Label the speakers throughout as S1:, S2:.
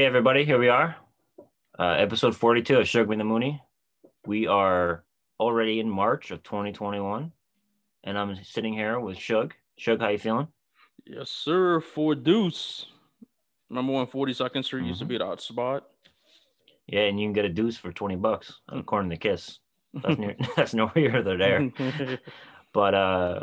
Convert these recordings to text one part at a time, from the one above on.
S1: Okay, everybody, here we are. Uh, episode 42 of Shug Me the Mooney. We are already in March of 2021, and I'm sitting here with Shug. Shug, how you feeling?
S2: Yes, sir. For Deuce. Remember when 42nd Street used to be the hot spot?
S1: Yeah, and you can get a deuce for 20 bucks, according to Kiss. That's, near, that's nowhere here or there. But uh,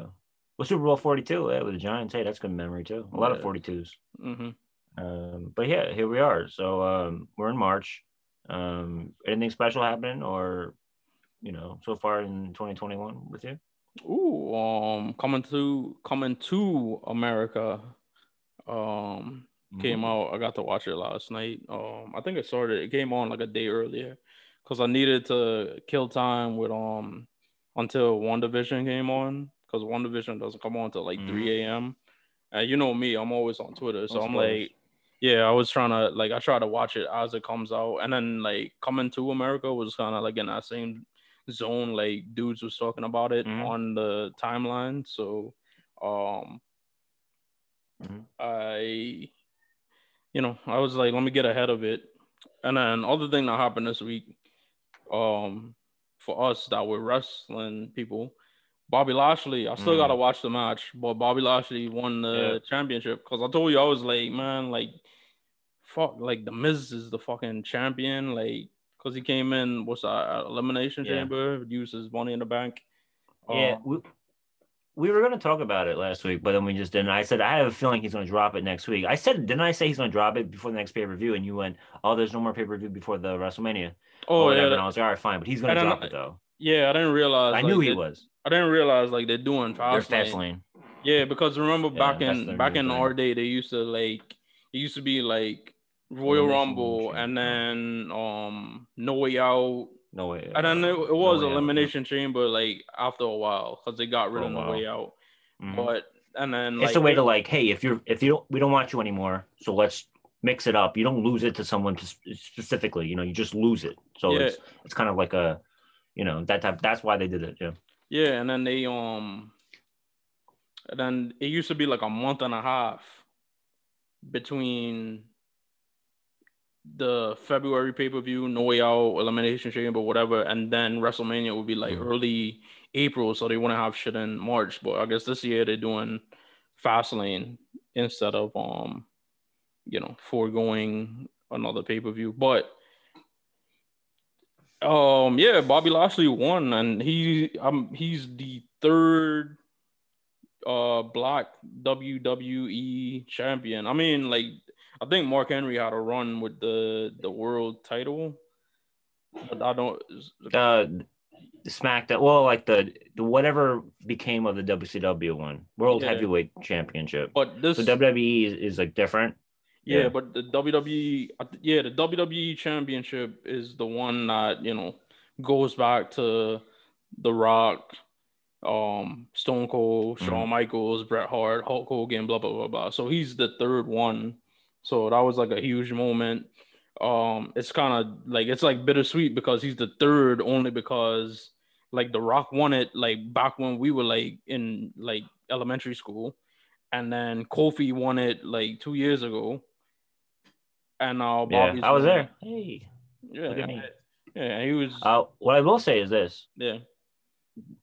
S1: well, Super Bowl 42 yeah, with the Giants. Hey, that's good memory too. A lot of
S2: Yeah.
S1: 42s.
S2: hmm
S1: Um, but yeah, here we are. So um, we're in March. Um, anything special happening, or you know, so far in 2021 with you?
S2: Ooh, um, coming to coming to America. Um, came out. I got to watch it last night. Um, I think it started. It came on like a day earlier because I needed to kill time with um until WandaVision came on because WandaVision doesn't come on until like
S1: Mhm.
S2: 3 a.m. And you know me, I'm always on Twitter, so I'm like, yeah, I was trying to like I try to watch it as it comes out, and then like coming to America was kind of like in that same zone. Like dudes was talking about it
S1: Mhm.
S2: on the timeline, so um,
S1: Mhm.
S2: I, you know, I was like, let me get ahead of it. And then other thing that happened this week, um, for us that were wrestling people, Bobby Lashley. I still
S1: Mm.
S2: gotta watch the match, but Bobby Lashley won the
S1: Yeah.
S2: championship because I told you I was like, man, like, fuck, like the Miz is the fucking champion, like, because he came in, what's that, elimination
S1: Yeah.
S2: chamber, used his money in the bank.
S1: Yeah,
S2: Um,
S1: we, we were gonna talk about it last week, but then we just didn't. I said I have a feeling he's gonna drop it next week. I said, didn't I say he's gonna drop it before the next pay per view? And you went, oh, there's no more pay per view before the WrestleMania.
S2: oh yeah.
S1: And I was like, all right, fine, but he's gonna drop
S2: I-
S1: it though.
S2: Yeah. I didn't realize.
S1: I
S2: like,
S1: knew he
S2: they-
S1: was.
S2: I didn't realize like they're doing
S1: They're
S2: fast
S1: fast lane.
S2: Yeah, because remember
S1: Yeah,
S2: back in back in our day, they used to like it used to be like Royal
S1: Elimination
S2: Rumble and then um No Way Out,
S1: No way.
S2: and then it, it was
S1: No Way Out,
S2: Elimination Chamber like after a while because they got rid of No. Way Out.
S1: Mhm.
S2: But and then
S1: it's a way to like, hey, if you're if you don't we don't want you anymore, so let's mix it up. You don't lose it to someone sp- specifically. You know, you just lose it. So
S2: Yeah.
S1: it's it's kind of like a, you know, that type. That's why they did it. Yeah.
S2: yeah, and then they um, and then it used to be like a month and a half between the February pay per view, No Way Out, Elimination Chamber, but whatever, and then WrestleMania would be like
S1: Mhm.
S2: early April, so they wouldn't have shit in March. But I guess this year they're doing Fastlane instead of um, you know, foregoing another pay per view. But um, yeah, Bobby Lashley won, and he um he's the third uh black WWE champion. I mean, like I think Mark Henry had a run with the the world title, but I don't.
S1: Uh, SmackDown. Well, like the the whatever became of the WCW one, World
S2: Yeah.
S1: Heavyweight Championship.
S2: But this,
S1: So WWE is, is like different.
S2: Yeah,
S1: yeah.
S2: but the WWE, yeah, the WWE championship is the one that you know goes back to The Rock, um, Stone Cold, Shawn
S1: Mm-hmm.
S2: Michaels, Bret Hart, Hulk Hogan, blah blah blah blah. So he's the third one. So that was like a huge moment. Um, it's kind of like it's like bittersweet because he's the third only because like The Rock won it like back when we were like in like elementary school, and then Kofi won it like two years ago. And now
S1: Yeah, I was there. Hey.
S2: Yeah,
S1: Look at me.
S2: yeah, he was.
S1: Uh, what I will say is this:
S2: yeah,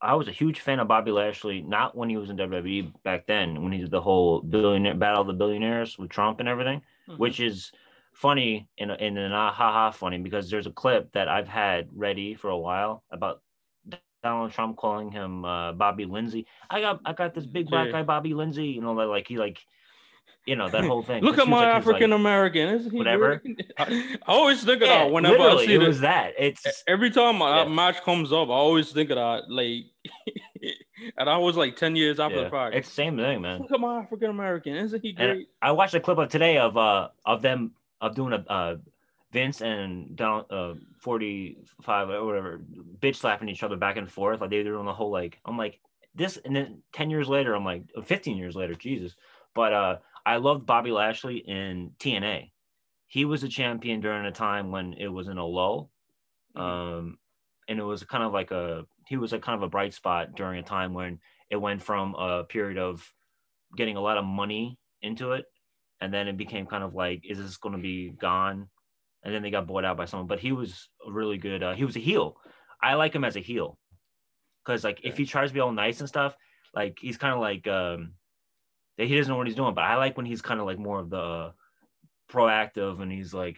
S1: I was a huge fan of Bobby Lashley, not when he was in WWE back then, when he did the whole billionaire battle of the billionaires with Trump and everything,
S2: Mhm.
S1: which is funny in a, in an ah ha ha funny because there's a clip that I've had ready for a while about Donald Trump calling him uh, Bobby Lindsay. I got I got this big black
S2: Yeah.
S1: guy Bobby Lindsay, you know, like, like he like, you know, that whole thing.
S2: Look at my
S1: like- he like-
S2: African American.
S1: Whatever.
S2: I, I always think of
S1: Yeah,
S2: that whenever I see
S1: it
S2: the,
S1: was that. It's
S2: every time a
S1: Yeah.
S2: match comes up, I always think of that. Like, and I was like ten years after
S1: yeah,
S2: the fact.
S1: it's the same thing, man.
S2: Look at my African American. Isn't he
S1: And
S2: great?
S1: I watched a clip of today of uh of them of doing a uh Vince and Donald uh 45 or whatever bitch slapping each other back and forth like they were doing the whole like I'm like this and then 10 years later I'm like 15 years later Jesus but uh I loved Bobby Lashley in TNA he was a champion during a time when it was in a lull um and it was kind of like a he was a kind of a bright spot during a time when it went from a period of getting a lot of money into it and then it became kind of like, is this going to be gone? And then they got bought out by someone. But he was a really good. Uh, he was a heel. I like him as a heel because like if he tries to be all nice and stuff, like he's kind of like um, he doesn't know what he's doing. But I like when he's kind of like more of the proactive and he's like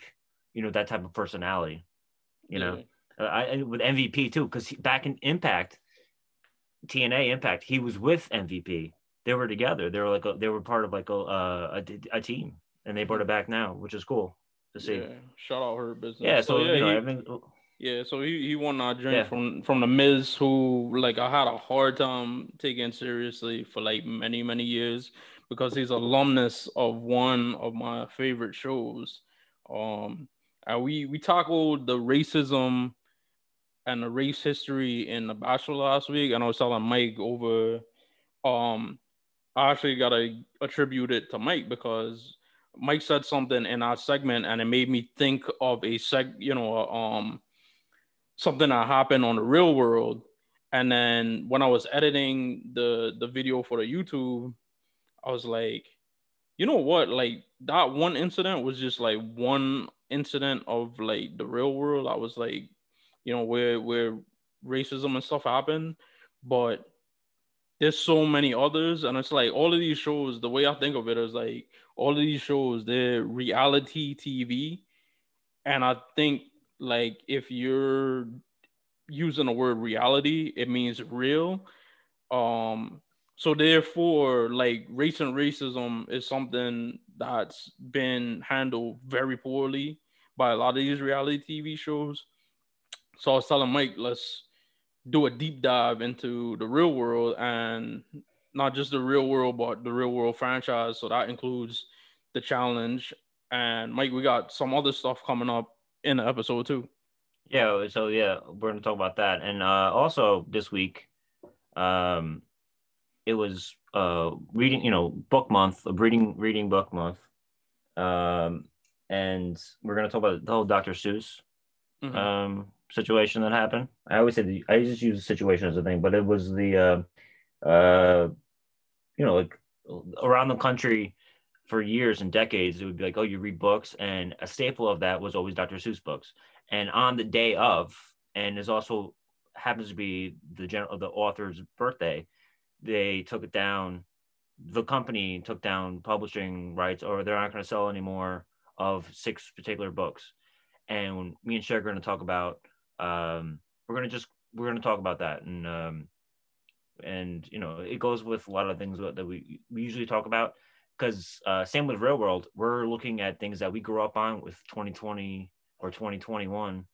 S1: you know that type of personality. You know, uh, I with MVP too because back in Impact, TNA Impact, he was with MVP. They were together. They were like a, they were part of like a, a, a team, and they brought it back now, which is cool to see.
S2: Yeah, shout out Hurt Business.
S1: Yeah, so, so yeah, you know,
S2: he,
S1: everything,
S2: yeah, so he, he won our drink yeah. from from the Miz, who like I had a hard time taking seriously for like many many years because he's alumnus of one of my favorite shows. Um, and we we tackled the racism and the race history in the Bachelor last week, and I was telling Mike over. Um, I actually gotta attribute it to Mike because Mike said something in our segment, and it made me think of a seg, you know, um, something that happened on the real world. And then when I was editing the the video for the YouTube, I was like, you know what? Like that one incident was just like one incident of like the real world. I was like, you know, where where racism and stuff happened, but there's so many others, and it's like all of these shows. The way I think of it is like all of these shows, they're reality TV, and I think like if you're using the word reality, it means real. Um, so therefore, like race and racism is something that's been handled very poorly by a lot of these reality TV shows. So I was telling Mike, let's do a deep dive into the real world and not just the real world, but the real world franchise. So that includes the challenge. And Mike, we got some other stuff coming up in the episode too.
S1: Yeah, so yeah, we're gonna talk about that, and uh, also this week, um, it was uh reading, you know, book month, a reading reading book month, um, and we're gonna talk about the whole Dr. Seuss mm-hmm. um situation that happened. I always say the, I just use the situation as a thing, but it was the uh, uh, you know, like around the country for years and decades, it would be like, oh, you read books, and a staple of that was always Dr. Seuss books. And on the day of, and is also happens to be the general the author's birthday, they took it down. The company took down publishing rights, or they're not going to sell anymore of six particular books. And me and Shay are going to talk about, um, we're going to just we're going to talk about that, and um, and you know it goes with a lot of things that we we usually talk about because uh, same with real world. We're looking at things that we grew up on with 2020 or 2021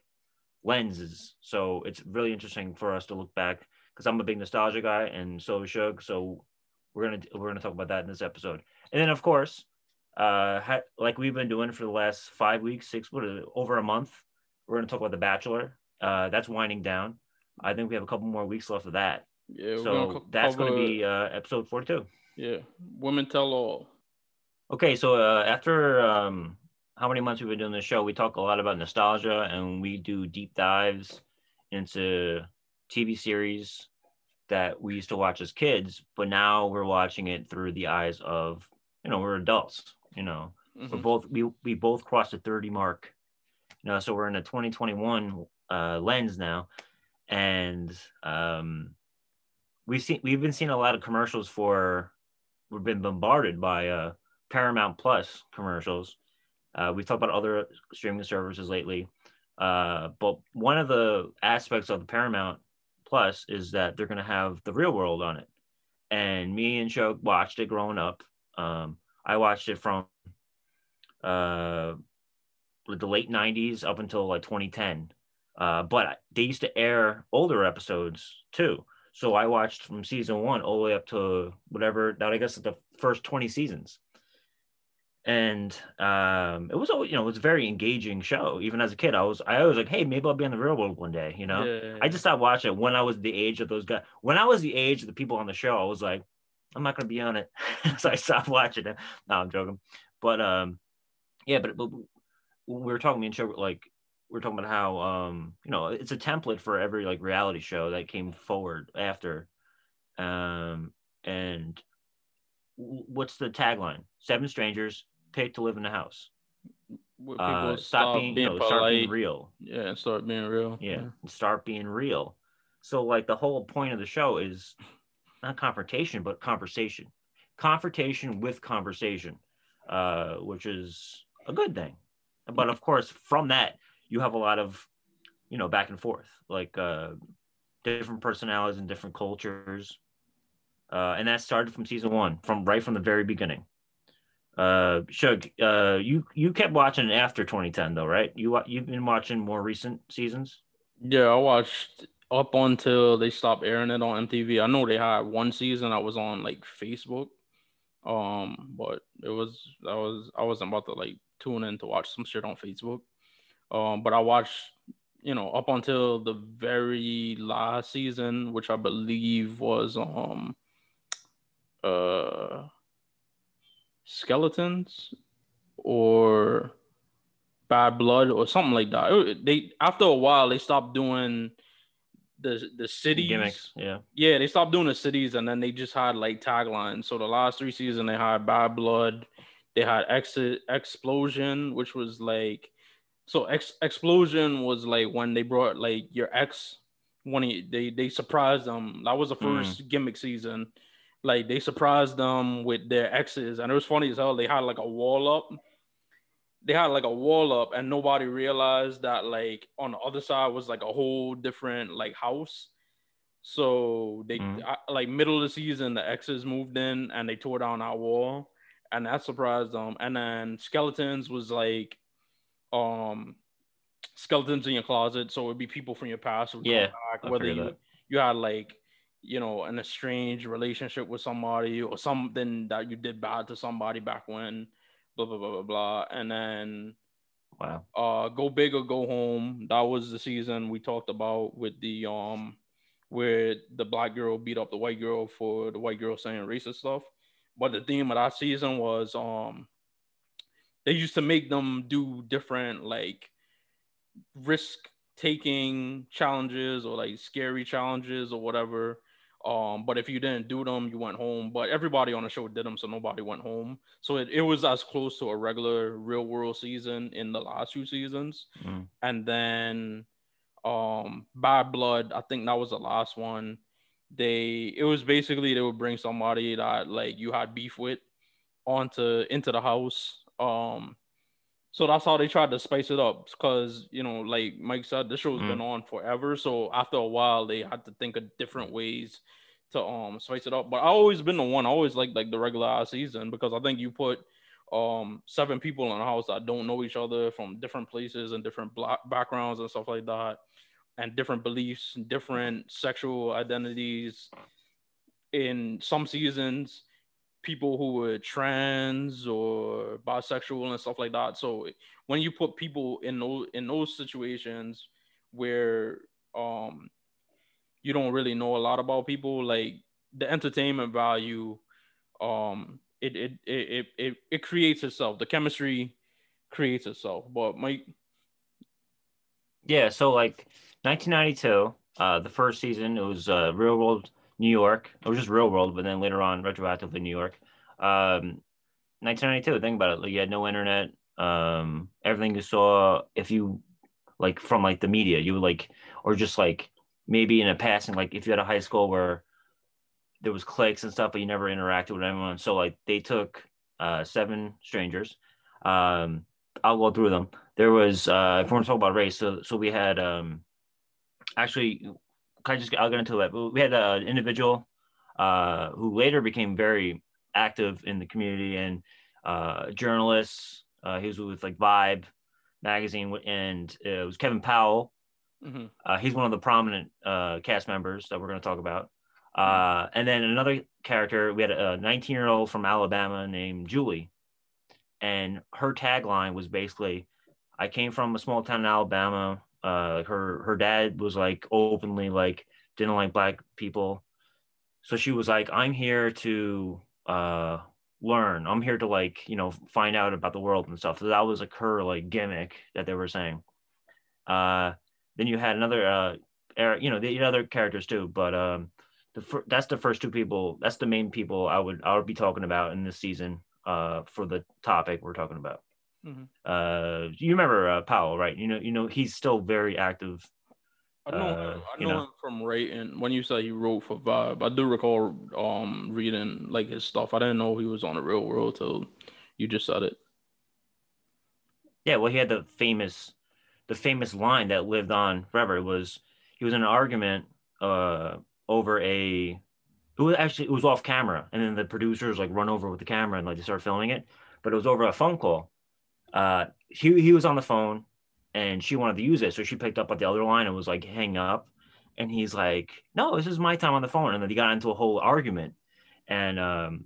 S1: lenses. So it's really interesting for us to look back because i'm a big nostalgia guy and so is Shug. so we're gonna we're gonna talk about that in this episode. And then of course uh ha- like we've been doing for the last five weeks six what is it over a month we're gonna talk about the bachelor. Uh that's winding down. I think we have a couple more weeks left of that. Yeah so gonna that's going to be uh episode 42
S2: yeah women tell all
S1: Okay, so uh, after um, how many months we've been doing this show, we talk a lot about nostalgia and we do deep dives into TV series that we used to watch as kids, but now we're watching it through the eyes of, you know, we're adults, you know. Mm-hmm. We're both we we both crossed the 30 mark. You know, so we're in a 2021 uh, lens now. And um we've seen we've been seeing a lot of commercials for we've been bombarded by uh Paramount Plus commercials. Uh, we've talked about other streaming services lately, uh, but one of the aspects of the Paramount Plus is that they're going to have the real world on it. And me and Joe watched it growing up. Um, I watched it from uh, the late 90s up until like 2010. Uh, but they used to air older episodes too. So I watched from season one all the way up to whatever that I guess the first 20 seasons and um, it was you know it was a very engaging show. Even as a kid, I was I was like, hey, maybe I'll be in the real world one day. You know, yeah, I just stopped watching it when I was the age of those guys. When I was the age of the people on the show, I was like, I'm not gonna be on it, so I stopped watching it. No, I'm joking, but um, yeah, but, but we were talking me and show like we are talking about how um you know it's a template for every like reality show that came forward after, um, and what's the tagline? Seven strangers paid to live in the house.
S2: Where
S1: Uh, stop, being, you know, start being real.
S2: Yeah, and start being real.
S1: Yeah, and start being real. So like the whole point of the show is not confrontation, but conversation. Confrontation with conversation, uh, which is a good thing. But of course, from that you have a lot of, you know, back and forth, like uh, different personalities and different cultures. Uh, and that started from season one, from right from the very beginning. Uh, Shug, uh, you you kept watching after 2010 though, right? You you've been watching more recent seasons.
S2: Yeah, I watched up until they stopped airing it on MTV. I know they had one season I was on like Facebook. Um, but it was I was I wasn't about to like tune in to watch some shit on Facebook. Um, but I watched, you know, up until the very last season, which I believe was um uh skeletons or bad blood or something like that. They after a while they stopped doing the the cities
S1: Gimmicks, yeah.
S2: yeah, they stopped doing the cities and then they just had like taglines. So the last three seasons they had Bad Blood, they had Exit Explosion, which was like so Ex- Explosion was like when they brought like your ex one of they they surprised them. That was the hmm. first gimmick season. Like they surprised them with their exes, and it was funny as hell. They had like a wall up. They had like a wall up, and nobody realized that like on the other side was like a whole different like house. So they
S1: Mhm.
S2: I- like middle of the season, the exes moved in and they tore down our wall, and that surprised them. And then skeletons was like, um, skeletons in your closet. So it'd be people from your past. would come
S1: Yeah,
S2: back, whether you
S1: that.
S2: you had like you know an estranged relationship with somebody or something that you did bad to somebody back when, blah blah blah blah blah. And then
S1: Wow.
S2: uh go big or go home that was the season we talked about with the um where the black girl beat up the white girl for the white girl saying racist stuff but the theme of that season was um they used to make them do different like risk taking challenges or like scary challenges or whatever um but if you didn't do them you went home. But everybody on the show did them so nobody went home. So it, it was as close to a regular real world season in the last two seasons.
S1: Mm.
S2: and then um bad blood i think that was the last one. They it was basically they would bring somebody that like you had beef with onto into the house. Um so that's how they tried to spice it up because you know like mike said the show's
S1: Mm.
S2: been on forever. So after a while they had to think of different ways to um spice it up. But i always been the one i always like like the regular season because i think you put um seven people in a house that don't know each other from different places and different black backgrounds and stuff like that and different beliefs and different sexual identities in some seasons people who were trans or bisexual and stuff like that. So when you put people in those in those situations where um you don't really know a lot about people like the entertainment value um it it it it, it, it creates itself. The chemistry creates itself. But mike?
S1: Yeah, so like 1992, uh, the first season, it was uh, Real World New York. It was just Real World, but then later on, retroactively New York. Um, 1992, think about it. Like, you had no internet. Um, everything you saw, if you like from like the media, you would like, or just like maybe in a passing, like if you had a high school where there was cliques and stuff, but you never interacted with anyone. So like they took uh, seven strangers. Um, I'll go through them there was uh if we want to talk about race so so we had um actually i just i'll get into that we had an individual uh who later became very active in the community and uh journalists uh he was with like vibe magazine and it was kevin powell
S2: Mhm.
S1: uh, he's one of the prominent uh, cast members that we're going to talk about. Uh, and then another character, we had a 19 year old from Alabama named Julie. And her tagline was basically, I came from a small town in Alabama. Uh, her, her dad was like openly like, didn't like black people. So she was like, I'm here to uh, learn. I'm here to like, you know, find out about the world and stuff. So that was like her like gimmick that they were saying. Uh, then you had another uh er- you know the other characters too but um the fir- that's the first two people that's the main people i would i would be talking about in this season uh, for the topic we're talking about.
S2: Mhm.
S1: Uh, you remember uh, Powell, right? You know, you know he's still very active.
S2: I know,
S1: Uh,
S2: I
S1: you
S2: know,
S1: know.
S2: him from writing. When you said he wrote for Vibe, I do recall um reading like his stuff. I didn't know he was on the real world till you just said it.
S1: Yeah, well, he had the famous, the famous line that lived on forever. It was he was in an argument uh, over a, it was actually it was off camera, and then the producers like run over with the camera and like they start filming it, but it was over a phone call. Uh, he he was on the phone, and she wanted to use it, so she picked up at the other line and was like hang up, and he's like, no, this is my time on the phone, and then he got into a whole argument, and um,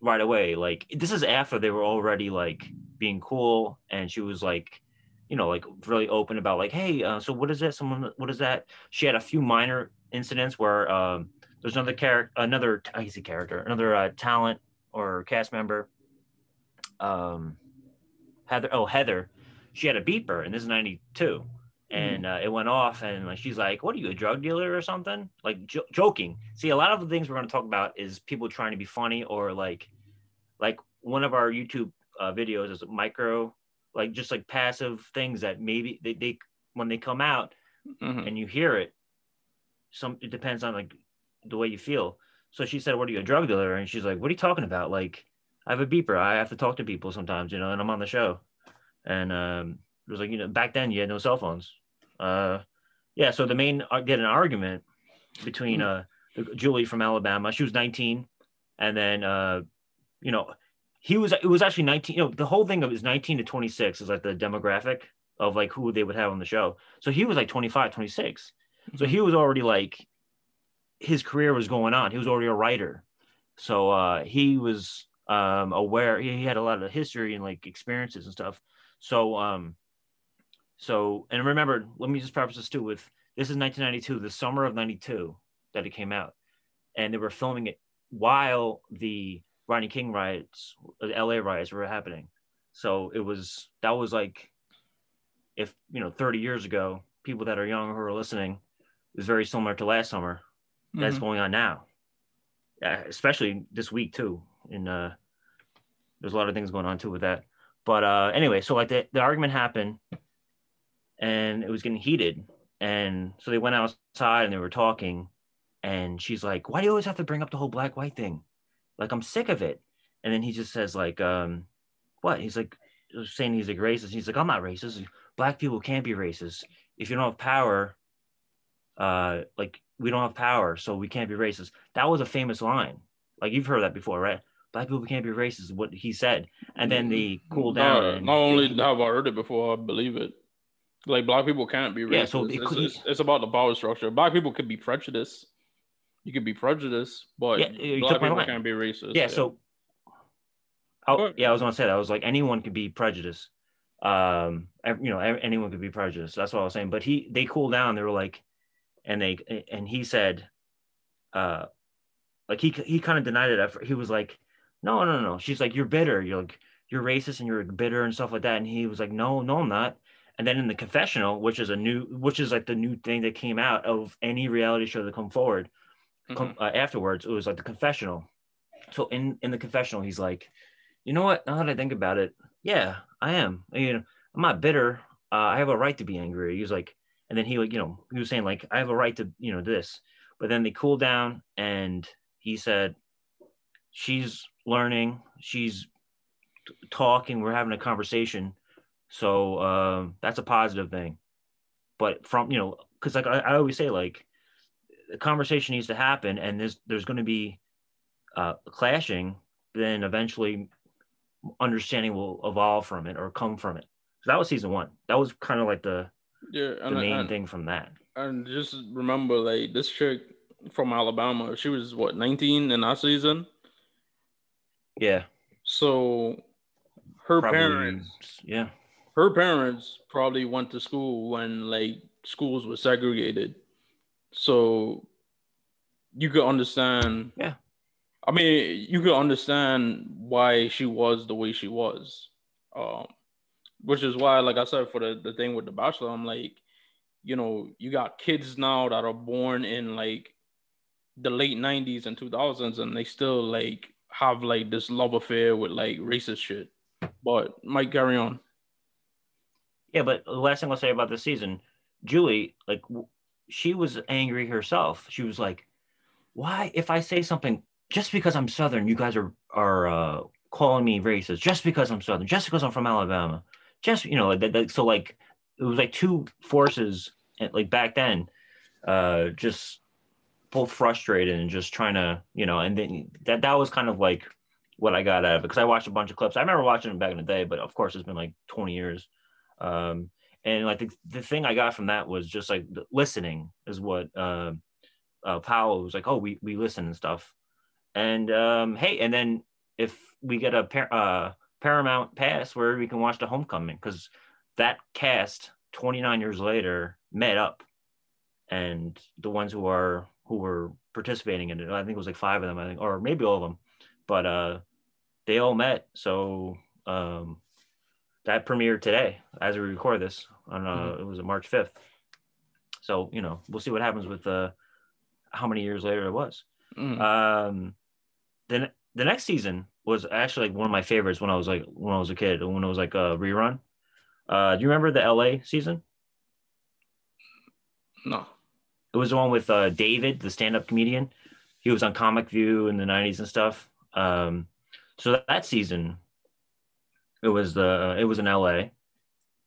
S1: right away, like this is after they were already like being cool. And she was like you know like really open about like hey uh, so what is that? Someone what is that? She had a few minor incidents where um there's another character another i say character another uh, talent or cast member. Um heather oh heather she had a beeper and this is 92 and uh, it went off and like she's like what are you a drug dealer or something? Like jo- joking. See a lot of the things we're going to talk about is people trying to be funny or like like one of our youtube uh, videos is micro like just like passive things that maybe they, they when they come out
S2: Mhm.
S1: and you hear it some it depends on like the way you feel. So she said what are you a drug dealer? And she's like what are you talking about? Like i have a beeper. I have to talk to people sometimes you know and i'm on the show. And um it was like you know back then you had no cell phones. Uh yeah so the main uh, get an argument between uh julie from alabama. She was 19 and then uh you know he was it was actually 19 you know the whole thing of is 19 to 26 is like the demographic of like who they would have on the show. So he was like 25 26 so he was already like his career was going on. He was already a writer. So uh he was um aware he, he had a lot of history and like experiences and stuff so um so and remember let me just preface this too with this is 1992 the summer of 92 that it came out and they were filming it while the Rodney King riots, the LA riots were happening. So it was that was like if you know 30 years ago, people that are young who are listening, is very similar to last summer. That's
S2: Mhm.
S1: going on now. Especially this week too. In uh there's a lot of things going on too with that. But uh anyway, so like the, the argument happened and it was getting heated. And so they went outside and they were talking. And she's like, Why do you always have to bring up the whole black white thing? Like I'm sick of it. And then he just says, like, um, what? He's like saying he's like racist. He's like, I'm not racist. Black people can't be racist. If you don't have power, uh, like we don't have power, so we can't be racist. That was a famous line. Like you've heard that before, right? Black people can't be racist, what he said. And then they cooled down.
S2: Not,
S1: and
S2: not only have I heard it before, I believe it. Like black people can't be racist.
S1: Yeah, so it
S2: it's, it's, it's about the power structure. Black people could be prejudiced. You could be prejudiced, but
S1: Yeah,
S2: black people can't be racist.
S1: yeah, so oh
S2: But-
S1: yeah, I was gonna say that. I was like anyone could be prejudiced. Um, you know, anyone could be prejudiced. That's what I was saying. But he, they cooled down. They were like, and they, and he said, uh, like he he kind of denied it. First. He was like, no, no, no. She's like, you're bitter. You're like, you're racist and you're bitter and stuff like that. And he was like, no, no, I'm not. And then in the confessional, which is a new, which is like the new thing that came out of any reality show that come forward, com- uh, afterwards it was like the confessional so in in the confessional he's like you know what now that i think about it yeah i am you know i'm not bitter uh, i have a right to be angry he was like and then he like you know he was saying like i have a right to you know this but then they cooled down and he said she's learning she's talking we're having a conversation. So um that's a positive thing. But from you know because like I, I always say like the conversation needs to happen and there's there's going to be uh, clashing then eventually understanding will evolve from it or come from it. So that was season one. That was kind of like the
S2: yeah,
S1: the main
S2: and,
S1: thing from that.
S2: and just remember, like this chick from Alabama, she was what 19 in that season.
S1: Yeah
S2: So her
S1: probably
S2: parents,
S1: yeah
S2: her parents probably went to school when like schools were segregated. So you could understand.
S1: Yeah.
S2: I mean, you could understand why she was the way she was. Um, which is why, like I said, for the, the thing with the bachelor, I'm like, you know, you got kids now that are born in like the late 90s and 2000s, and they still like have like this love affair with like racist shit. But Mike, carry on.
S1: Yeah, but the last thing I'll say about this season, Julie, like she was angry herself. She was like, "Why, if I say something just because I'm Southern, you guys are are uh, calling me racist? Just because I'm Southern, just because I'm from Alabama, just you know, so like it was like two forces, and like back then, uh, just both frustrated and just trying to, you know, and then that that was kind of like what I got out of it because I watched a bunch of clips. I remember watching it back in the day, but of course it's been like 20 years. Um, and like the, the thing I got from that was just like listening is what uh, uh, Powell was like. Oh, we we listen and stuff. And um, hey, and then if we get a par- uh, Paramount Plus where we can watch the Homecoming because that cast 29 years later met up, and the ones who are who were participating in it, I think it was like five of them, I think, or maybe all of them, but uh, they all met. So um, that premiered today as we record this on uh, mm-hmm. it was March 5th. So, you know, we'll see what happens with uh, how many years later it was. Mm-hmm. Um, then the next season was actually like one of my favorites when I was like when I was a kid when it was like a rerun. Uh, do you remember the LA season?
S2: No.
S1: It was the one with uh, David, the stand-up comedian. He was on Comic View in the '90s and stuff. Um, so that season it was the it was in LA,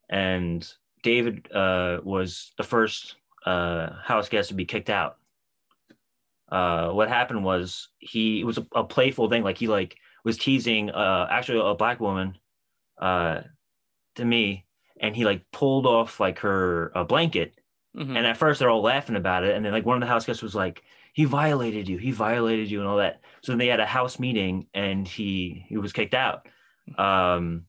S1: and David uh, was the first uh, house guest to be kicked out. Uh, what happened was he was a, a, playful thing, like he like was teasing uh, actually a black woman uh, to me, and he like pulled off like her a blanket, mm-hmm. and at first they're all laughing about it, and then like one of the house guests was like, "He violated you, he violated you," and all that. So then they had a house meeting, and he he was kicked out. Um,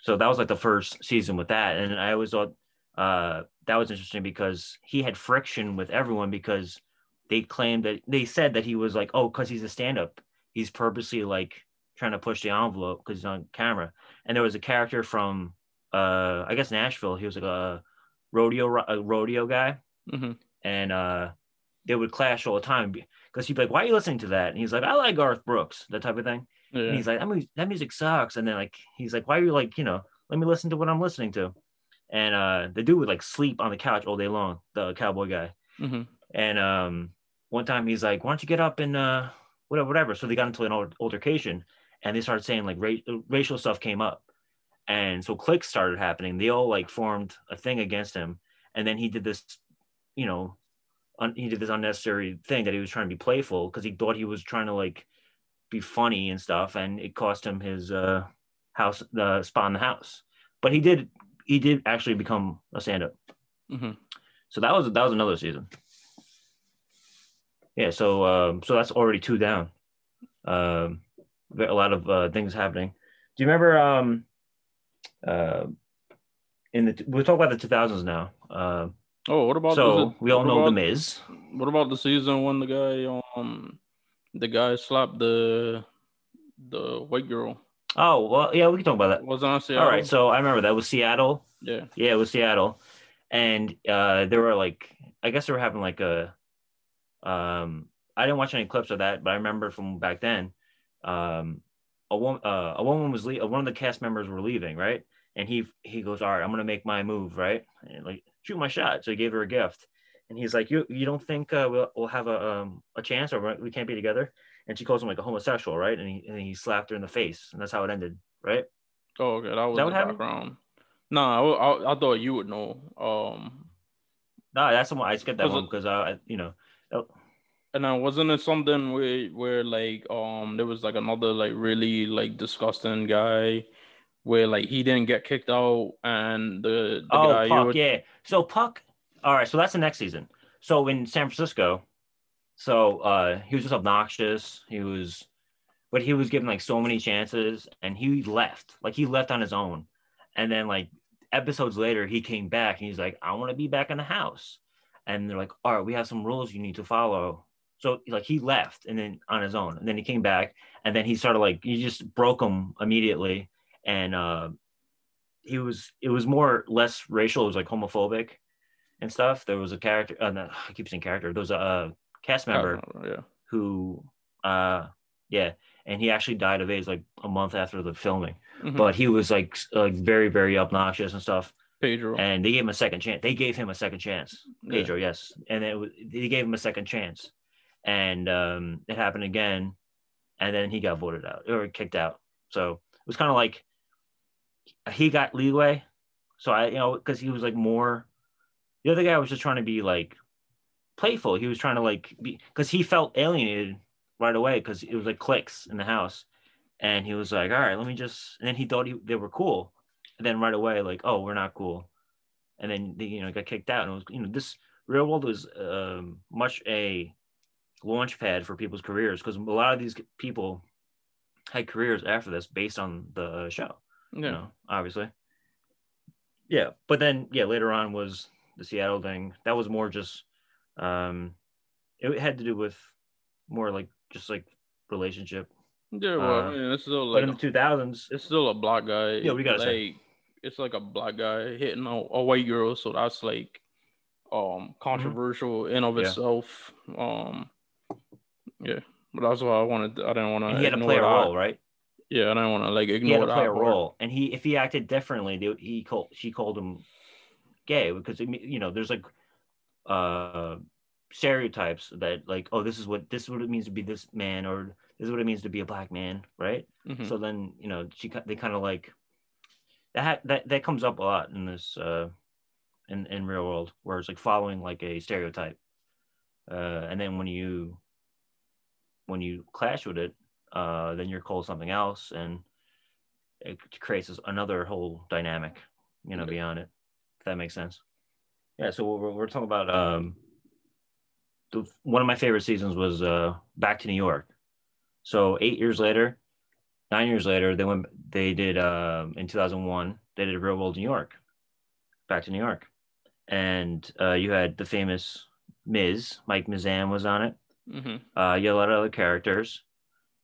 S1: so that was like the first season with that, and I always thought uh, that was interesting because he had friction with everyone because they claimed that they said that he was like, oh, because he's a stand-up, he's purposely like trying to push the envelope because he's on camera. And there was a character from, uh, I guess Nashville. He was like a rodeo a rodeo guy, mm-hmm. and uh, they would clash all the time because he'd be like, "Why are you listening to that?" And he's like, "I like Garth Brooks," that type of thing. Yeah. And he's like, that music, that music sucks. And then like he's like, why are you like, you know, let me listen to what I'm listening to. And uh the dude would like sleep on the couch all day long, the cowboy guy. Mm-hmm. And um one time he's like, why don't you get up and uh whatever, whatever. So they got into an altercation and they started saying like ra- racial stuff came up. And so clicks started happening. They all like formed a thing against him. And then he did this, you know, un- he did this unnecessary thing that he was trying to be playful because he thought he was trying to like be funny and stuff, and it cost him his uh, house, the spot in the house. But he did, he did actually become a stand-up. Mm-hmm. So that was that was another season. Yeah, so um, so that's already two down. Um, a lot of uh, things happening. Do you remember? Um, uh, in the we'll talk about the two thousands now. Uh,
S2: oh, what about
S1: so the, we all know about, the Miz.
S2: What about the season when the guy um the guy slapped the the white girl.
S1: Oh well, yeah, we can talk about that.
S2: Was on Seattle.
S1: All right, so I remember that was Seattle.
S2: Yeah,
S1: yeah, it was Seattle, and uh, there were like, I guess they were having like a, um, I didn't watch any clips of that, but I remember from back then, um, a woman, uh, a woman was le- one of the cast members were leaving, right? And he he goes, all right, I'm gonna make my move, right? And like shoot my shot. So he gave her a gift, and he's like, "You you don't think uh, we'll we'll have a um a chance or we can't be together?" And she calls him like a homosexual, right? And he and he slapped her in the face, and that's how it ended, right?
S2: Oh, okay, that was that the background. No, nah, I, I, I, thought you would know. Um,
S1: no, nah, that's the one I skipped that one because I, you know. Oh.
S2: And then wasn't it something where where like um there was like another like really like disgusting guy where like he didn't get kicked out and the, the
S1: oh guy Puck, would... yeah. So Puck all right, so that's the next season. So in San Francisco, so uh, he was just obnoxious. He was, but he was given like so many chances, and he left. Like he left on his own, and then like episodes later, he came back and he's like, "I want to be back in the house," and they're like, "All right, we have some rules you need to follow." So like he left and then on his own, and then he came back, and then he started like he just broke them immediately, and uh, he was it was more less racial. It was like homophobic and stuff. There was a character. Uh, no, I keep saying character. There was a, a cast member
S2: yeah.
S1: who uh, Yeah, and he actually died of AIDS like a month after the filming.
S2: Mhm.
S1: But he was like like very very obnoxious and stuff.
S2: Pedro.
S1: And they gave him a second chance. They gave him a second chance.
S2: Yeah.
S1: Pedro, yes, and it was, they gave him a second chance, and um, it happened again, and then he got voted out or kicked out. So it was kind of like he got leeway. So I, you know, because he was like more. The other guy was just trying to be like playful. He was trying to like be because he felt alienated right away because it was like clicks in the house, and he was like, "All right, let me just." And then he thought he, they were cool, and then right away like, "Oh, we're not cool," and then they, you know got kicked out. And it was you know this real world was um, much a launch pad for people's careers because a lot of these people had careers after this based on the show. You know, obviously. Yeah, but then yeah, later on was the Seattle thing. That was more just um it had to do with more like just like relationship.
S2: Yeah, well,
S1: Uh,
S2: it's still
S1: But
S2: like
S1: in the two thousands,
S2: it's still a black guy.
S1: Yeah, we gotta
S2: like,
S1: say.
S2: It's like a black guy hitting a, a white girl, so that's like um controversial in of
S1: Mm-hmm. Yeah.
S2: itself. Um, yeah, but that's why I wanted. I didn't want to.
S1: he had to play a role, right?
S2: Yeah, I didn't want to like
S1: He had
S2: ignore
S1: to
S2: that
S1: play a role, and he if he acted differently, they, he called she called him gay because it, you know there's like uh stereotypes that like oh this is what this is what it means to be this man or this is what it means to be a black man, right?
S2: Mhm.
S1: so then you know she they kind of like that that that comes up a lot in this uh in in real world where it's like following like a stereotype uh and then when you when you clash with it uh then you're called something else and it creates another whole dynamic you know
S2: Yeah.
S1: beyond it if that makes sense. Yeah so we're, we're talking about um the, one of my favorite seasons was uh back to new york. So eight years later nine years later they went they did um in 2001 they did real world new york back to new york. And uh you had the famous miz mike mizanin was on it.
S2: Mhm.
S1: uh you had a lot of other characters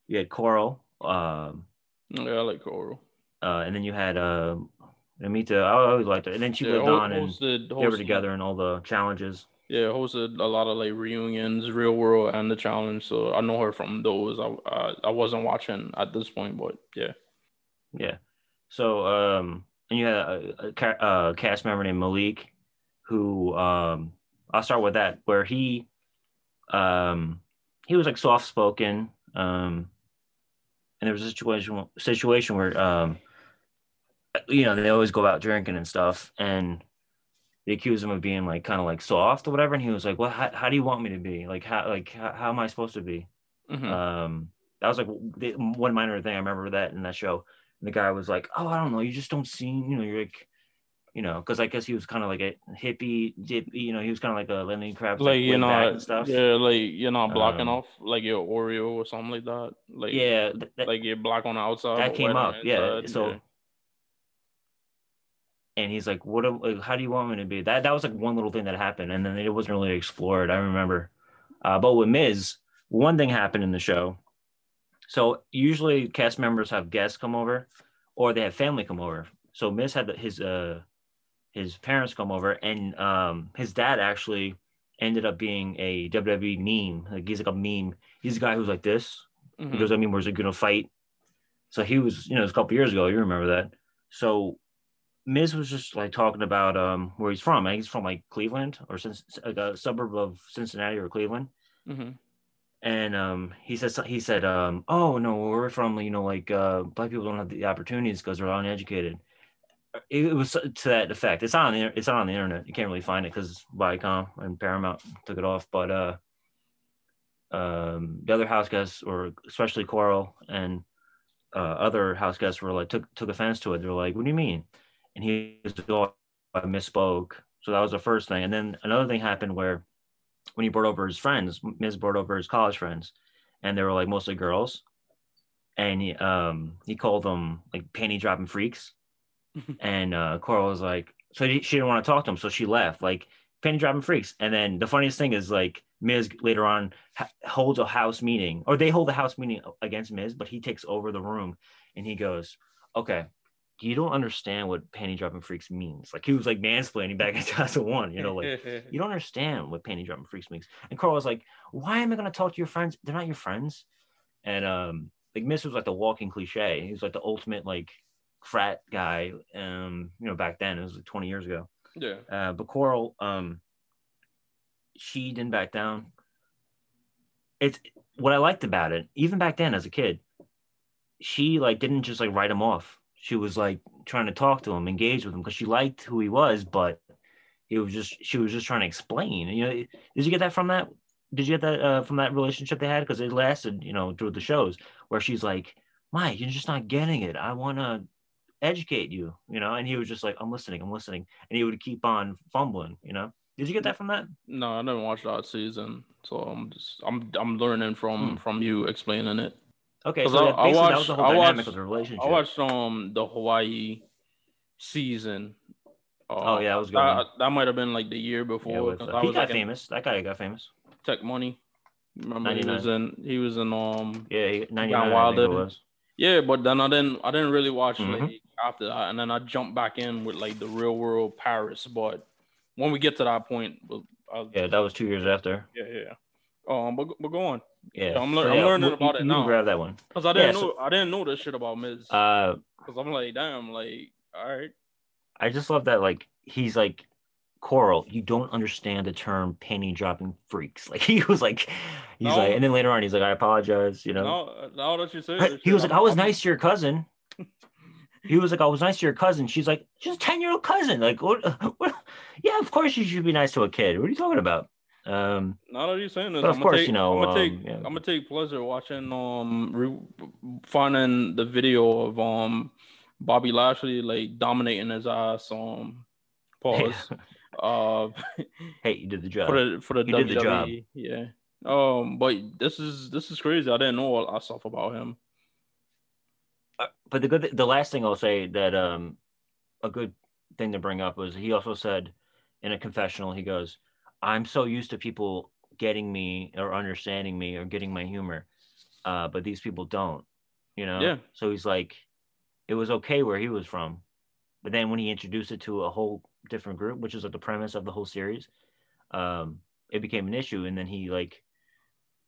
S1: you had coral um
S2: Yeah, I like Coral.
S1: uh and then you had uh Amita, I always liked her. And then she
S2: yeah,
S1: lived on and
S2: hosted,
S1: they were together in all the challenges.
S2: Yeah, hosted a lot of like reunions, Real World and the Challenge. So I know her from those. I I, I wasn't watching at this point, but yeah.
S1: Yeah. So, um, and you had a, a, a cast member named Malik, who um, I'll start with that, where he, um, he was like soft spoken, um, and there was a situation situation where, um, you know, they always go out drinking and stuff, and they accused him of being like kind of like soft or whatever, and he was like, "Well, how, how do you want me to be? Like, how like how, how am I supposed to be?"
S2: Mhm.
S1: Um, that was like the, one minor thing I remember that in that show. And the guy was like, "Oh, I don't know, you just don't seem, you know, you're like, you know, because I guess he was kind of like a hippie, dip, you know, he was kind of like a Lenny Kravitz,
S2: like
S1: back
S2: not,
S1: and stuff.
S2: yeah, like you're not blocking
S1: Um,
S2: off like your Oreo or something like that. Like
S1: yeah, that-
S2: like you're black on the outside.
S1: that came up, yeah. So, and he's like, "What? am- Like, how do you want me to be?" That that was like one little thing that happened, and then it wasn't really explored. I remember, uh, but with Miz, one thing happened in the show. So usually cast members have guests come over, or they have family come over. So Miz had his uh his parents come over, and um his dad actually ended up being a WWE meme. Like he's like a meme. He's a guy who's like this,
S2: Mhm.
S1: he goes, I mean, where's he gonna fight? So he was, you know, it was a couple years ago. You remember that? So Miz was just like talking about um where he's from. I think he's from like Cleveland or since like a suburb of Cincinnati or Cleveland.
S2: Mhm.
S1: And um he said he said um oh no we're from you know like uh black people don't have the opportunities because they're uneducated. It, was to that effect. It's on the it's on the internet. You can't really find it because Viacom and Paramount took it off. But uh um the other house guests or especially Coral and uh, other house guests were like took took offense to it. They're like, "What do you mean?" And he was oh, I misspoke. So that was the first thing. And then another thing happened where when he brought over his friends, Miz brought over his college friends, and they were like mostly girls, and he um he called them like panty dropping freaks, and uh, Coral was like, so she didn't want to talk to him, so she left like panty dropping freaks. And then the funniest thing is like Miz later on ha- holds a house meeting, or they hold a house meeting against Miz, but he takes over the room and he goes, "Okay, you don't understand what panty dropping freaks means." Like he was like mansplaining back in 2001, you know, like you don't understand what panty dropping freaks means. And Coral was like, "Why am I going to talk to your friends? They're not your friends." and um, like Miz was like the walking cliche. He was like the ultimate like frat guy. Um, you know, back then it was like 20 years ago.
S2: Yeah.
S1: Uh, but Coral, um, she didn't back down. It's what I liked about it, even back then as a kid. She like didn't just like write him off. She was like trying to talk to him, engage with him because she liked who he was, but he was just she was just trying to explain. You know, did you get that from that? Did you get that uh, from that relationship they had? Because it lasted, you know, through the shows where she's like, Mike, you're just not getting it. I want to educate you, you know. And he was just like, I'm listening, I'm listening, and he would keep on fumbling, you know. Did you get that from that?
S2: No, I didn't watch that season, so I'm just I'm I'm learning from
S1: Hmm.
S2: from you explaining it.
S1: Okay. so
S2: I- I watched-
S1: was the whole
S2: I watched-
S1: of the relationship.
S2: I watched um the Hawaii season. Uh,
S1: Oh, yeah, that was good
S2: That, that might have been like the year before.
S1: yeah, uh,
S2: I
S1: he
S2: was
S1: got
S2: like in
S1: famous. That guy got famous.
S2: Teck Money. Remember he was in he was in um
S1: Yeah, he, 99, I think
S2: Wilder.
S1: was.
S2: yeah, but then I didn't I didn't really watch
S1: Mhm.
S2: like after that, and then I jumped back in with like the real world Paris. But when we get to that point, we'll, I'll,
S1: Yeah, that was two years after.
S2: yeah, yeah. Um, but but go on.
S1: Yeah,
S2: I'm lear- I'm learning about
S1: you,
S2: it now.
S1: grab that one.
S2: Cause I didn't
S1: Yeah,
S2: know
S1: so-
S2: I didn't know this shit about Miz.
S1: Uh,
S2: Cause I'm like, damn, like, all right.
S1: I just love that. Like he's like Coral. You don't understand the term penny dropping freaks. Like he was like, he's
S2: No.
S1: like, and then later on he's like, I apologize. You know,
S2: Now, now that you say
S1: he was like, I was nice to your cousin. He was like, I was nice to your cousin. She's like, she's a 10 year old cousin. Like, what, what? Yeah, of course you should be nice to a kid. What are you talking about? Um,
S2: that you're saying this,
S1: of
S2: I'm
S1: course,
S2: take,
S1: you know,
S2: I'm gonna take,
S1: um, yeah.
S2: I'm gonna take pleasure watching, um, re- finding the video of um Bobby Lashley like dominating his ass. Um, pause. uh,
S1: hey, you did the job.
S2: for the for the
S1: He did the job.
S2: WWE. Yeah. Um, but this is this is crazy. I didn't know all that stuff about him.
S1: Uh, but the good, the last thing I'll say that um, a good thing to bring up was he also said in a confessional, he goes, "I'm so used to people getting me or understanding me or getting my humor, uh, but these people don't." You know.
S2: Yeah.
S1: So he's like, it was okay where he was from, but then when he introduced it to a whole different group, which is like the premise of the whole series, um, it became an issue, and then he like,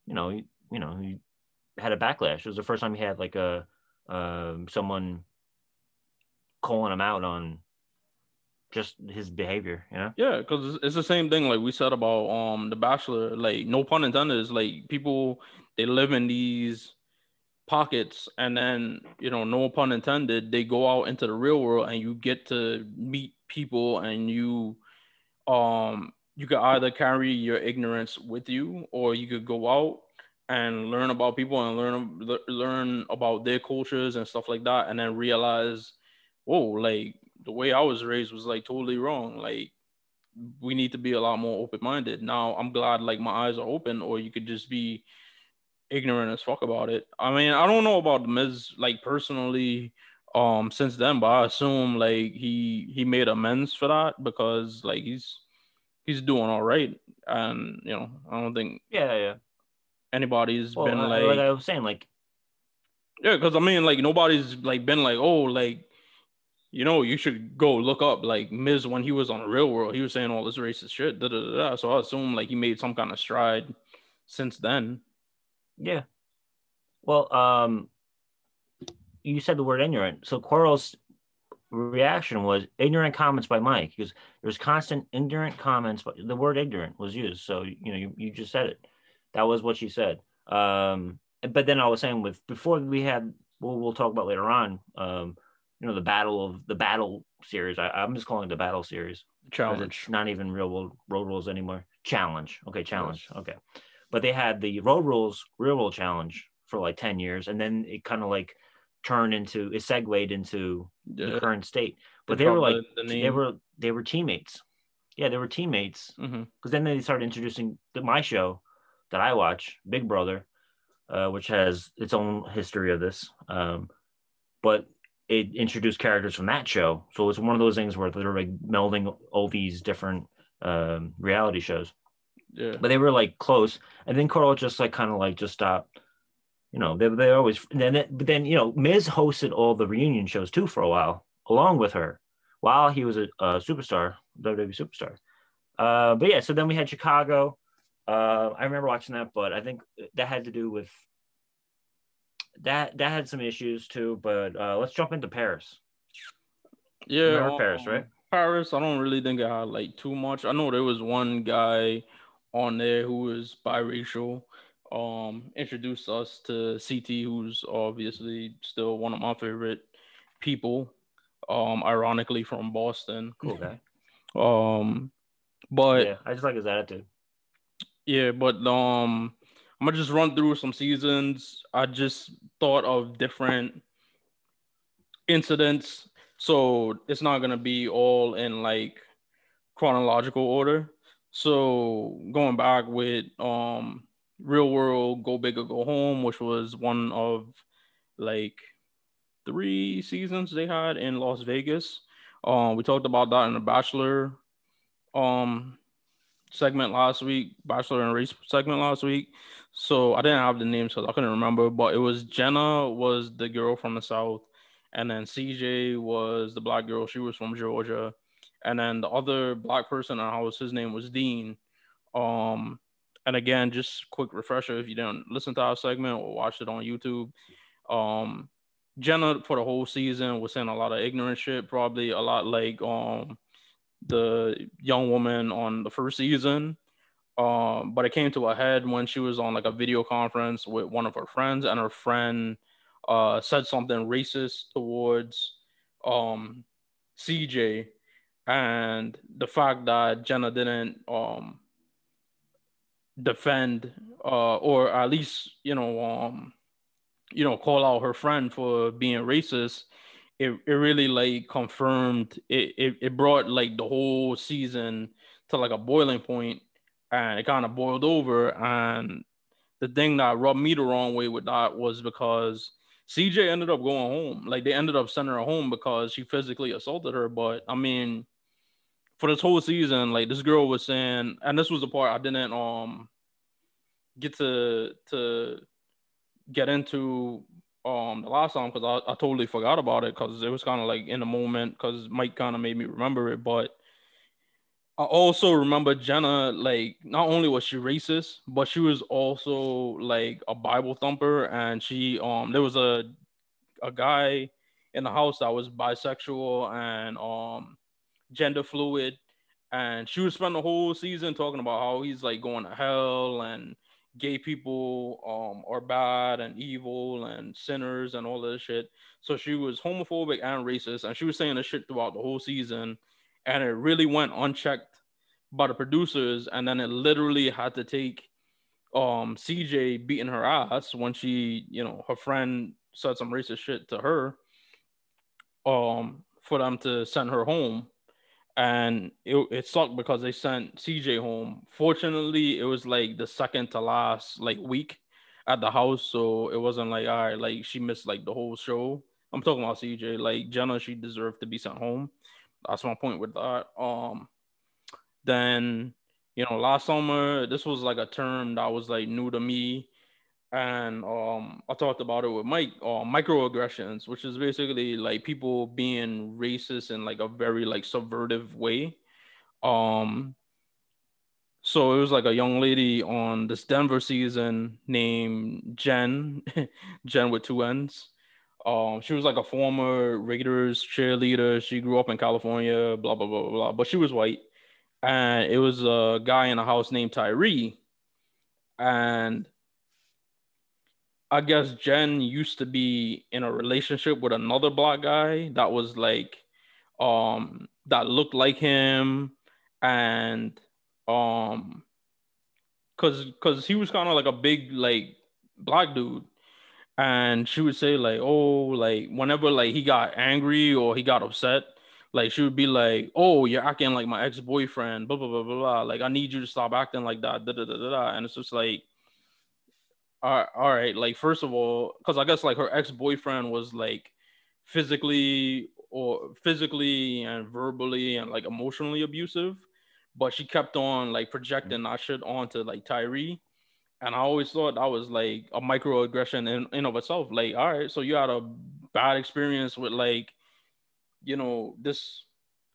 S1: you know, he, you know, he had a backlash. It was the first time he had like a um, someone calling him out on just his behavior. You know.
S2: Yeah, because it's the same thing like we said about um the Bachelor. Like no pun intended, is like people they live in these pockets, and then you know no pun intended, they go out into the real world, and you get to meet people, and you um you could either carry your ignorance with you, or you could go out and learn about people and learn learn about their cultures and stuff like that, and then realize, whoa, like the way I was raised was like totally wrong. Like we need to be a lot more open minded. Now I'm glad like my eyes are open, or you could just be ignorant as fuck about it. I mean, I don't know about the Miz like personally um since then, but I assume like he he made amends for that because like he's he's doing all right. And you know, I don't think
S1: Yeah, yeah.
S2: Anybody's
S1: Well,
S2: been
S1: I-
S2: like,
S1: like I was saying, like
S2: yeah, because I mean, like nobody's like been like, oh, like you know, you should go look up like Miz when he was on the Real World. He was saying all this racist shit. Da, da, da, da. So I assume like he made some kind of stride since then.
S1: Yeah. Well, um, you said the word ignorant. So Coral's reaction was ignorant comments by Mike. Because there's constant ignorant comments, but the word ignorant was used. So you know, you, you just said it. That was what she said. Um, but then I was saying with before we had, well, we'll talk about later on. Um, you know, the battle of the battle series. I, I'm just calling it the battle series.
S2: Challenge.
S1: Not even real world road rules anymore. Challenge. Okay, challenge. Okay. But they had the road rules real world challenge for like 10 years. And then it kind of like turned into it segued into the current state. But they
S2: They
S1: were like
S2: the- the
S1: they were they were teammates. Yeah, they were teammates. Because then they started introducing the, my show that I watch, Big Brother, uh, which has its own history of this. Um, but it introduced characters from that show. So it's one of those things where they're like melding all these different um, reality shows.
S2: Yeah.
S1: But they were like close. And then Coral just like kind of like just stopped. You know, they they always then it, but then you know Miz hosted all the reunion shows too for a while along with her while he was a, a superstar, WWE superstar. Uh, but yeah, so then we had Chicago. Uh, I remember watching that, but I think that had to do with that that had some issues too. But uh, let's jump into Paris.
S2: Yeah,
S1: Remember Paris, right?
S2: Paris. I don't really think it had like too much. I know there was one guy on there who was biracial. Um, introduced us to CT, who's obviously still one of my favorite people. Um, ironically from Boston.
S1: Cool guy.
S2: Um, but
S1: yeah, I just like his attitude.
S2: Yeah, but um, I'm gonna just run through some seasons. I just thought of different incidents, so it's not gonna be all in like chronological order. So going back with um, Real World, Go Big or Go Home, which was one of like three seasons they had in Las Vegas. Um, we talked about that in the Bachelor um segment last week, Bachelor and Race segment last week. So I didn't have the names because I couldn't remember, but it was Jenna was the girl from the South, and then CJ was the black girl. She was from Georgia, and then the other black person in the house, his name was Dean. Um, and again, just quick refresher if you didn't listen to our segment or watch it on YouTube. Um, Jenna for the whole season was saying a lot of ignorant shit, probably a lot like um the young woman on the first season. Um, but it came to a head when she was on like a video conference with one of her friends, and her friend uh, said something racist towards um, CJ, and the fact that Jenna didn't um, defend uh, or at least you know um, you know call out her friend for being racist it, it really like confirmed it, it it brought like the whole season to like a boiling point and it kind of boiled over and the thing that rubbed me the wrong way with that was because CJ ended up going home. Like they ended up sending her home because she physically assaulted her. But I mean, for this whole season, like this girl was saying, and this was the part I didn't um get to to get into um the last time because I, I totally forgot about it because it was kind of like in the moment because Mike kind of made me remember it. But I also remember Jenna, like, not only was she racist, but she was also like a Bible thumper. And she um there was a a guy in the house that was bisexual and um gender fluid. And she would spend the whole season talking about how he's like going to hell and gay people um are bad and evil and sinners and all this shit. So she was homophobic and racist, and she was saying this shit throughout the whole season, and it really went unchecked by the producers, and then it literally had to take um CJ beating her ass when she, you know, her friend said some racist shit to her, um, for them to send her home and it, it sucked because they sent CJ home. Fortunately, it was like the second to last like week at the house, so it wasn't like all right, like she missed like the whole show. I'm talking about CJ. Like Jenna, she deserved to be sent home. That's my point with that. Um, then you know, last summer this was like a term that was like new to me and um, I talked about it with Mike, uh, microaggressions, which is basically like people being racist in like a very like subvertive way. Um, so it was like a young lady on this Denver season named Jen, Jen with two N's. Um, she was like a former Raiders cheerleader. She grew up in California, blah blah blah blah blah. But she was white, and it was a guy in a house named Tyrie, and I guess Jen used to be in a relationship with another black guy that was like um that looked like him and um cuz cuz he was kind of like a big like black dude and she would say like oh like whenever like he got angry or he got upset like she would be like oh you're acting like my ex-boyfriend blah blah blah blah, blah. like i need you to stop acting like that da, da, da, da, da. and it's just like all right, like first of all, because I guess like her ex boyfriend was like physically or physically and verbally and like emotionally abusive, but she kept on like projecting that shit onto like Tyrie. And I always thought that was like a microaggression in, in of itself. Like, all right, so you had a bad experience with like, you know, this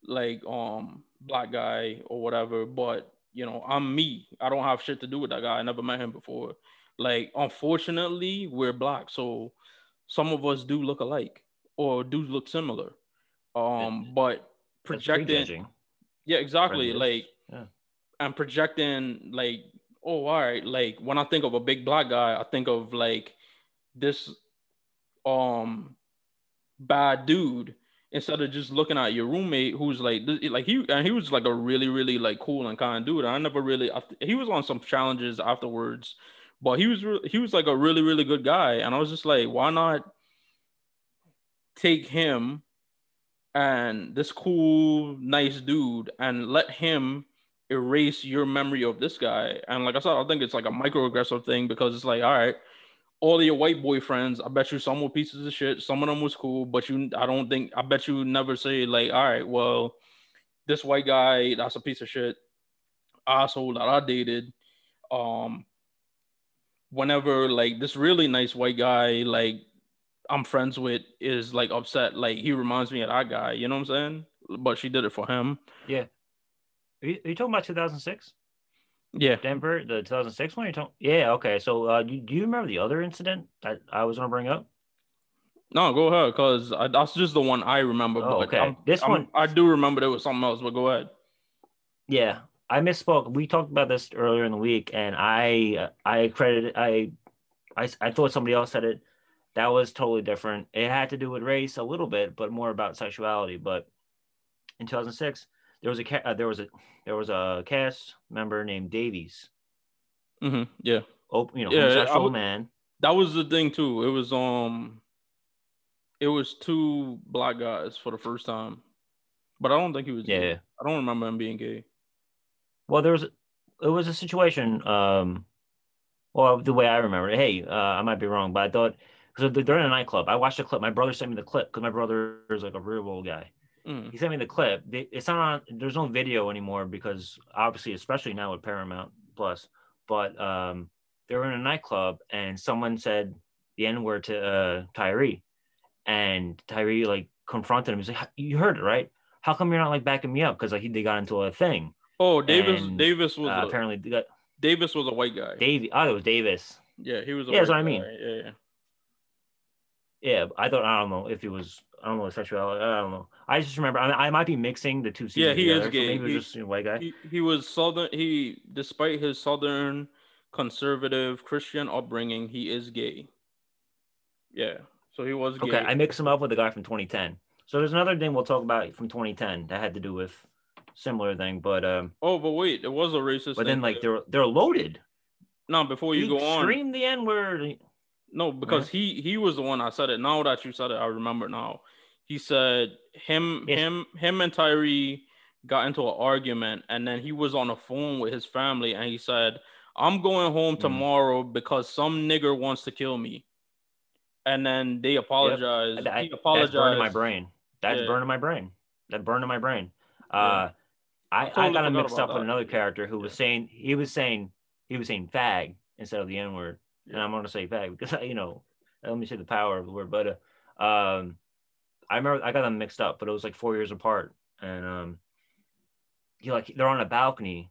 S2: like um black guy or whatever, but you know, I'm me. I don't have shit to do with that guy. I never met him before like unfortunately we're black so some of us do look alike or do look similar. Um, but projecting, yeah, exactly.
S1: Prejudice.
S2: Like,
S1: Yeah.
S2: and projecting, like, oh, all right. Like when I think of a big black guy, I think of like this, um, bad dude. Instead of just looking at your roommate, who's like, like he and he was like a really, really like cool and kind dude. I never really, I, he was on some challenges afterwards, but he was re- he was like a really, really good guy. And I was just like, why not take him and this cool, nice dude and let him erase your memory of this guy. And like I said, I think it's like a microaggressive thing because it's like, all right, all your white boyfriends, I bet you some were pieces of shit, some of them was cool, but you I don't think I bet you never say like, all right, well, this white guy, that's a piece of shit asshole that I dated. Um whenever like this really nice white guy, like I'm friends with is like upset, like he reminds me of that guy, you know what I'm saying? But she did it for him.
S1: Yeah. Are you, are you talking about 2006?
S2: Yeah.
S1: Denver, the 2006 one? You're talking? Yeah. Okay. So, uh, do, do you remember the other incident that I was gonna bring up?
S2: No, go ahead, because that's just the one I remember.
S1: Oh,
S2: but
S1: okay.
S2: I'm-
S1: This
S2: I'm-
S1: one-
S2: I do remember there was something else, but go ahead.
S1: Yeah, I misspoke. We talked about this earlier in the week, and I I credited I I I thought somebody else said it. That was totally different. It had to do with race a little bit, but more about sexuality. But in 2006, there was a uh, there was a there was a cast member named Davis.
S2: Mm-hmm. Yeah,
S1: Open, you know,
S2: Yeah,
S1: homosexual
S2: would-
S1: man.
S2: that was the thing too. It was um, it was two black guys for the first time, but I don't think he was.
S1: Yeah.
S2: gay. I don't remember him being gay.
S1: Well, there was it was a situation. Um, well, the way I remember it. Hey, uh, I might be wrong, but I thought because they're in a nightclub. I watched the clip. My brother sent me the clip because my brother is like a real old guy.
S2: Mm.
S1: He sent me the clip. It's not on. There's no video anymore because obviously, especially now with Paramount Plus. But um, they were in a nightclub and someone said the N word to uh, Tyrie, and Tyrie like confronted him. He's like, "You heard it, right? How come you're not like backing me up?" Because like he they got into a thing.
S2: Oh, Davis.
S1: And,
S2: Davis was
S1: Uh,
S2: a,
S1: apparently, got
S2: Davis was a white guy.
S1: Davey. Oh, it was Davis.
S2: yeah, he was. A
S1: Yeah, that's what I mean.
S2: Yeah, yeah.
S1: Yeah, I thought I don't know if he was. I don't know sexuality. I don't know. I just remember. I, mean, I might be mixing the two
S2: Yeah, he is
S1: together, so
S2: gay.
S1: maybe it was just a white guy.
S2: He, he was southern. He, despite his southern conservative Christian upbringing, he is gay. Yeah, so he was gay.
S1: Okay, I mixed him up with the guy from 2010. So there's another thing we'll talk about from 2010 that had to do with similar thing, but um,
S2: oh, but wait, it was a racist.
S1: but then like they're they're loaded.
S2: no, before you
S1: he
S2: go on,
S1: screamed the N word.
S2: no, because he he was the one I said it. Now that you said it, I remember now. He said him
S1: Yes.
S2: him him and Tyrie got into an argument, and then he was on the phone with his family, and he said, "I'm going home
S1: Mhm.
S2: tomorrow because some nigger wants to kill me." And then they apologized.
S1: That,
S2: he
S1: that's
S2: apologized.
S1: burning my brain. That's
S2: Yeah.
S1: burning my brain. That burned in my brain. Uh, I, I
S2: totally
S1: got him mixed up with another character who was saying he was saying he was saying fag instead of the N word, and I'm gonna say fag because you know let me say the power of the word. But uh, um, I remember I got them mixed up, but it was like four years apart, and um, he like they're on a balcony,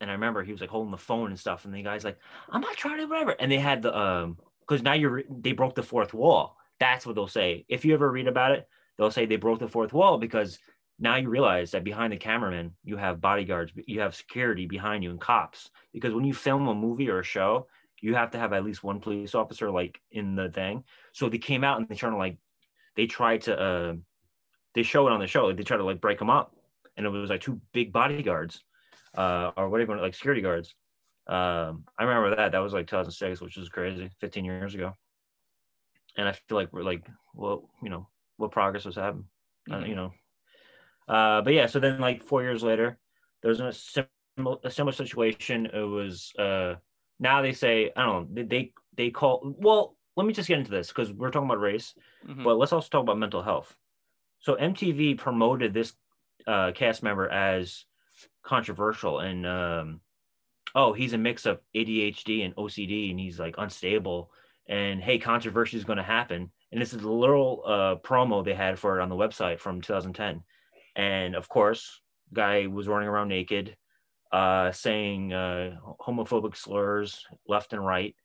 S1: and I remember he was like holding the phone and stuff, and the guy's like, "I'm not trying to whatever," and they had the um because now you're they broke the fourth wall. That's what they'll say. If you ever read about it, they'll say they broke the fourth wall because now you realize that behind the cameraman you have bodyguards, you have security behind you and cops. Because when you film a movie or a show, you have to have at least one police officer like in the thing. So they came out and they trying to like they tried to uh they show it on the show. They try to like break them up, and it was like two big bodyguards, uh, or whatever, like security guards. Um, I remember that. That was like 2006, which is crazy, 15 years ago. And I feel like we're like, well, you know, what progress was happening, uh,
S2: Mhm.
S1: you know. Uh, but yeah, so then like four years later, there's a similar a similar situation. It was uh now they say I don't know they they, call well. Let me just get into this because we're talking about race
S2: Mhm.
S1: but let's also talk about mental health. So MTV promoted this uh, cast member as controversial and um, oh, he's a mix of ADHD and OCD, and he's like unstable. And hey, controversy is going to happen. And this is a little uh, promo they had for it on the website from 2010. And of course, guy was running around naked, uh, saying uh, homophobic slurs left and right.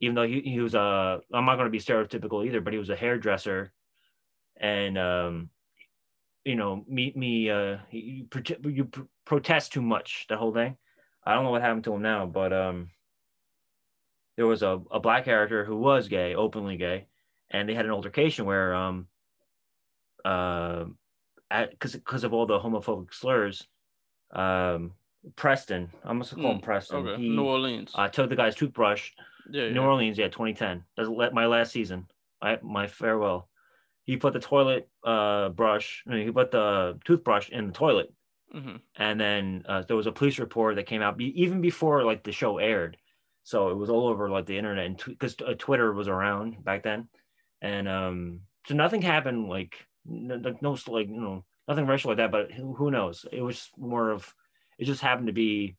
S1: even though he, he was a I'm not going to be stereotypical either, but he was a hairdresser, and um, you know, me me uh, you, you protest too much the whole thing. I don't know what happened to him now, but um, there was a, a black character who was gay, openly gay, and they had an altercation where um, uh, because because of all the homophobic slurs, um, Preston, I'm gonna call him mm, Preston.
S2: Okay. He, New Orleans.
S1: I uh, took the guy's toothbrush. Yeah, New yeah. Orleans, yeah, 2010. That's my last season. I my farewell. He put the toilet uh, brush. he put the toothbrush in the toilet, mm-hmm. and then uh, there was a police report that came out even before like the show aired. So it was all over like the internet and because uh, Twitter was around back then, and um, so nothing happened like no, no like you know nothing racial like that. But who, who knows? It was more of it just happened to be,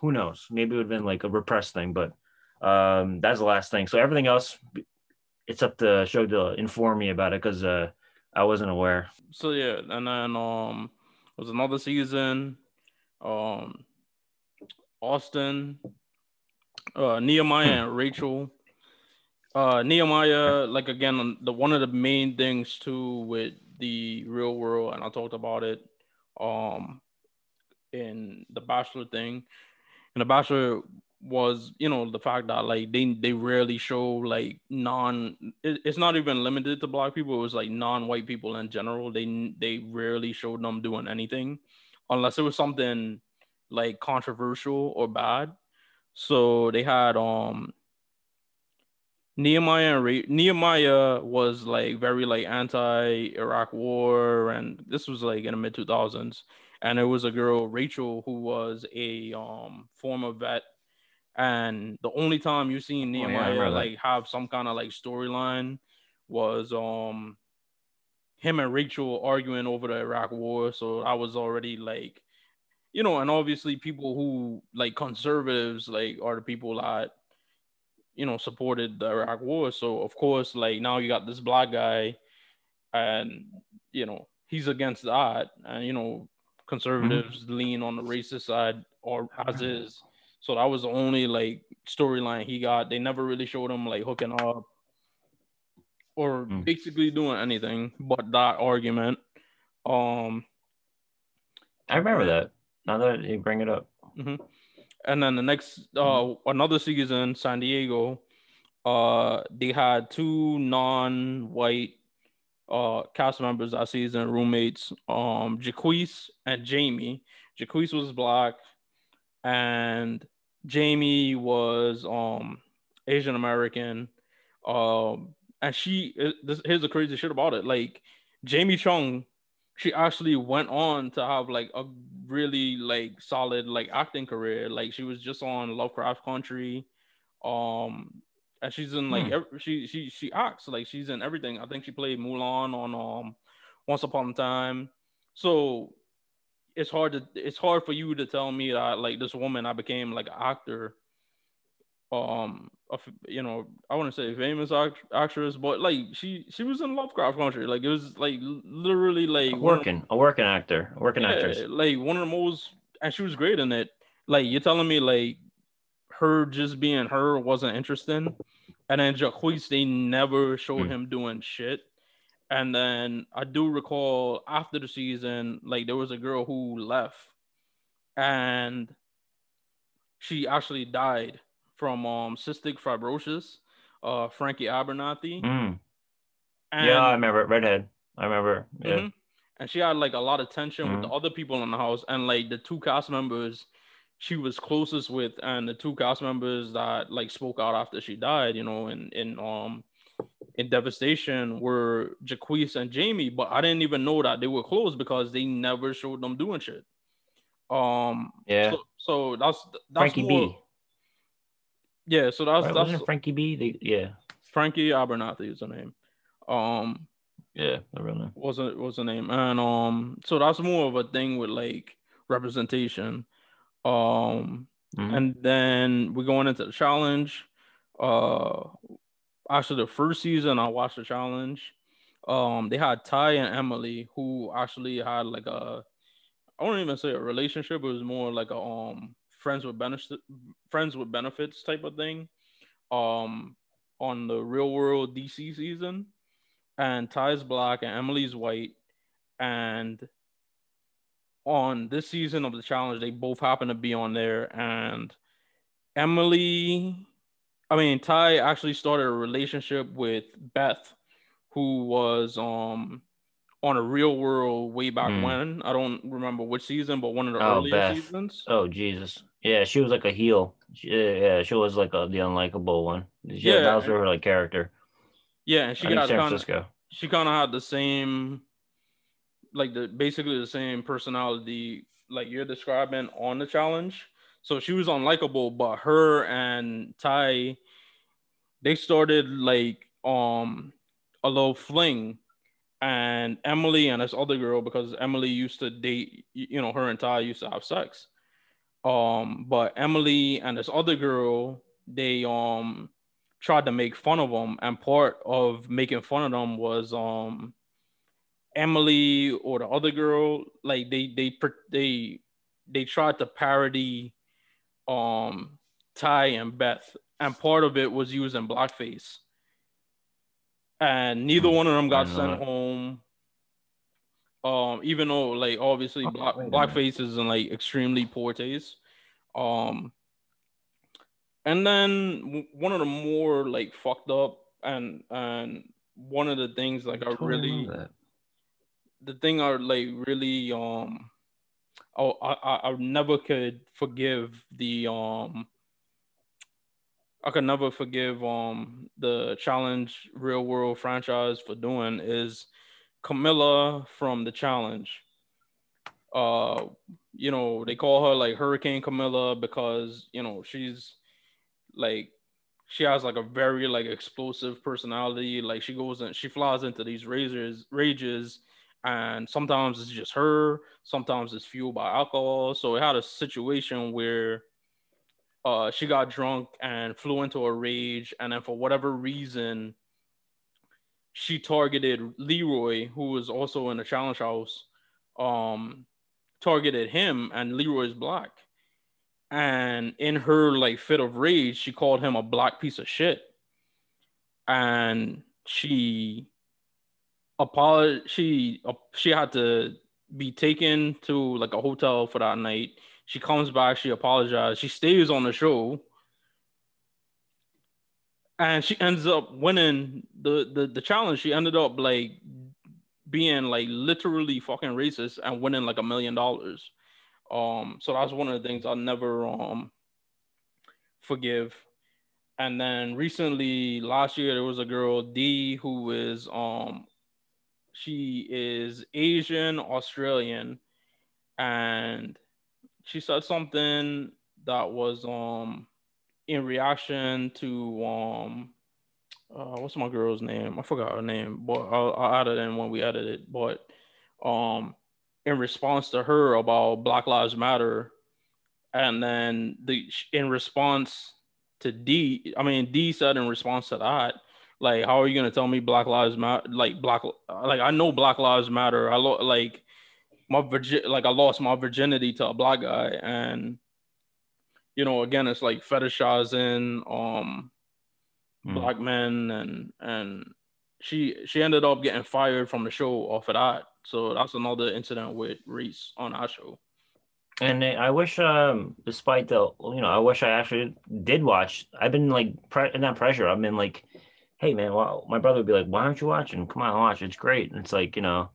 S1: who knows? Maybe it would have been like a repressed thing, but um, that's the last thing. So everything else, it's up to show to inform me about it because uh, I wasn't aware.
S2: So yeah, and then um, it was another season. Um, Austin, uh, Nehemiah hmm. and Rachel. Uh, Nehemiah, like again, the one of the main things too with the real world, and I talked about it. Um, in the bachelor thing and the bachelor was you know the fact that like they they rarely show like non it, it's not even limited to black people it was like non-white people in general they they rarely showed them doing anything unless it was something like controversial or bad so they had um Nehemiah and Nehemiah was like very like anti Iraq war and this was like in the mid 2000s and it was a girl Rachel who was a um former vet. And the only time you seen Nehemiah oh, yeah, like have some kind of like storyline was um him and Rachel arguing over the Iraq war. So I was already like you know and obviously people who like conservatives like are the people that you know supported the Iraq war so of course like now you got this black guy and you know he's against that and you know conservatives mm-hmm. lean on the racist side or as is. So that was the only like storyline he got. They never really showed him like hooking up or mm. basically doing anything but that argument. Um
S1: I remember that. Now that you bring it up.
S2: Mm-hmm. And then the next uh mm-hmm. another season, San Diego, uh they had two non-white uh cast members that season, roommates, um Jacquese and Jamie. Jacquese was black and Jamie was um Asian American. Um and she this here's the crazy shit about it. Like Jamie Chung, she actually went on to have like a really like solid like acting career. Like she was just on Lovecraft Country. Um and she's in like hmm. every, she she she acts like she's in everything. I think she played Mulan on um Once Upon a Time. So it's hard to it's hard for you to tell me that like this woman I became like an actor. Um, you know, I want to say famous act- actress, but like she she was in Lovecraft Country. Like it was like literally like
S1: a working of, a working actor, a working yeah, actress.
S2: Like one of the most, and she was great in it. Like you're telling me like her just being her wasn't interesting. And then Jacquese, they never showed mm. him doing shit. And then I do recall after the season, like there was a girl who left and she actually died from um cystic fibrosis, uh Frankie Abernathy.
S1: Mm. yeah, I remember redhead. I remember. Yeah. Mm-hmm.
S2: And she had like a lot of tension mm with the other people in the house, and like the two cast members she was closest with and the two cast members that like spoke out after she died, you know, in in um in devastation were Jacquese and Jamie, but I didn't even know that they were close because they never showed them doing shit. Um
S1: yeah.
S2: So, so that's that's
S1: Frankie more, B.
S2: Yeah, so that's
S1: right,
S2: that's
S1: wasn't Frankie B. They, yeah.
S2: Frankie Abernathy is the name. Um
S1: yeah, the real name.
S2: Wasn't was the name. And um so that's more of a thing with like representation. Um, mm-hmm. and then we're going into the challenge. Uh, actually, the first season I watched the challenge. Um, they had Ty and Emily who actually had like a, I don't even say a relationship. It was more like a um friends with benefits, friends with benefits type of thing. um on the Real World DC season, and Ty's black and Emily's white, and on this season of the challenge, they both happen to be on there, and Emily, I mean Ty actually started a relationship with Beth, who was um on a real world way back
S1: Hmm.
S2: when. I don't remember which season, but one of the
S1: Oh,
S2: earlier
S1: Beth.
S2: seasons.
S1: Oh Jesus. Yeah, she was like a heel. She, yeah, she was like a, the unlikable one. Yeah,
S2: Yeah.
S1: that was her like character.
S2: Yeah, and she
S1: I think
S2: got
S1: San
S2: kind of
S1: Francisco.
S2: she kind of had the same, like the basically the same personality like you're describing on the challenge. So she was unlikable, but her and Ty, they started like um a little fling, and Emily and this other girl because Emily used to date, you know, her and Ty used to have sex. Um, but Emily and this other girl, they um tried to make fun of them, and part of making fun of them was um Emily or the other girl, like they they they they tried to parody um Ty and Beth, and part of it was using blackface, and neither
S1: Hmm,
S2: one of them got sent home. Um, even though like obviously
S1: Oh,
S2: black blackface is in like extremely poor taste. Um, and then one of the more like fucked up and and one of the things like I
S1: Totally
S2: really the thing I like really um oh I I, I never could forgive the um I could never forgive um the challenge real world franchise for doing is Camila from the challenge. Uh you know, they call her like Hurricane Camila because, you know, she's like she has like a very like explosive personality. Like she goes and she flies into these razors rages and sometimes it's just her, sometimes it's fueled by alcohol. So it had a situation where uh she got drunk and flew into a rage, and then for whatever reason, she targeted Leroy, who was also in the challenge house, um, targeted him, and Leroy's black. And in her like fit of rage, she called him a black piece of shit. And she apologized. She uh, she had to be taken to like a hotel for that night. She comes back. She apologized. She stays on the show, and she ends up winning the the the challenge. She ended up like being like literally fucking racist and winning like a million dollars. Um, so that's one of the things I'll never um forgive. And then recently, last year, there was a girl Dee who is um she is Asian Australian, and she said something that was um in reaction to um uh, what's my girl's name? I forgot her name, but I'll, I'll add it in when we edit it. But um, in response to her about Black Lives Matter, and then the in response to Dee, I mean Dee said in response to that, like, how are you gonna tell me Black Lives Matter? Like Black, like I know Black Lives Matter. I lo- like my virgin, like I lost my virginity to a black guy, and you know, again, it's like fetishizing um
S1: Mm.
S2: black men and and she she ended up getting fired from the show off of that. So that's another incident with Reese on our show.
S1: And I wish, um, despite the, you know, I wish I actually did watch. I've been like, pre- not pressure. I've been like, hey man, well, my brother would be like, why aren't you watching? Come on, watch. It's great. And it's like, you know,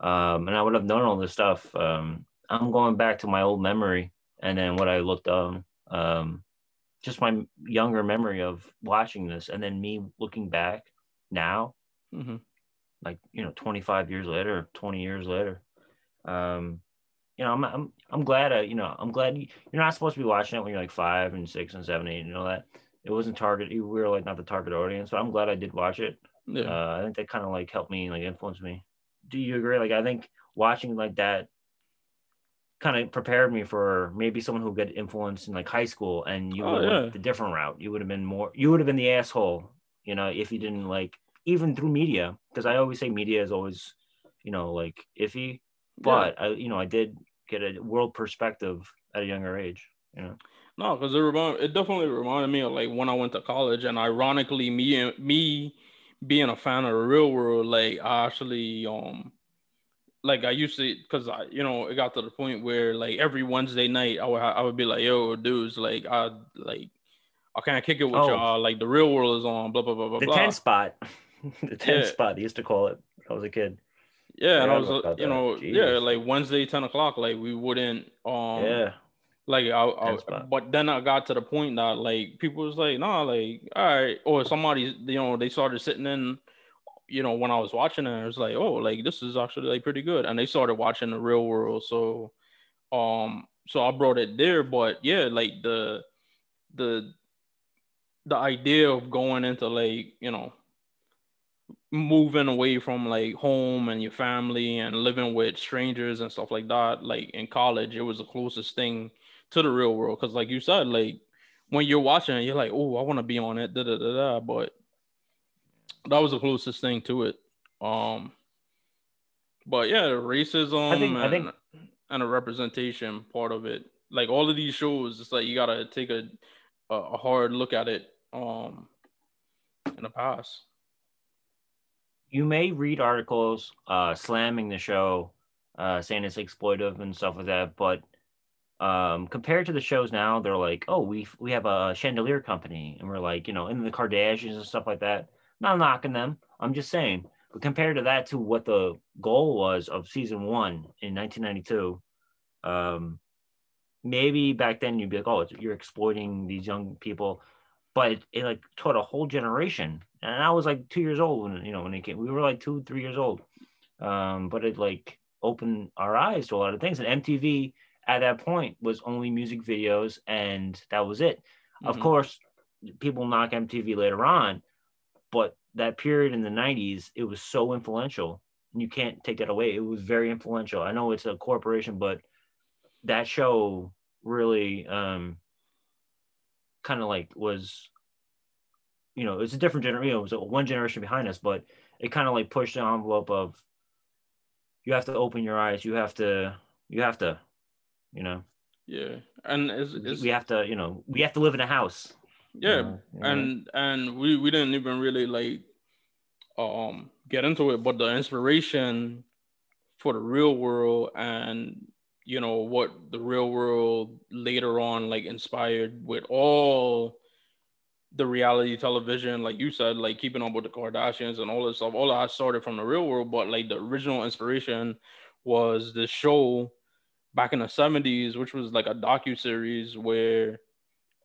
S1: um, and I would have known all this stuff. Um, I'm going back to my old memory, and then what I looked on, um, just my younger memory of watching this, and then me looking back now,
S2: hmm
S1: like you know 25 years later 20 years later um you know i'm i'm, I'm glad i you know i'm glad you, you're not supposed to be watching it when you're like five and six and seven eight you know that it wasn't target we were like not the target audience but i'm glad i did watch it.
S2: Yeah.
S1: uh i think that kind of like helped me like influence me. Do you agree? Like i think watching like that kind of prepared me for maybe someone who get influenced in like high school and you
S2: Oh,
S1: would
S2: yeah.
S1: the different route you would have been more you would have been the asshole you know if you didn't like even through media because i always say media is always you know like iffy but i you know i did get a world perspective at a younger age You know.
S2: No, because it remind it definitely reminded me of like when I went to college, and ironically, me and me being a fan of the real world, like I actually um like I used to because I you know it got to the point where like every Wednesday night I would I would be like yo dudes like I like I can't kick it with oh. y'all like the real world is on blah blah blah blah
S1: the
S2: blah.
S1: ten spot the ten yeah. spot they used to call it I was a kid
S2: yeah, and I was you know Jeez. yeah like Wednesday ten o'clock like we wouldn't um
S1: yeah
S2: like I, I but then I got to the point that like people was like, nah, like all right, or somebody, you know, they started sitting in, you know, when I was watching it, it was like, oh, like this is actually like pretty good, and they started watching the real world, so, um, so I brought it there, but yeah, like the, the, the idea of going into like you know moving away from like home and your family and living with strangers and stuff like that like in college it was the closest thing to the real world. Because like you said, like when you're watching it, you're like, oh, I want to be on it. Da, da, da, da. But that was the closest thing to it. Um, but yeah, racism I think, and, I think... and a representation part of it. Like all of these shows, it's like you gotta take a a hard look at it um in the past.
S1: You may read articles uh slamming the show, uh saying it's exploitive and stuff like that, but um, compared to the shows now, they're like, oh, we we have a chandelier company, and we're like, you know, in the Kardashians and stuff like that. Not knocking them. I'm just saying. But compared to that, to what the goal was of season one in 1992, um, maybe back then you'd be like, oh, you're exploiting these young people, but it, it, like taught a whole generation. And I was like two years old when you know when it came. We were like two, three years old. Um, but it like opened our eyes to a lot of things. And MTV at that point was only music videos and that was it. Mm-hmm. Of course, people knock MTV later on, but that period in the 90s, it was so influential. And you can't take that away. It was very influential. I know it's a corporation, but that show really um, kind of like was, you know, it's a different generation. It was one generation behind us, but it kind of like pushed the envelope of you have to open your eyes. You have to, you have to you know.
S2: Yeah, and it's, it's,
S1: we have to, you know, we have to live in a house.
S2: Yeah, you know, and and we we didn't even really like um get into it, but the inspiration for the real world and you know what the real world later on like inspired with all the reality television, like you said, like keeping up with the Kardashians and all this stuff. All that started from the real world, but like the original inspiration was the show back in the 70s, which was like a docu series where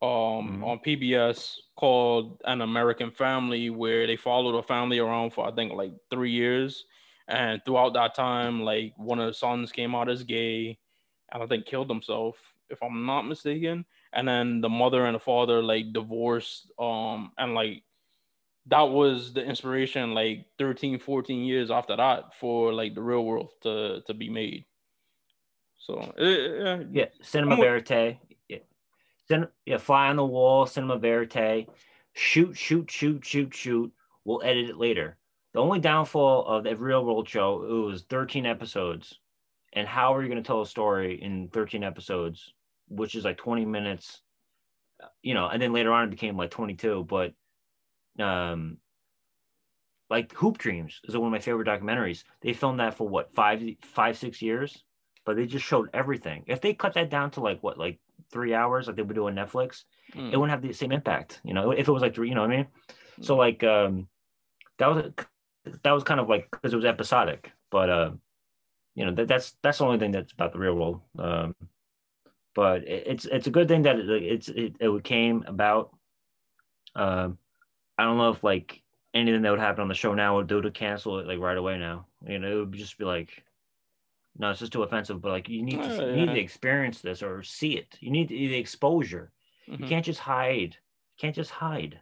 S2: um mm-hmm. on PBS called An American Family, where they followed a family around for I think like three years. And throughout that time, like one of the sons came out as gay and I think killed himself, if I'm not mistaken. And then the mother and the father like divorced. Um and like that was the inspiration like 13, 14 years after that for like the real world to to be made. So uh,
S1: yeah, cinema verite. Yeah. Cin- yeah, fly on the wall, cinema verite. Shoot, shoot, shoot, shoot, shoot. We'll edit it later. The only downfall of the real world show it was 13 episodes. And how are you going to tell a story in 13 episodes, which is like 20 minutes, you know, and then later on it became like 22, but um like Hoop Dreams is one of my favorite documentaries. They filmed that for what five, five, six years but they just showed everything. If they cut that down to like what, like three hours, like they would do on Netflix, mm. it wouldn't have the same impact. You know, if it was like three, you know what I mean? Mm. So like, um, that was that was kind of like because it was episodic, but uh, you know, that, that's that's the only thing that's about the real world. Um, but it, it's it's a good thing that it, it's it, it came about. Um, I don't know if like anything that would happen on the show now would do to cancel it like right away now. You know, it would just be like no, it's just too offensive. But like you need to oh, you need to experience this or see it. You need the exposure. Mm-hmm. You can't just hide. You can't just hide.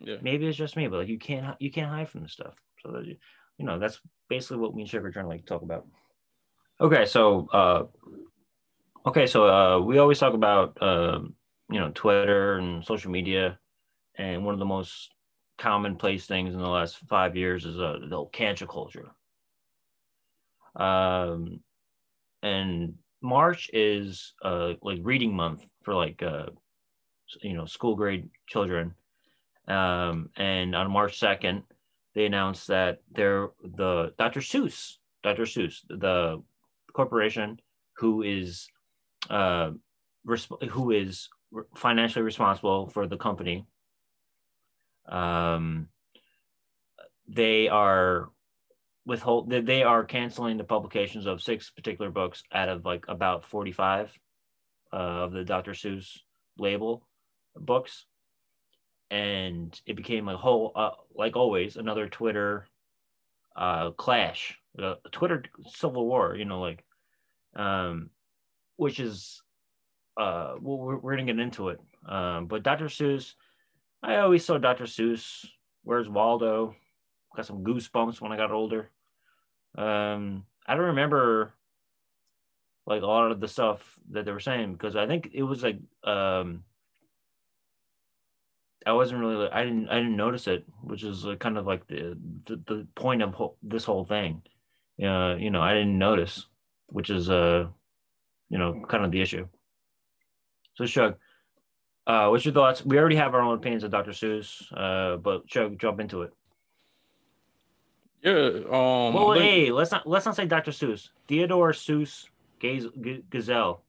S1: Yeah. Maybe it's just me, but like you can't you can't hide from this stuff. So that, you know that's basically what me and Sugar are trying to like talk about. Okay, so uh, okay, so uh, we always talk about uh, you know Twitter and social media, and one of the most commonplace things in the last five years is uh, the cancel culture. Um, and March is uh like reading month for like uh you know school grade children, um, and on March second they announced that they're the Dr. Seuss, Dr. Seuss, the corporation who is uh resp- who is financially responsible for the company. Um, they are withhold that they are canceling the publications of six particular books out of like about 45 uh, of the Dr. Seuss label books. And it became a whole, uh, like always, another Twitter uh, clash, a Twitter civil war, you know, like, um, which is, uh, well, we're, we're going to get into it. Um, but Dr. Seuss, I always saw Dr. Seuss, Where's Waldo? Got some goosebumps when I got older. Um, I don't remember like a lot of the stuff that they were saying because I think it was like um I wasn't really I didn't I didn't notice it, which is kind of like the the, the point of this whole thing. Uh, you know, I didn't notice, which is uh you know kind of the issue. So Shug, uh, what's your thoughts? We already have our own opinions of Dr. Seuss, uh, but Shug, jump into it.
S2: Yeah. Um.
S1: Well, hey, let's not let's not say Dr. Seuss. Theodore Seuss G- Geisel.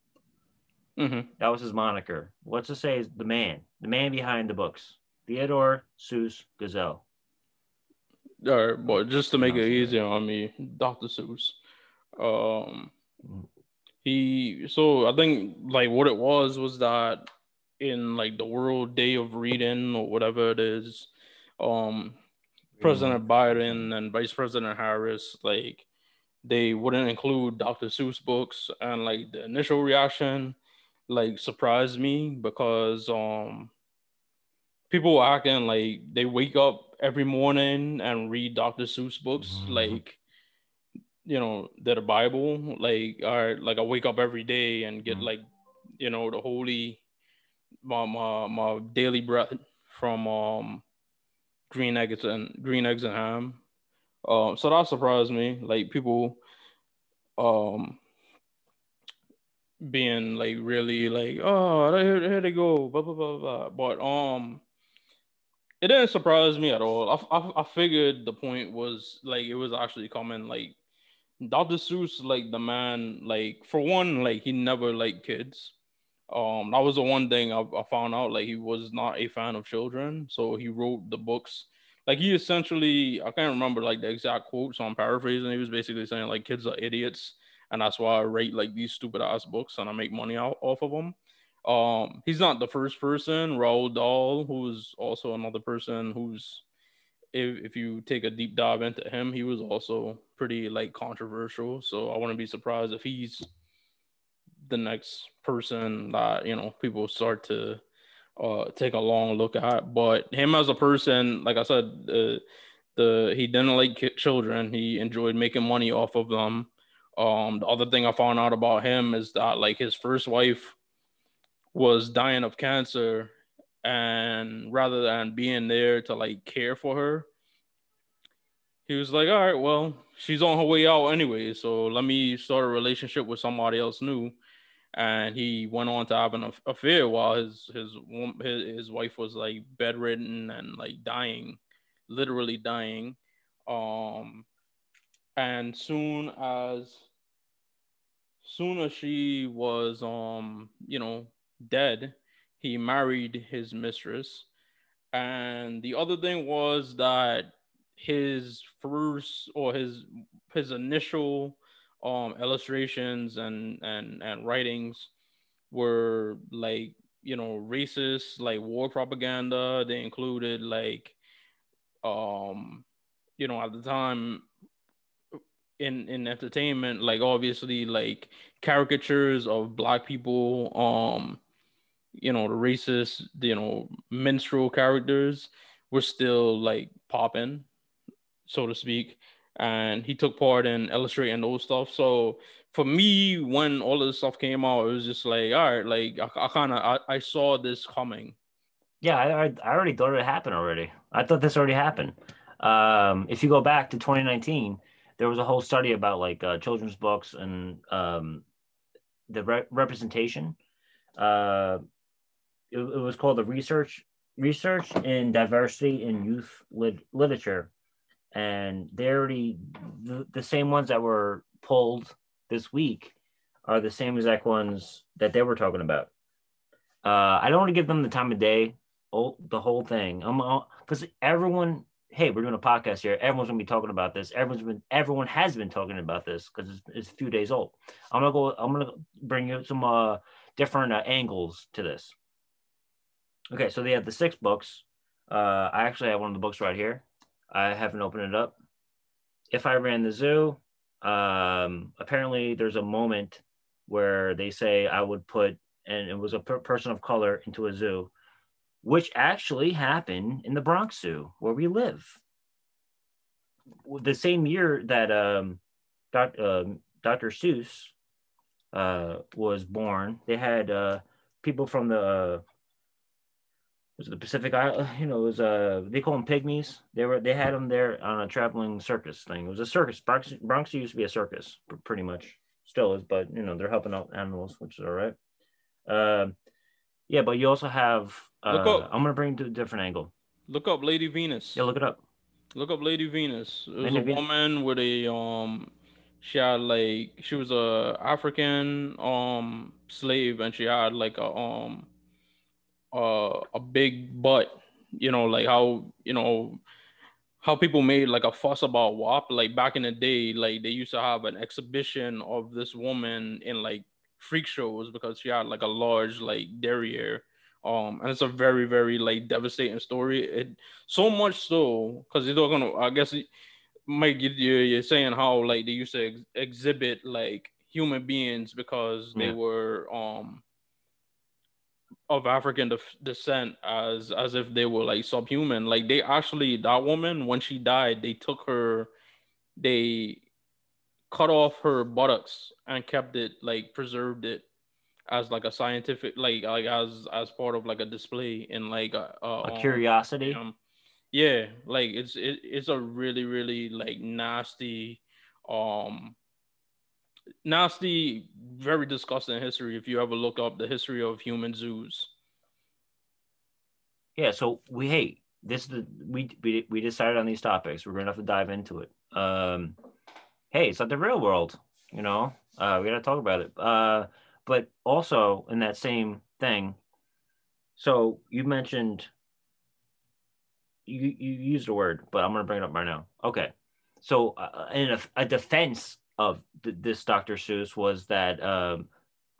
S2: Mm-hmm.
S1: That was his moniker. What's to say is the man, the man behind the books, Theodore Seuss Geisel.
S2: All right, but just to make it easier on me, Dr. Seuss. Um, mm-hmm. he so I think like what it was was that in like the World Day of Reading or whatever it is, um, President Biden and Vice President Harris, like they wouldn't include Dr. Seuss books, and like the initial reaction, like surprised me because um people acting like they wake up every morning and read Dr. Seuss books, mm-hmm. like you know, they're the Bible. Like, right, like I wake up every day and get mm-hmm. like, you know, the holy my my my daily bread from um green eggs and green eggs and ham. Um, so that surprised me. Like people, um, being like really like, oh, here, here they go, blah blah blah blah. But um, it didn't surprise me at all. I, I I figured the point was like it was actually coming. Like Dr. Seuss, like the man, like for one, like he never liked kids. Um, that was the one thing I, I found out. Like he was not a fan of children, so he wrote the books. Like he essentially, I can't remember like the exact quote, so I'm paraphrasing. He was basically saying like kids are idiots, and that's why I rate like these stupid ass books and I make money out off of them. Um, he's not the first person. Roald Dahl, who's also another person who's, if if you take a deep dive into him, he was also pretty like controversial. So I wouldn't be surprised if he's the next person that you know people start to uh, take a long look at. But him as a person, like I said, uh, the he didn't like children. He enjoyed making money off of them. Um, the other thing I found out about him is that like his first wife was dying of cancer, and rather than being there to like care for her, he was like, "All right, well, she's on her way out anyway, so let me start a relationship with somebody else new." And he went on to have an affair while his his his, his wife was like bedridden and like dying, literally dying. Um, and soon as soon as she was um you know dead, he married his mistress. And the other thing was that his first or his his initial um illustrations and and and writings were like you know racist like war propaganda. They included like um you know at the time in in entertainment like obviously like caricatures of black people um you know the racist you know minstrel characters were still like popping so to speak and he took part in illustrating those stuff. So for me, when all of this stuff came out, it was just like, all right, like I, I kind of I, I, saw this coming.
S1: Yeah, I, I already thought it happened already. I thought this already happened. Um, if you go back to 2019, there was a whole study about like uh, children's books and um, the re- representation. Uh, it, it, was called the research research in diversity in youth lit- literature, and they already the, the same ones that were pulled this week are the same exact ones that they were talking about. Uh, I don't want to give them the time of day, oh, the whole thing. I'm because everyone hey, we're doing a podcast here. Everyone's gonna be talking about this. Everyone's been, everyone has been talking about this because it's, it's, a few days old. I'm gonna go. I'm gonna bring you some uh, different uh, angles to this. Okay, so they have the six books. Uh, I actually have one of the books right here. I haven't opened it up. If I ran the zoo, um, apparently there's a moment where they say I would put, and it was a per- person of color into a zoo which actually happened in the Bronx Zoo where we live. The same year that um, doc, uh, Dr. Seuss uh, was born, they had uh, people from the uh, was the Pacific Island. You know, it was uh they call them pygmies. They were they had them there on a traveling circus thing. It was a circus. Bronx, Bronx used to be a circus, pretty much. Still is, but you know they're helping out animals, which is all right. Uh, yeah, but you also have uh. I'm gonna bring it to a different angle.
S2: Look up Lady Venus.
S1: Yeah, look it up.
S2: Look up Lady Venus. It was Lady a Venus. woman with a um she had like she was a African um slave and she had like a um uh a big butt, you know, like how you know how people made like a fuss about WAP. Like back in the day, like they used to have an exhibition of this woman in like freak shows because she had like a large like derriere um, and it's a very, very like devastating story. It so much so because you're gonna, I guess, Mike, you're, you're saying how like they used to ex- exhibit like human beings because they yeah. were um of African de- descent as as if they were like subhuman. Like they actually that woman when she died, they took her, they cut off her buttocks and kept it like preserved it as like a scientific like like as as part of like a display and like a,
S1: a, a curiosity um,
S2: yeah like it's it, it's a really really like nasty um nasty very disgusting history if you ever look up the history of human zoos.
S1: Yeah so we hate this is the we, we we decided on these topics. We're gonna have to dive into it. Um hey it's like the real world you know? Uh we gotta talk about it. Uh but also in that same thing, so you mentioned you you used a word, but I'm to bring it up right now. Okay, so uh, in a, a, defense of th- this Dr. Seuss was that, um,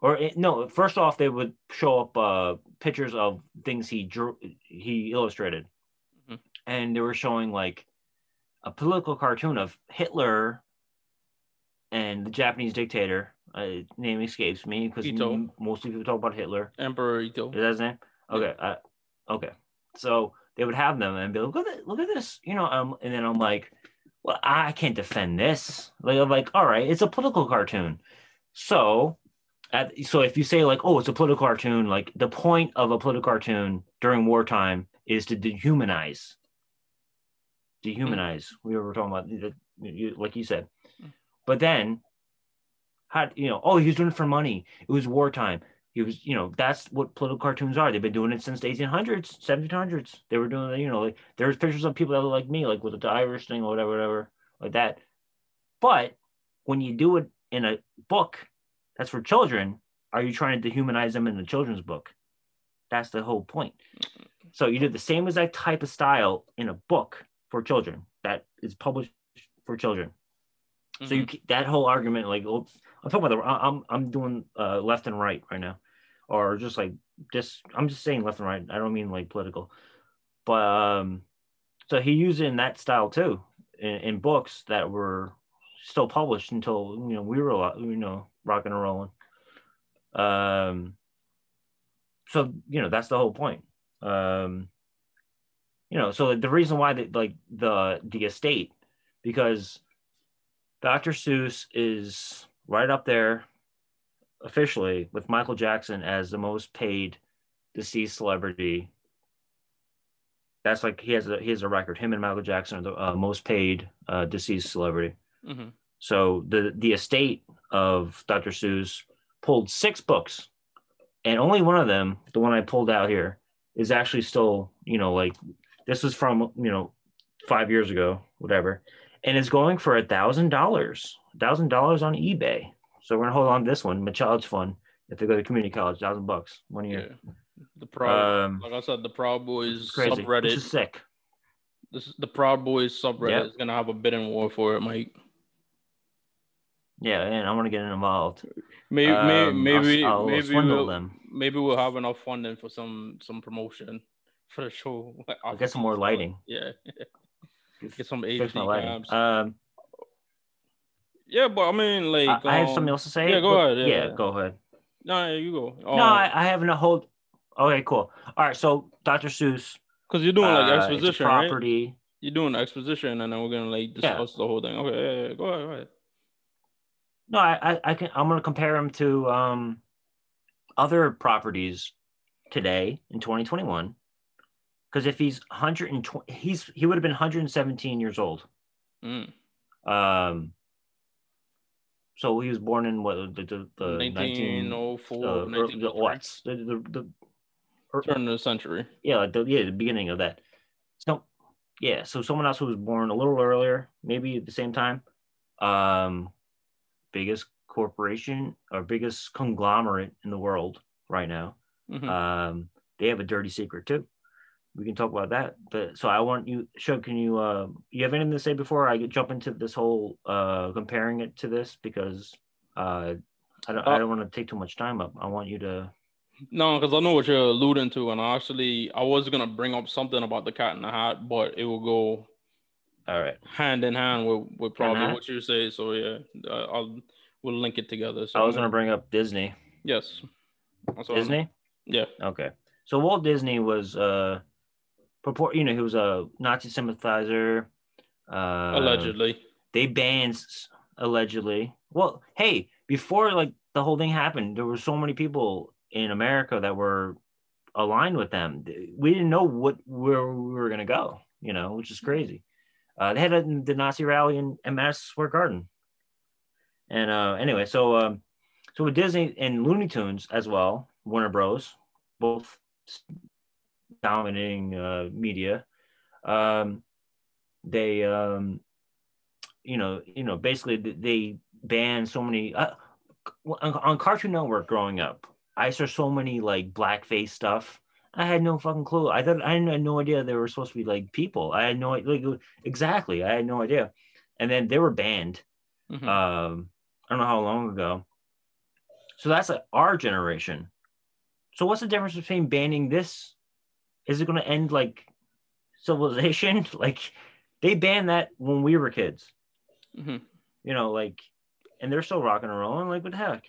S1: or it, no, first off, they would show up uh, pictures of things he drew, he illustrated, mm-hmm. and they were showing like a political cartoon of Hitler and the Japanese dictator uh, name escapes me because mostly people talk about Hitler.
S2: Emperor Ito.
S1: Is that his name? Okay. Yeah. Uh, okay. So they would have them and be like, look at, look at this, you know. Um, and then I'm like, well, I can't defend this. Like, I'm like, all right, it's a political cartoon. So, at, so if you say like, oh, it's a political cartoon, like the point of a political cartoon during wartime is to dehumanize. Dehumanize. Mm-hmm. We were talking about, like you said. Hmm. But then had you know oh he was doing it for money it was wartime he was you know that's what political cartoons are. They've been doing it since the 1800s 1700s they were doing you know like there's pictures of people that look like me like with the irish thing or whatever whatever like that. But when you do it in a book that's for children are you trying to dehumanize them in a children's book? That's the whole point. So you do the same exact type of style in a book for children that is published for children. Mm-hmm. so you mm-hmm. that whole argument like I'm talking about the I'm I'm doing uh, left and right right now, or just like just I'm just saying left and right. I don't mean like political, but um, so he used it in that style too in, in books that were still published until you know we were you know rocking and rolling. Um, so you know that's the whole point. Um, you know, so the reason why the like the the estate because Dr. Seuss is right up there officially with Michael Jackson as the most paid deceased celebrity. That's like he has a he has a record. Him and Michael Jackson are the uh, most paid uh, deceased celebrity. Mm-hmm. So the the estate of Dr. Seuss pulled six books, and only one of them, the one I pulled out here, is actually still, you know, like this was from you know five years ago, whatever, and it's going for a thousand dollars, thousand dollars on eBay. So we're gonna hold on to this one, my child's fun. If they go to community college, thousand bucks one year.
S2: Yeah. The proud,
S1: Um,
S2: like I said, the Proud Boys
S1: crazy,
S2: subreddit.
S1: is sick.
S2: This the Proud Boys subreddit
S1: Yep.
S2: is gonna have a bidding war for it, Mike.
S1: Yeah, and I want to get involved.
S2: Maybe,
S1: Um,
S2: maybe,
S1: I'll, I'll
S2: maybe, we'll, maybe we'll have enough funding for some some promotion for the show.
S1: I'll get some more lighting.
S2: Yeah, get some
S1: Fix my
S2: HD
S1: lighting. Um,
S2: yeah, but I mean, like,
S1: I, I have
S2: um,
S1: something else to say.
S2: yeah, go ahead, yeah,
S1: Yeah,
S2: yeah.
S1: go ahead.
S2: No, yeah, you go.
S1: no, I, I have a whole. Okay, cool. All right, so Dr. Seuss.
S2: because you're doing like
S1: uh,
S2: exposition, right?
S1: property.
S2: You're doing exposition, and then we're gonna like
S1: Yeah.
S2: discuss the whole thing. Okay, yeah, yeah, go ahead, go ahead.
S1: No, I, I, I can. I'm going to compare him to um, other properties today in 2021. Because if he's 120, he's he would have been 117 years old.
S2: Mm.
S1: Um, so he was born in what the the, the 19 uh,
S2: 1904,
S1: the, the
S2: 1903.
S1: what the, the, the er,
S2: turn of the century.
S1: yeah like the yeah the beginning of that. So yeah, so someone else who was born a little earlier, maybe at the same time. Um, biggest corporation or biggest conglomerate in the world right now.
S2: Mhm.
S1: Um, they have a dirty secret too. We can talk about that. But so I want you, Shug, can you uh you have anything to say before I jump into this whole uh comparing it to this because uh I don't I
S2: Uh,
S1: don't want to take too much time up. I want you to
S2: No, because I know what you're alluding to, and actually, I was gonna bring up something about the Cat in the Hat, but it will go
S1: all right.
S2: hand in hand with, with probably what you say. So yeah, uh, I'll we'll link it together. So
S1: I was gonna bring up Disney.
S2: yes,
S1: Disney?
S2: Yeah.
S1: Okay. So Walt Disney was uh purport you know, he was a Nazi sympathizer. Uh
S2: allegedly.
S1: they banned allegedly. Well, hey, before like the whole thing happened, there were so many people in America that were aligned with them. We didn't know what where we were gonna go, you know, which is crazy. Uh, they had a, the Nazi rally in, in Madison Square Garden, and uh, anyway, so um, so with Disney and Looney Tunes as well, Warner Bros, both dominating uh, media. Um, they um, you know, you know, basically they banned so many uh, on, on Cartoon Network growing up. I saw so many like blackface stuff. I had no fucking clue. I thought I had no idea they were supposed to be like people. I had no like exactly. I had no idea. And then they were banned.
S2: Mhm.
S1: Um, I don't know how long ago. So that's like our generation. So what's the difference between banning this? Is it going to end like civilization? like they banned that when we were kids
S2: Mhm.
S1: you know, like, and they're still rocking and rolling. Like, what the heck?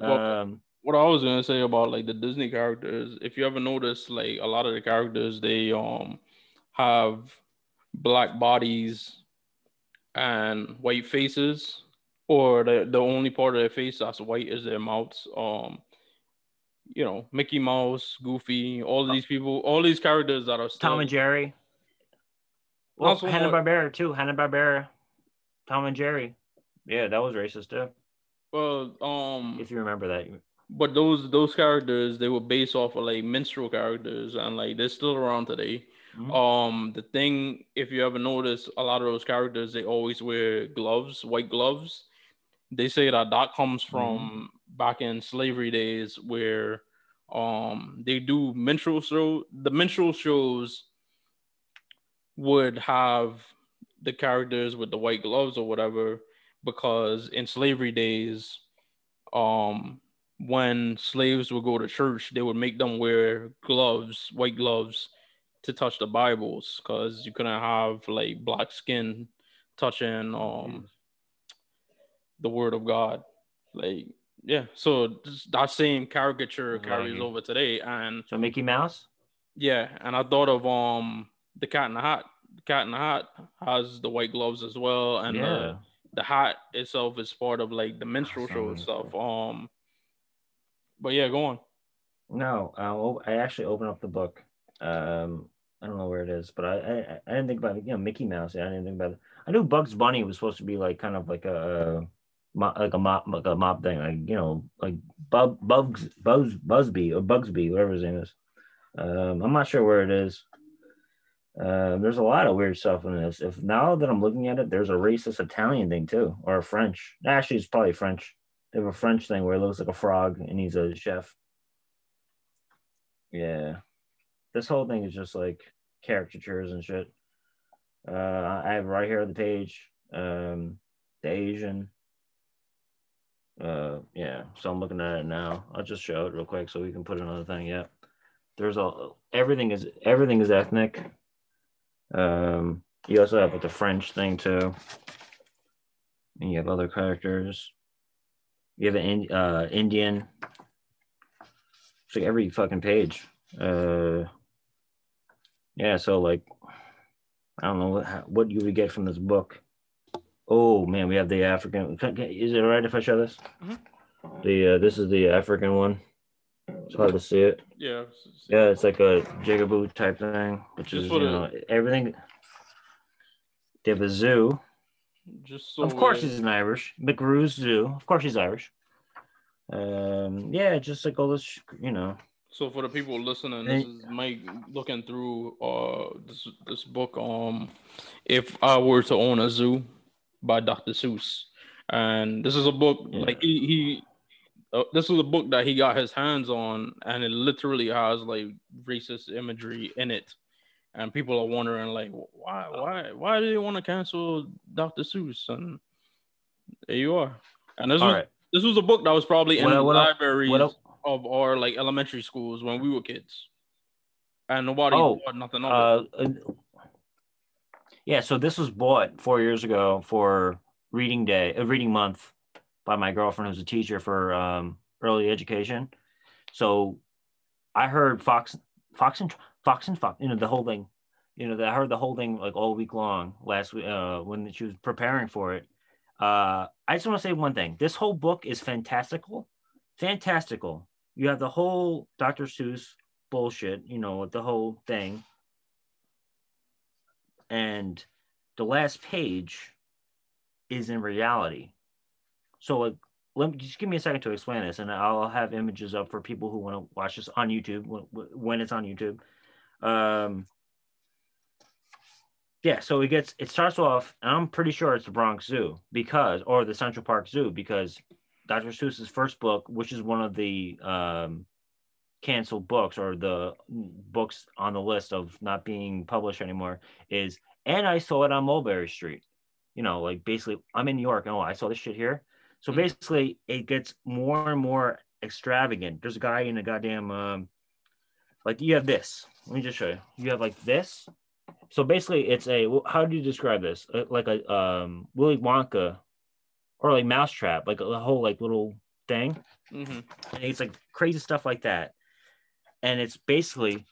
S2: Well,
S1: um,
S2: what I was gonna say about like the Disney characters, if you ever notice, like a lot of the characters, they um have black bodies and white faces, or the the only part of their face that's white is their mouths. Um, you know, Mickey Mouse, Goofy, all of these people, all these characters that are still
S1: Tom and Jerry. Well,
S2: Also,
S1: Hanna
S2: what-
S1: Barbera too. Hanna Barbera, Tom and Jerry. Yeah, that was racist too.
S2: well, um,
S1: If you remember that.
S2: but those those characters they were based off of like minstrel characters and like they're still around today.
S1: Mhm.
S2: Um, the thing, if you ever notice, a lot of those characters they always wear gloves, white gloves. They say that that comes from back in slavery days where um they do minstrel show. The minstrel shows would have the characters with the white gloves or whatever because in slavery days um when slaves would go to church they would make them wear gloves white gloves to touch the bibles because you couldn't have like black skin touching um the word of god like yeah so that same caricature carries over today and
S1: So Mickey Mouse.
S2: yeah, and I thought of um the Cat in the Hat. The Cat in the Hat has the white gloves as well, and
S1: yeah.
S2: the, the hat itself is part of like the minstrel
S1: Awesome.
S2: show stuff. Um, but yeah, go on.
S1: No, I actually opened up the book. Um, I don't know where it is, but I, I I didn't think about it. You know, Mickey Mouse. Yeah, I didn't think about it. I knew Bugs Bunny was supposed to be like kind of like a, like a mop, like a mop thing, like you know, like Bub, Bugs, Buzz, Busby or Bugsby, whatever his name is. Um, I'm not sure where it is. Uh, there's a lot of weird stuff in this. If now that I'm looking at it, there's a racist Italian thing too, or a French. Actually, it's probably French. They have a French thing where it looks like a frog and he's a chef. Yeah, this whole thing is just like caricatures and shit. Uh, I have right here on the page, um, the Asian. Uh, yeah. So I'm looking at it now. I'll just show it real quick so we can put another thing. Yeah. There's a everything is everything is ethnic. Um, you also have like the French thing too. And you have other characters. You have an uh, Indian. It's like every fucking page. Uh, yeah. So like, I don't know what what you would get from this book. Oh man, we have the African. Is it all right if I show this?
S2: Mhm.
S1: The uh, this is the African one. It's hard to see it.
S2: Yeah.
S1: Yeah, it's like a jigaboo type thing, which
S2: Just
S1: is you
S2: the-
S1: know everything. They have a zoo.
S2: Just so
S1: of course,
S2: we're-
S1: he's an Irish. McGrew's Zoo. Of course, he's Irish. Um, yeah, just like all this, you know.
S2: So for the people listening, this is Mike looking through uh this this book. Um, if I were to own a zoo, by Dr. Seuss, and this is a book
S1: Yeah.
S2: like he he. Uh, this is a book that he got his hands on, and it literally has like racist imagery in it, and people are wondering like, why, why, why do they want to cancel Dr. Seuss? And there you are. And this
S1: All
S2: was
S1: right.
S2: this was a book that was probably in
S1: What-
S2: the
S1: what el-
S2: libraries of our like elementary schools when we were kids, and nobody
S1: Oh,
S2: thought nothing of it.
S1: Uh, yeah, so this was bought four years ago for reading day, uh, reading month, by my girlfriend who's a teacher for um, early education. So I heard Fox, Fox and Fox and Fox, you know, the whole thing. You know, I heard the whole thing like all week long last week uh, when she was preparing for it. Uh, I just want to say one thing: this whole book is fantastical, fantastical. You have the whole Dr. Seuss bullshit, you know, the whole thing and the last page is in reality. So let me just give me a second to explain this, and I'll have images up for people who want to watch this on YouTube when, when it's on YouTube. Um, yeah, so it gets it starts off, and I'm pretty sure it's the Bronx Zoo because, or the Central Park Zoo because Dr. Seuss's first book, which is one of the um, canceled books or the books on the list of not being published anymore, is and I saw it on Mulberry Street. You know, like basically, I'm in New York. Oh, I saw this shit here. So
S2: Mhm.
S1: basically, it gets more and more extravagant. There's a guy in a goddamn, um, like you have this. Let me just show you. You have like this. So basically, it's a. How do you describe this? Uh, Like a um, Willy Wonka, or like Mousetrap, like a whole like little thing
S2: Mm-hmm.
S1: and it's like crazy stuff like that and it's basically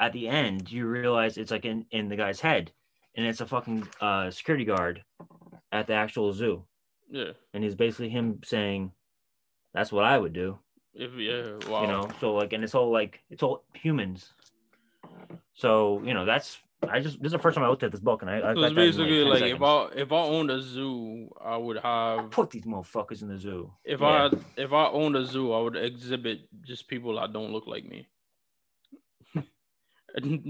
S1: at the end you realize it's like in in the guy's head and it's a fucking uh security guard at the actual zoo
S2: Yeah.
S1: and he's basically him saying that's what i would do
S2: If yeah. Wow.
S1: you know so like and it's all like it's all humans so you know that's i just this is the first time i looked at this book and i, I
S2: So it's basically
S1: 10
S2: like if. I if I owned a zoo, I would have
S1: put these motherfuckers in the zoo
S2: if
S1: Yeah.
S2: I if I owned a zoo, I would exhibit just people that don't look like me.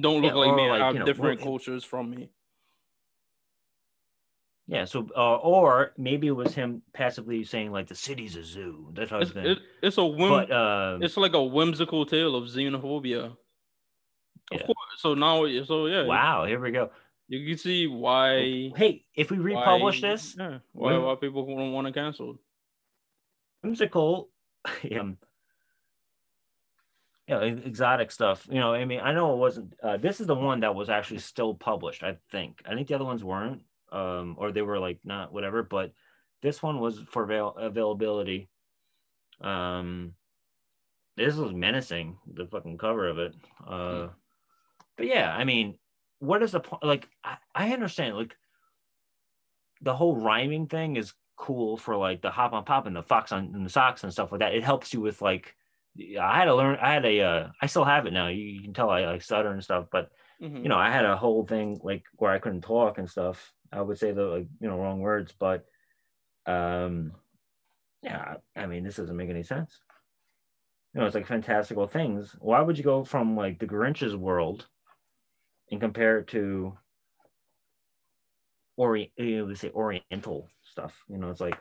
S2: Don't look
S1: Yeah,
S2: like me
S1: like,
S2: have
S1: you know,
S2: different
S1: well,
S2: cultures from me.
S1: yeah so uh, or maybe it was him passively saying like the city's a zoo That's type
S2: It's, it, it's a whim,
S1: but um
S2: it's like a whimsical tale of xenophobia. Of
S1: Yeah.
S2: course. So now so yeah,
S1: wow here we go
S2: you can see why
S1: hey if we republish
S2: why-
S1: this
S2: Yeah, why why people don't want to cancel.
S1: whimsical um you know, exotic stuff you know i mean i know it wasn't uh, this is the one that was actually still published i think i think the other ones weren't um or they were like not whatever but this one was for avail- availability um this was menacing the fucking cover of it uh but yeah i mean what is the point like I, I understand like the whole rhyming thing is cool for like the hop on pop and the fox on and the socks and stuff like that. It helps you with like I had to learn I had a uh I still have it now. You, you can tell I like stutter and stuff, but
S2: Mhm.
S1: you know, I had a whole thing like where I couldn't talk and stuff. I would say the like, you know, wrong words, but um Yeah, I mean, this doesn't make any sense. You know, it's like fantastical things. Why would you go from like the Grinch's world and compare it to Orient, you know, say Oriental stuff? You know, it's like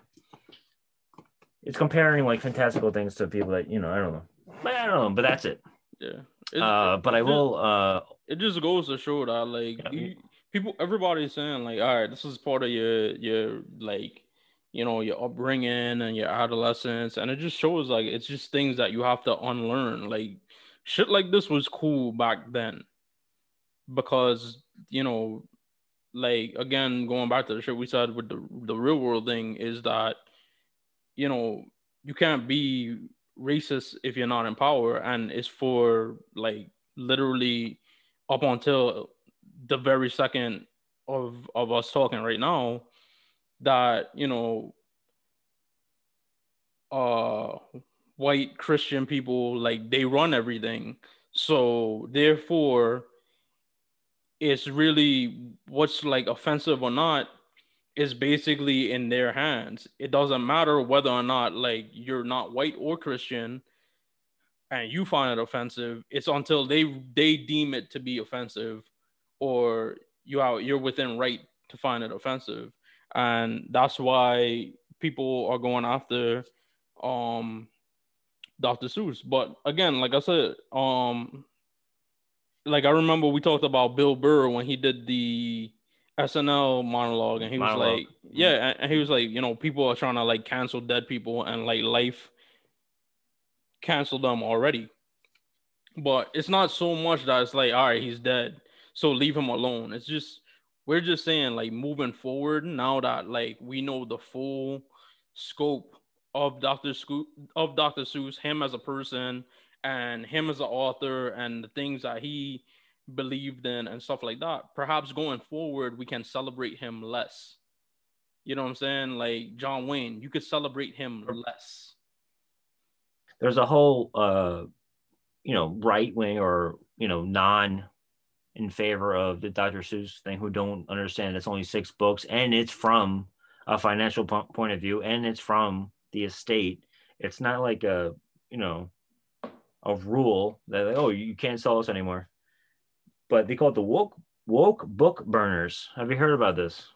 S1: it's comparing like fantastical things to people that you know. I don't know, but I don't know. But that's it.
S2: Yeah.
S1: Uh, but I will. Uh,
S2: it just goes to show that like yeah. you, people, everybody's saying like, all right, this is part of your your like you know your upbringing and your adolescence and it just shows like it's just things that you have to unlearn like shit like this was cool back then because you know like again going back to the shit we said with the the real world thing is that you know you can't be racist if you're not in power. And it's for like literally up until the very second of of us talking right now that you know uh white christian people like they run everything. So therefore it's really what's like offensive or not is basically in their hands it doesn't matter whether or not like you're not white or christian and you find it offensive it's until they they deem it to be offensive or you out you're within right to find it offensive and that's why people are going after um Dr. Seuss. But again, like I said, um like I remember we talked about Bill Burr when he did the SNL monologue and he was like, yeah, and he was like, you know, people are trying to like cancel dead people and like life canceled them already. But it's not so much that it's like, all right, he's dead. So leave him alone. It's just we're just saying like moving forward now that like we know the full scope of Dr. Scoop of Dr. Seuss, him as a person and him as an author and the things that he believed in and stuff like that. Perhaps going forward we can celebrate him less. You know what I'm saying? Like John Wayne, you could celebrate him less.
S1: There's a whole uh you know right wing or you know non in favor of the Dr. Seuss thing who don't understand it's only six books and it's from a financial point of view and it's from the estate. It's not like a, you know, a rule that like, oh you can't sell us anymore. But they call it the woke woke book burners. Have you heard about this?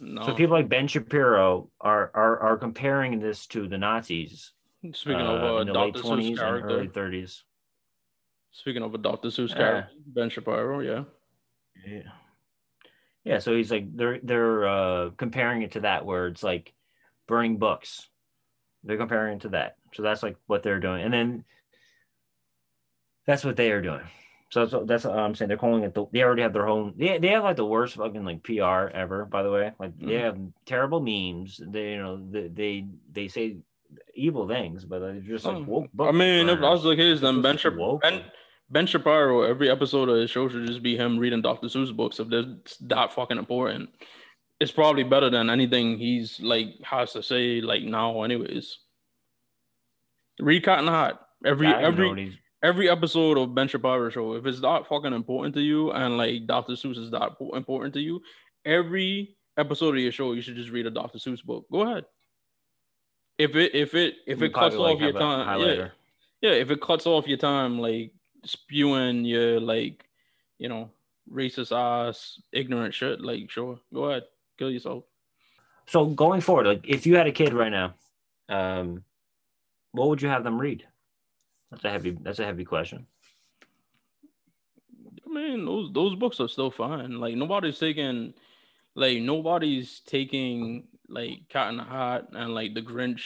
S1: No. So people like Ben Shapiro are are, are comparing this to the Nazis.
S2: Speaking uh, of uh, in the Dr. late twenties and
S1: early thirties.
S2: Speaking of a Dr. Seuss character, Ben Shapiro, yeah.
S1: Yeah. Yeah, so he's like they're they're uh comparing it to that where it's like burning books. They're comparing it to that. So that's like what they're doing. And then that's what they are doing. So that's, that's what I'm saying. They're calling it the, they already have their own they, they have like the worst fucking like PR ever, by the way. Like mm-hmm. they have terrible memes. They you know they they, they say evil things, but they're just like woke
S2: I mean, if I was like his then Ben, Shapiro, ben Ben Shapiro, every episode of his show should just be him reading Dr. Seuss books if they're that fucking important. It's probably better than anything he's like has to say like now, anyways. Read Cotton Hat. Every every every episode of Ben Shapiro show, if it's that fucking important to you and like Dr. Seuss is that important to you, every episode of your show you should just read a Dr. Seuss book. Go ahead. If it if it if it cuts off your time, yeah, yeah, if it cuts off your time, like spewing your like, you know, racist ass, ignorant shit, like sure, go ahead, kill yourself.
S1: So going forward, like if you had a kid right now, um, what would you have them read? That's a heavy. That's a heavy question.
S2: I mean, those those books are still fine. Like nobody's taking, like nobody's taking like Cat in the and like the Grinch.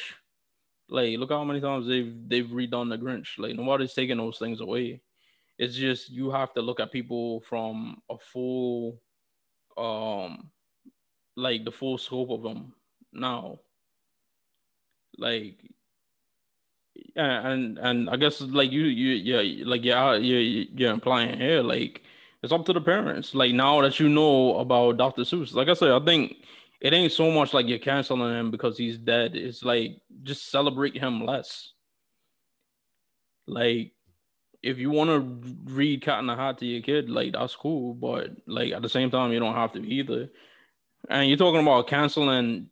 S2: Like look how many times they've they've redone the Grinch. Like nobody's taking those things away. It's just you have to look at people from a full, um, like the full scope of them now. Like, and and I guess like you you yeah like yeah you you're implying here like it's up to the parents. Like now that you know about Dr. Seuss, like I said, I think it ain't so much like you're canceling him because he's dead. It's like just celebrate him less. Like if you want to read Cat in the Hat to your kid, like that's cool, but like at the same time, you don't have to either. And you're talking about canceling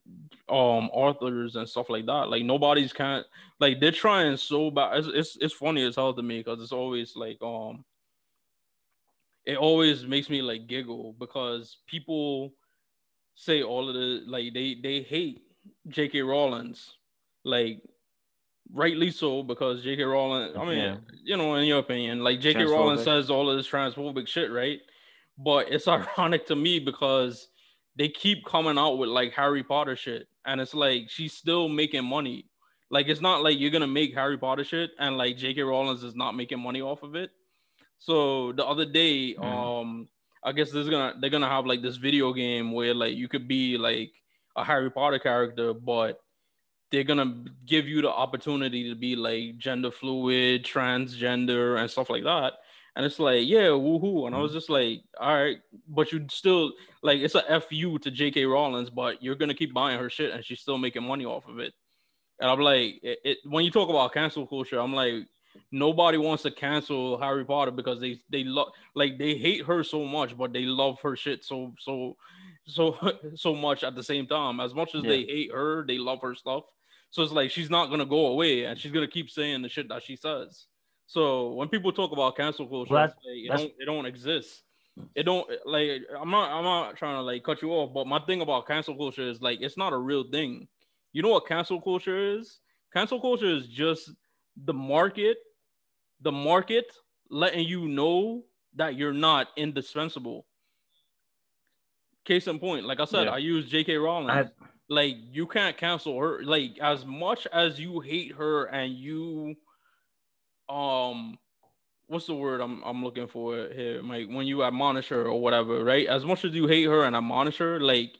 S2: um authors and stuff like that. Like nobody's kind like they're trying so bad. It's it's, it's funny as hell to me because it's always like um it always makes me like giggle because people say all of the like they they hate J.K. Rowling's like rightly so because J.K. Rowling. I mean, yeah. you know, in your opinion, like J.K. Rowling says all of this transphobic shit, right? But it's ironic to me because they keep coming out with like Harry Potter shit, and it's like she's still making money. Like it's not like you're gonna make Harry Potter shit and like J.K. Rowling is not making money off of it. So the other day, mm. um, I guess there's gonna they're gonna have like this video game where like you could be like a Harry Potter character, but they're gonna give you the opportunity to be like gender fluid, transgender, and stuff like that. And it's like, yeah, woohoo. And I was mm-hmm. just like, all right, but you still like it's a fu to J.K. Rowling's, but you're gonna keep buying her shit, and she's still making money off of it. And I'm like, it, it, when you talk about cancel culture, I'm like, nobody wants to cancel Harry Potter because they they love like they hate her so much, but they love her shit so so so so much at the same time. As much as yeah. they hate her, they love her stuff. So it's like she's not gonna go away, and she's gonna keep saying the shit that she says. So when people talk about cancel culture, well, like, it don't it don't exist. It don't like I'm not I'm not trying to like cut you off, but my thing about cancel culture is like it's not a real thing. You know what cancel culture is? Cancel culture is just the market, the market letting you know that you're not indispensable. Case in point, like I said, yeah. I use J.K. Rowling. I, like you can't cancel her. Like as much as you hate her and you um what's the word I'm I'm looking for here? Like when you admonish her or whatever, right? As much as you hate her and admonish her, like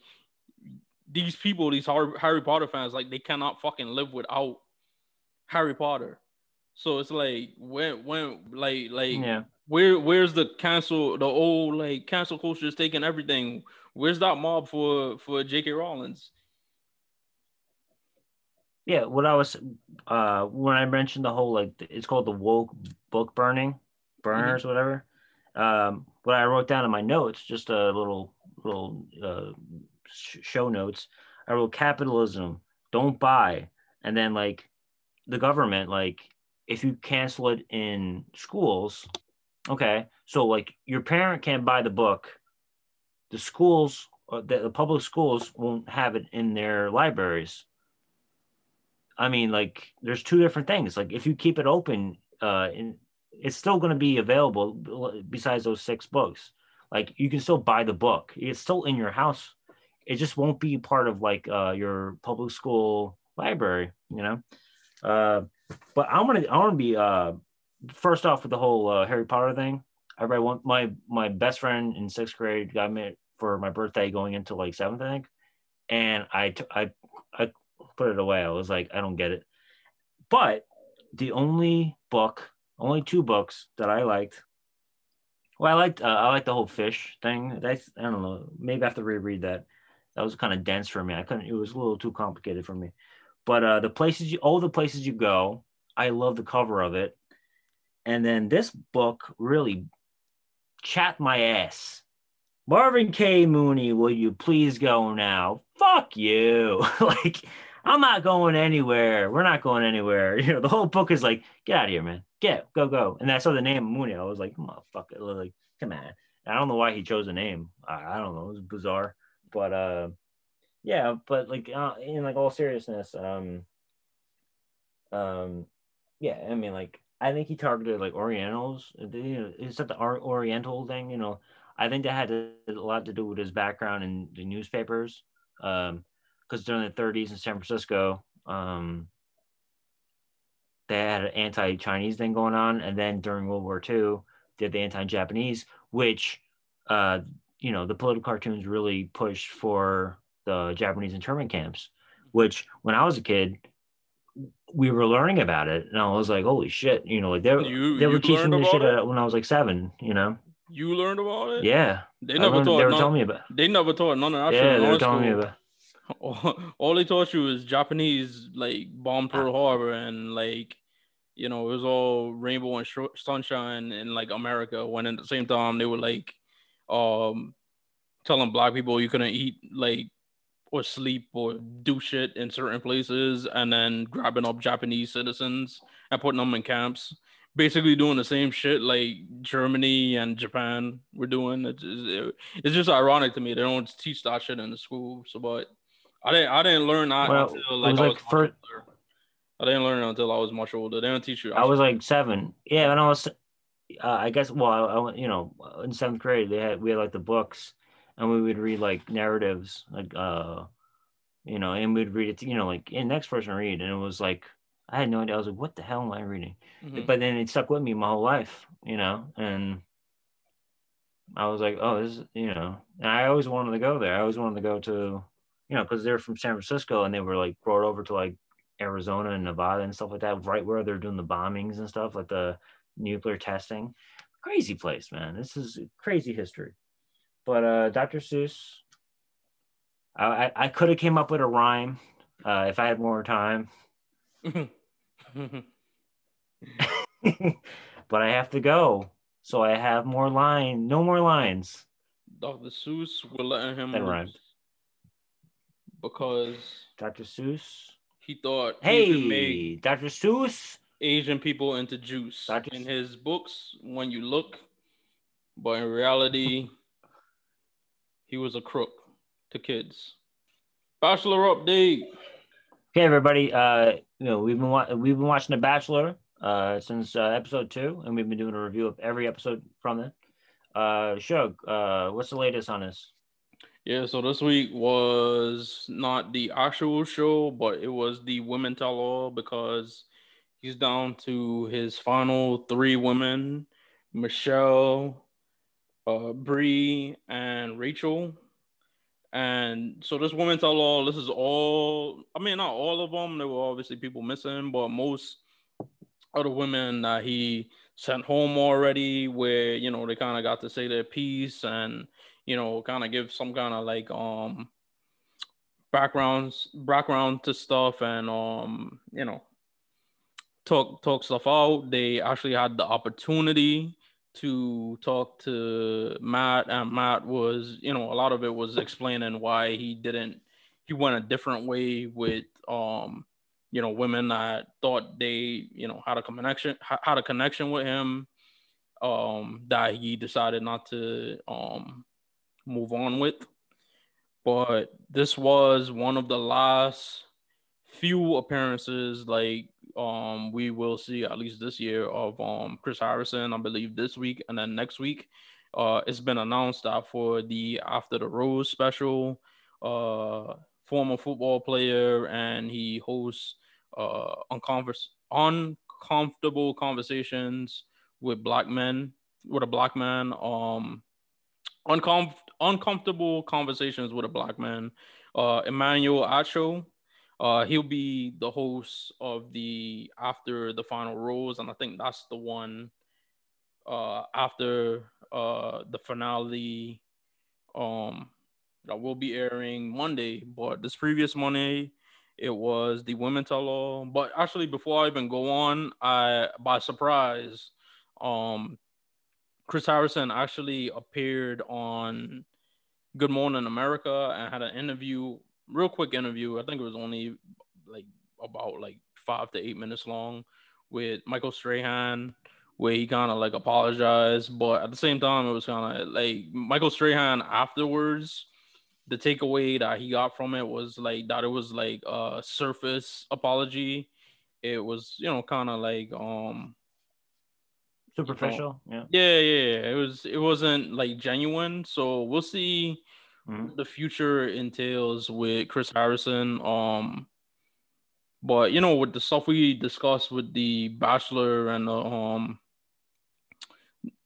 S2: these people, these Harry Potter fans, like they cannot fucking live without Harry Potter. So it's like when when like like yeah. where where's the cancel the old like cancel culture is taking everything? Where's that mob for for J.K. Rowling's?
S1: Yeah, what I was uh when I mentioned the whole like it's called the woke book burning, burners, mm-hmm. whatever. Um, what I wrote down in my notes, just a little little uh, show notes. I wrote capitalism, don't buy, and then like the government, like if you cancel it in schools, okay, so like your parent can't buy the book, the schools, uh, the, the public schools won't have it in their libraries I mean, like there's two different things. Like if you keep it open, uh, in, it's still going to be available besides those six books. Like you can still buy the book. It's still in your house. It just won't be part of like uh, your public school library, you know. Uh, but I want to I want to be uh, first off with the whole uh, Harry Potter thing. I read one my my best friend in sixth grade got me for my birthday going into like seventh, I think, and I t- I I put it away. I was like, I don't get it. But the only book, only two books that I liked. Well, I liked uh, I liked the whole fish thing. That's I don't know. Maybe I have to reread that. That was kind of dense for me. I couldn't. It was a little too complicated for me. But uh, the places you, all the places you go, I love the cover of it. And then this book really chat my ass. Marvin K. Mooney, will you please go now? Fuck you. like I'm not going anywhere. We're not going anywhere. You know, the whole book is like, get out of here, man. Get, go, go. And I saw the name Mooney. I was like, motherfucker. Like, come on. I don't know why he chose the name. I, I don't know. It was bizarre. But uh yeah, but like uh, in like all seriousness, um um yeah, I mean like I think he targeted like Orientals. You know, is that the Oriental thing? You know, I think that had a lot to do with his background in the newspapers. Um, because during the 30s in San Francisco, um, they had an anti-Chinese thing going on, and then during World War II, they had the anti-Japanese, which, uh, you know, the political cartoons really pushed for the Japanese internment camps. Which, when I was a kid, we were learning about it, and I was like, "Holy shit!" You know, like they you, they were teaching me shit when I was like seven. You know.
S2: You learned about it?
S1: Yeah.
S2: They never learned, taught. They were none, telling me about. They never taught none of that.
S1: Yeah, they were telling me about
S2: all, all they taught you was Japanese like bomb Pearl Harbor and like you know it was all rainbow and sh- sunshine in like America. When at the same time they were like um telling black people you couldn't eat like or sleep or do shit in certain places and then grabbing up Japanese citizens and putting them in camps. Basically doing the same shit like Germany and Japan were doing. It's, it's just ironic to me. They don't teach that shit in the school. So, but I didn't I didn't learn that well, until like, I was like first, I didn't learn it until I was much older. They don't teach you.
S1: I was like seven. Yeah, and I was, uh, I guess. Well, I, went. You know, in seventh grade, they had we had like the books, and we would read like narratives, like uh, you know, and we'd read it. To, you know, like in next person read, and it was like I had no idea. I was like, what the hell am I reading? Mm-hmm. But then it stuck with me my whole life, you know, and I was like, oh, this, is, you know, and I always wanted to go there. I always wanted to go to, you know, because they're from San Francisco and they were like brought over to like Arizona and Nevada and stuff like that, right where they're doing the bombings and stuff, like the nuclear testing. Crazy place, man. This is crazy history. But uh, Dr. Seuss, I, I, could have came up with a rhyme uh, if I had more time. but I have to go, so I have more line. No more lines.
S2: Dr. Seuss, will let him
S1: that rhymed.
S2: Because
S1: Dr. Seuss
S2: he thought
S1: hey, he make Dr. Seuss
S2: Asian people into juice. Dr. In his books, when you look, but in reality, he was a crook to kids. Bachelor update.
S1: Okay, everybody. Uh, you know we've been wa- we've been watching The Bachelor uh since uh, episode two, and we've been doing a review of every episode from it. Uh, Shug, uh, what's the latest on this?
S2: Yeah, so this week was not the actual show, but it was the Women Tell All because he's down to his final three women Michelle, uh, Bri, and Rachel. And so this Women Tell All, this is all, I mean, not all of them. There were obviously people missing, but most of the women that he sent home already, where, you know, they kind of got to say their piece and, you know, kind of give some kind of like um backgrounds background to stuff and um, you know, talk talk stuff out. They actually had the opportunity to talk to Matt, and Matt was, you know, a lot of it was explaining why he didn't he went a different way with um you know women that thought they you know had a connection had a connection with him um that he decided not to um move on with. But this was one of the last few appearances like um we will see at least this year of um Chris Harrison, I believe this week and then next week. Uh it's been announced that for the after the rose special, uh former football player and he hosts uh unconvers- uncomfortable conversations with black men with a black man um uncom- uncomfortable conversations with a black man. Uh, Emmanuel Acho, uh, he'll be the host of the after the final rose, and I think that's the one uh, after uh, the finale um, that will be airing Monday. But this previous Monday, it was the Women Tell All. But actually, before I even go on, I by surprise, um, Chris Harrison actually appeared on Good Morning America and had an interview, real quick interview. I think it was only like about like five to eight minutes long with Michael Strahan, where he kind of like apologized, but at the same time, it was kind of like Michael Strahan afterwards. The takeaway that he got from it was like that it was like a surface apology. It was, you know, kind of like um
S1: superficial.
S2: yeah. Yeah, yeah. It was it wasn't like genuine. So we'll see mm-hmm. the future entails with Chris Harrison. Um but you know, with the stuff we discussed with the Bachelor and the um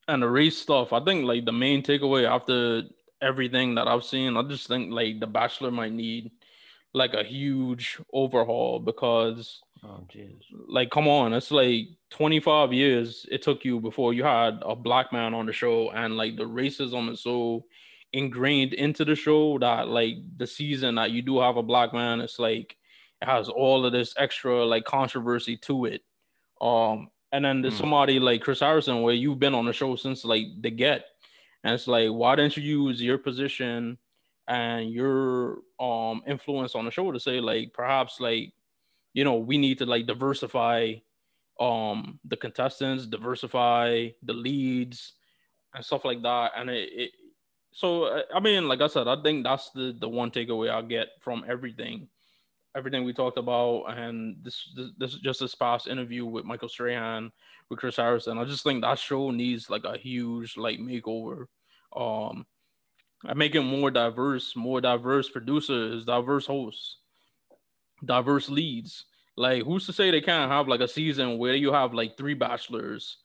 S2: and the race stuff, I think like the main takeaway after everything that I've seen, I just think like the Bachelor might need like a huge overhaul because
S1: Oh, jeez.
S2: Like, come on, it's like 25 years it took you before you had a black man on the show, and like the racism is so ingrained into the show that like the season that you do have a black man, it's like it has all of this extra like controversy to it. Um, and then there's mm. somebody like Chris Harrison where you've been on the show since like the get, and it's like, why didn't you use your position and your um influence on the show to say like perhaps like you know we need to like diversify um the contestants diversify the leads and stuff like that. And it, it so i mean like i said i think that's the the one takeaway i get from everything everything we talked about. And this this, this just this past interview with michael strahan with chris harrison. I just think that show needs like a huge like makeover um I make it more diverse, more diverse producers, diverse hosts, diverse leads. Like, who's to say they can't have like a season where you have like three bachelors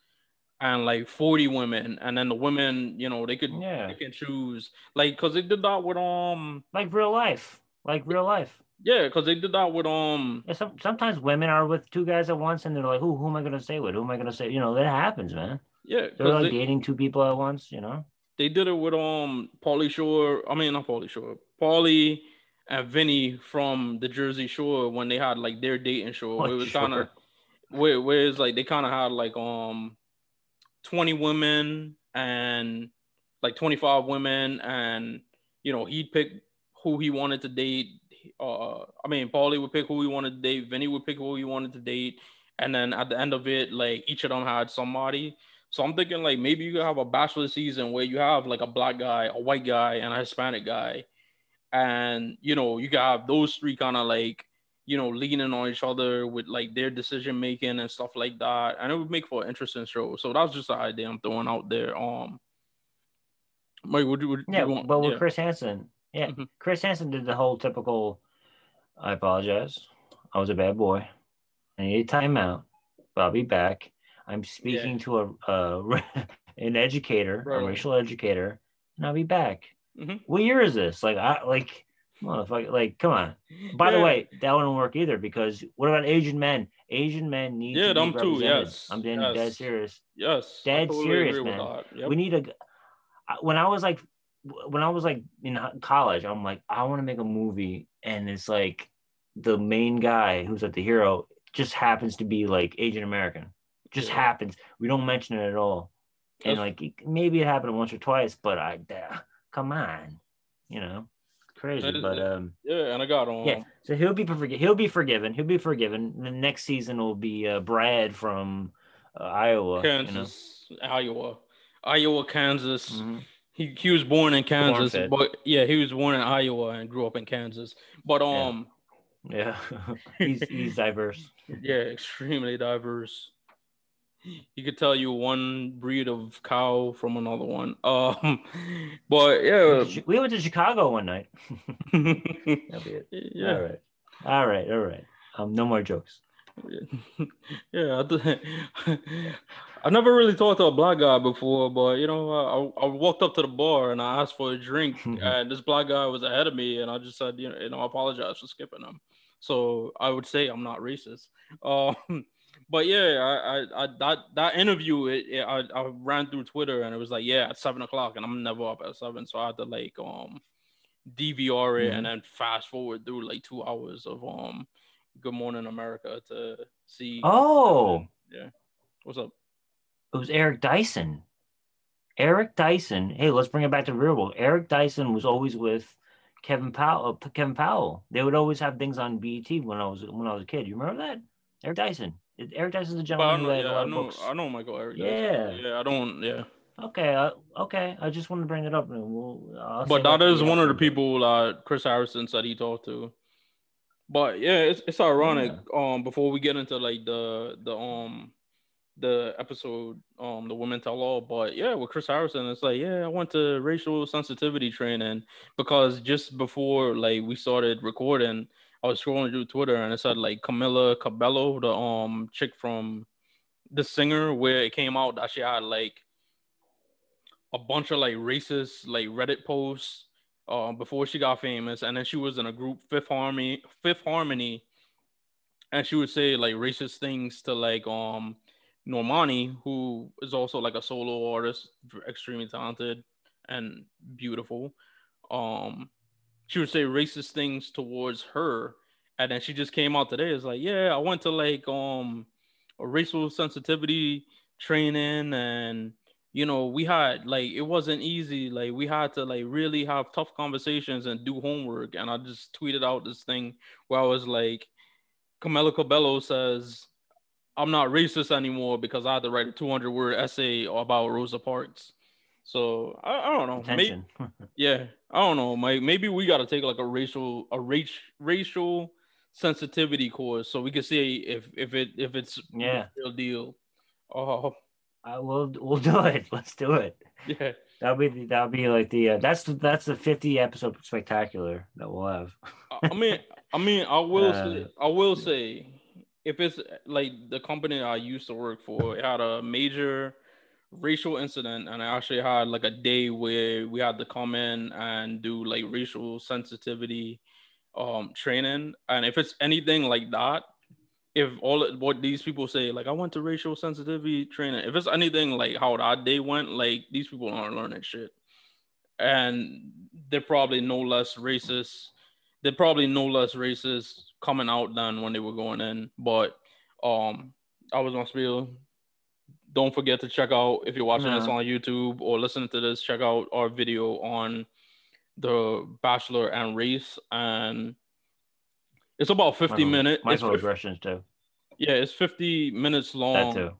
S2: and like 40 women, and then the women, you know, they could yeah. they can choose like because they did that with um
S1: like real life, like real life.
S2: Yeah, because they did that with um.
S1: Yeah, some, sometimes women are with two guys at once, and they're like, "Who? Who am I gonna stay with? Who am I gonna say?" You know, that happens, man.
S2: Yeah,
S1: they're like they, dating two people at once. You know.
S2: They did it with um Pauly Shore. I mean, not Pauly Shore. Pauly and Vinny from the Jersey Shore when they had like their dating show. Oh, it was kind of where, where it's like they kind of had like um 20 women and like 25 women and you know he'd pick who he wanted to date. Uh i mean Pauly would pick who he wanted to date. Vinny would pick who he wanted to date. And then at the end of it like each of them had somebody. So I'm thinking like maybe you could have a bachelor season where you have like a black guy, a white guy, and a Hispanic guy, and you know you got have those three kind of like you know leaning on each other with like their decision making and stuff like that, and it would make for an interesting show. So that's just the idea I'm throwing out there. Um, Mike, would you? Would,
S1: yeah,
S2: you want,
S1: but with yeah. Chris Hansen, yeah, mm-hmm. Chris Hansen did the whole typical. I apologize. I was a bad boy. I need a timeout, but I'll be back I'm speaking yeah. to a, a an educator, right. a racial educator, and I'll be back. Mm-hmm. What year is this? Like, I like, motherfucker, like, come on. By yeah. the way, that wouldn't work either because what about Asian men? Asian men need yeah, to them too. Yes, I'm being yes. dead serious.
S2: Yes,
S1: dead totally serious, man. Yep. We need a. When I was like, when I was like in college, I'm like, I want to make a movie, and it's like the main guy who's like the hero just happens to be like Asian American just yeah. happens. We don't mention it at all. And like maybe it happened once or twice, but I come on, you know, crazy. but um,
S2: yeah, and I got on.
S1: Yeah, so he'll be forgiven. He'll be forgiven. He'll be forgiven. The next season will be uh, Brad from uh, Iowa,
S2: Kansas, you know? Iowa, Iowa, Kansas. Mm-hmm. He he was born in Kansas, but yeah, he was born in Iowa and grew up in Kansas. But um,
S1: yeah, yeah. he's he's diverse.
S2: Yeah, extremely diverse he could tell you one breed of cow from another one. Um, but yeah,
S1: we went to Chicago one night. That'll be it. Yeah. All right. All right. All right. Um, no more jokes.
S2: Yeah, I, I never really talked to a black guy before, but you know, I, I walked up to the bar and I asked for a drink, and this black guy was ahead of me, and I just said, you know, you know, I apologize for skipping him. So I would say I'm not racist. Um, but yeah, I, I, I that that interview, it, it, I, I ran through Twitter and it was like, yeah, at seven o'clock, and I'm never up at seven, so I had to like um DVR it mm-hmm. and then fast forward through like two hours of um Good Morning America to see.
S1: Oh,
S2: yeah. What's up?
S1: It was Eric Dyson. Eric Dyson. Hey, let's bring it back to real world. Eric Dyson was always with Kevin Powell. Uh, Kevin Powell. They would always have things on BET when I was when I was a kid. You remember that? Eric Dyson. Eric Dyson's a gentleman who
S2: read
S1: yeah, a lot
S2: I know. I know Michael Eric.
S1: Yeah,
S2: yeah. I don't. Yeah.
S1: Okay. Uh, okay. I just wanted to bring it up, and we'll.
S2: but that is one of the people that Chris Harrison said he talked to. But yeah, it's it's ironic. Yeah. Um, before we get into like the the um the episode um the women tell all but yeah with chris harrison it's like yeah i went to racial sensitivity training because just before like we started recording I was scrolling through Twitter and it said like Camila Cabello, the um chick from the singer, where it came out that she had like a bunch of like racist like Reddit posts uh, before she got famous, and then she was in a group Fifth Harmony, Fifth Harmony, and she would say like racist things to like um Normani, who is also like a solo artist, extremely talented and beautiful. Um, she would say racist things towards her and then she just came out today it's like yeah i went to like um a racial sensitivity training and you know, we had like it wasn't easy. Like we had to like really have tough conversations and do homework. And I just tweeted out this thing where I was like, Camila Cabello says, I'm not racist anymore because I had to write a 200 word essay about Rosa Parks. So I, I don't know. Maybe, yeah, I don't know. Mike. Maybe we got to take like a racial a race racial sensitivity course so we can see if if it if it's
S1: yeah
S2: real deal. Oh,
S1: uh, we'll we'll do it. Let's do it.
S2: Yeah,
S1: that'll be that'll be like the uh, that's the that's the 50 episode spectacular that we'll have.
S2: I mean, I mean, I will uh, say, I will say, if it's like the company I used to work for, it had a major racial incident, and I actually had like a day where we had to come in and do like racial sensitivity um training, and if it's anything like that, if all what these people say, like I went to racial sensitivity training, if it's anything like how that day went, like these people aren't learning shit, and they're probably no less racist. They're probably no less racist coming out than when they were going in. But um, I was on spiel. Don't forget to check out if you're watching this on YouTube or listening to this. Check out our video on the Bachelor and race and it's about 50 minutes.
S1: Might regressions too.
S2: Yeah, it's 50 minutes long. That too.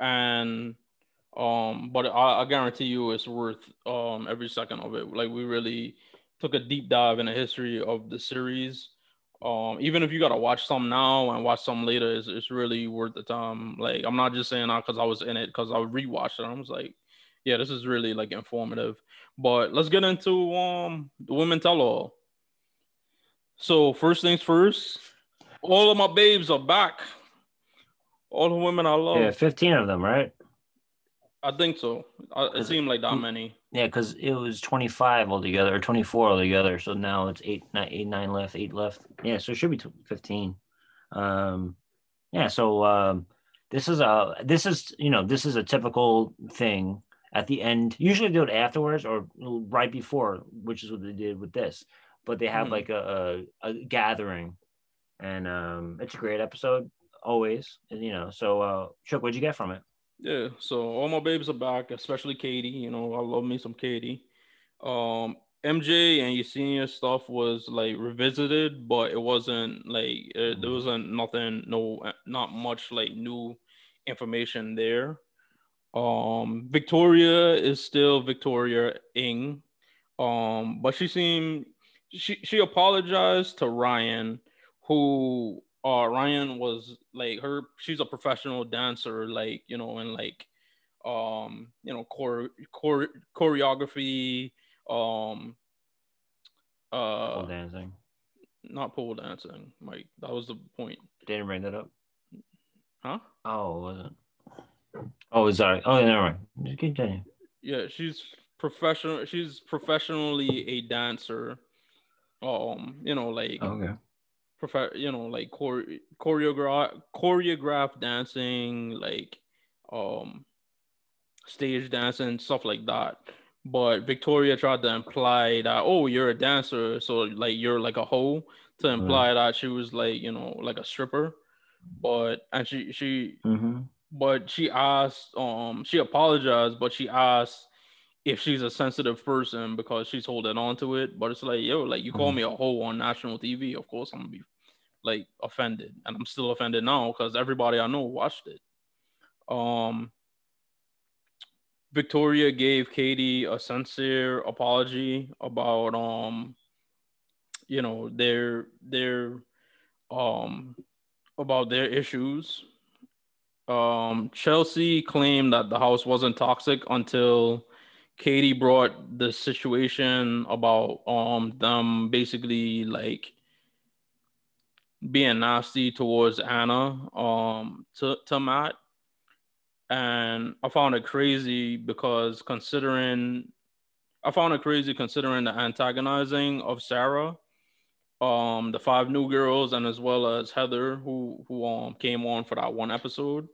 S2: And um, but I, I guarantee you it's worth um every second of it. Like we really took a deep dive in the history of the series. Um, even if you gotta watch some now and watch some later, it's, it's really worth the time. Like I'm not just saying that because I was in it, because I rewatched it. I was like, yeah, this is really like informative. But let's get into um the women tell all. So first things first, all of my babes are back. All the women I love.
S1: Yeah, 15 of them, right?
S2: I think so. It seemed like that many.
S1: Yeah, because it was 25 altogether, or 24 altogether. So now it's eight, nine, eight, nine left, eight left. Yeah, so it should be 15. Um, yeah, so um, this is a this is you know this is a typical thing at the end. Usually do it afterwards or right before, which is what they did with this but they have mm. like a, a, a, gathering and um it's a great episode always you know so uh Chuck, what'd you get from it
S2: yeah so all my babes are back especially katie you know i love me some katie um mj and Yesenia stuff was like revisited but it wasn't like it, there mm. wasn't nothing no not much like new information there. Um victoria is still victoria ing um but she seemed she she apologized to Ryan, who uh Ryan was like her she's a professional dancer, like you know, and like um you know core core choreography um uh
S1: pole dancing.
S2: not pole dancing mike. That was the point.
S1: Didn't bring that up.
S2: Huh?
S1: Oh wasn't. Oh sorry oh never mind. Just continue.
S2: Yeah she's professional she's professionally a dancer. Um, you know, like
S1: okay,
S2: you know, like chore- choreograph choreograph dancing, like um, stage dancing, stuff like that. But Victoria tried to imply that oh, you're a dancer, so like you're like a hoe to imply mm-hmm. that she was like you know like a stripper. But and she she
S1: mm-hmm.
S2: but she asked um she apologized, but she asked if she's a sensitive person because she's holding on to it. But it's like, yo, like you call mm-hmm. me a hoe on national TV, of course I'm gonna be like offended, and I'm still offended now because everybody I know watched it. Um, Victoria gave Katie a sincere apology about um, you know, their their um about their issues. Um, Chelsea claimed that the house wasn't toxic until Katie brought the situation about um them basically like being nasty towards Anna um to, to Matt. And I found it crazy because considering I found it crazy considering the antagonizing of Sarah, um, the five new girls, and as well as Heather, who who um came on for that one episode.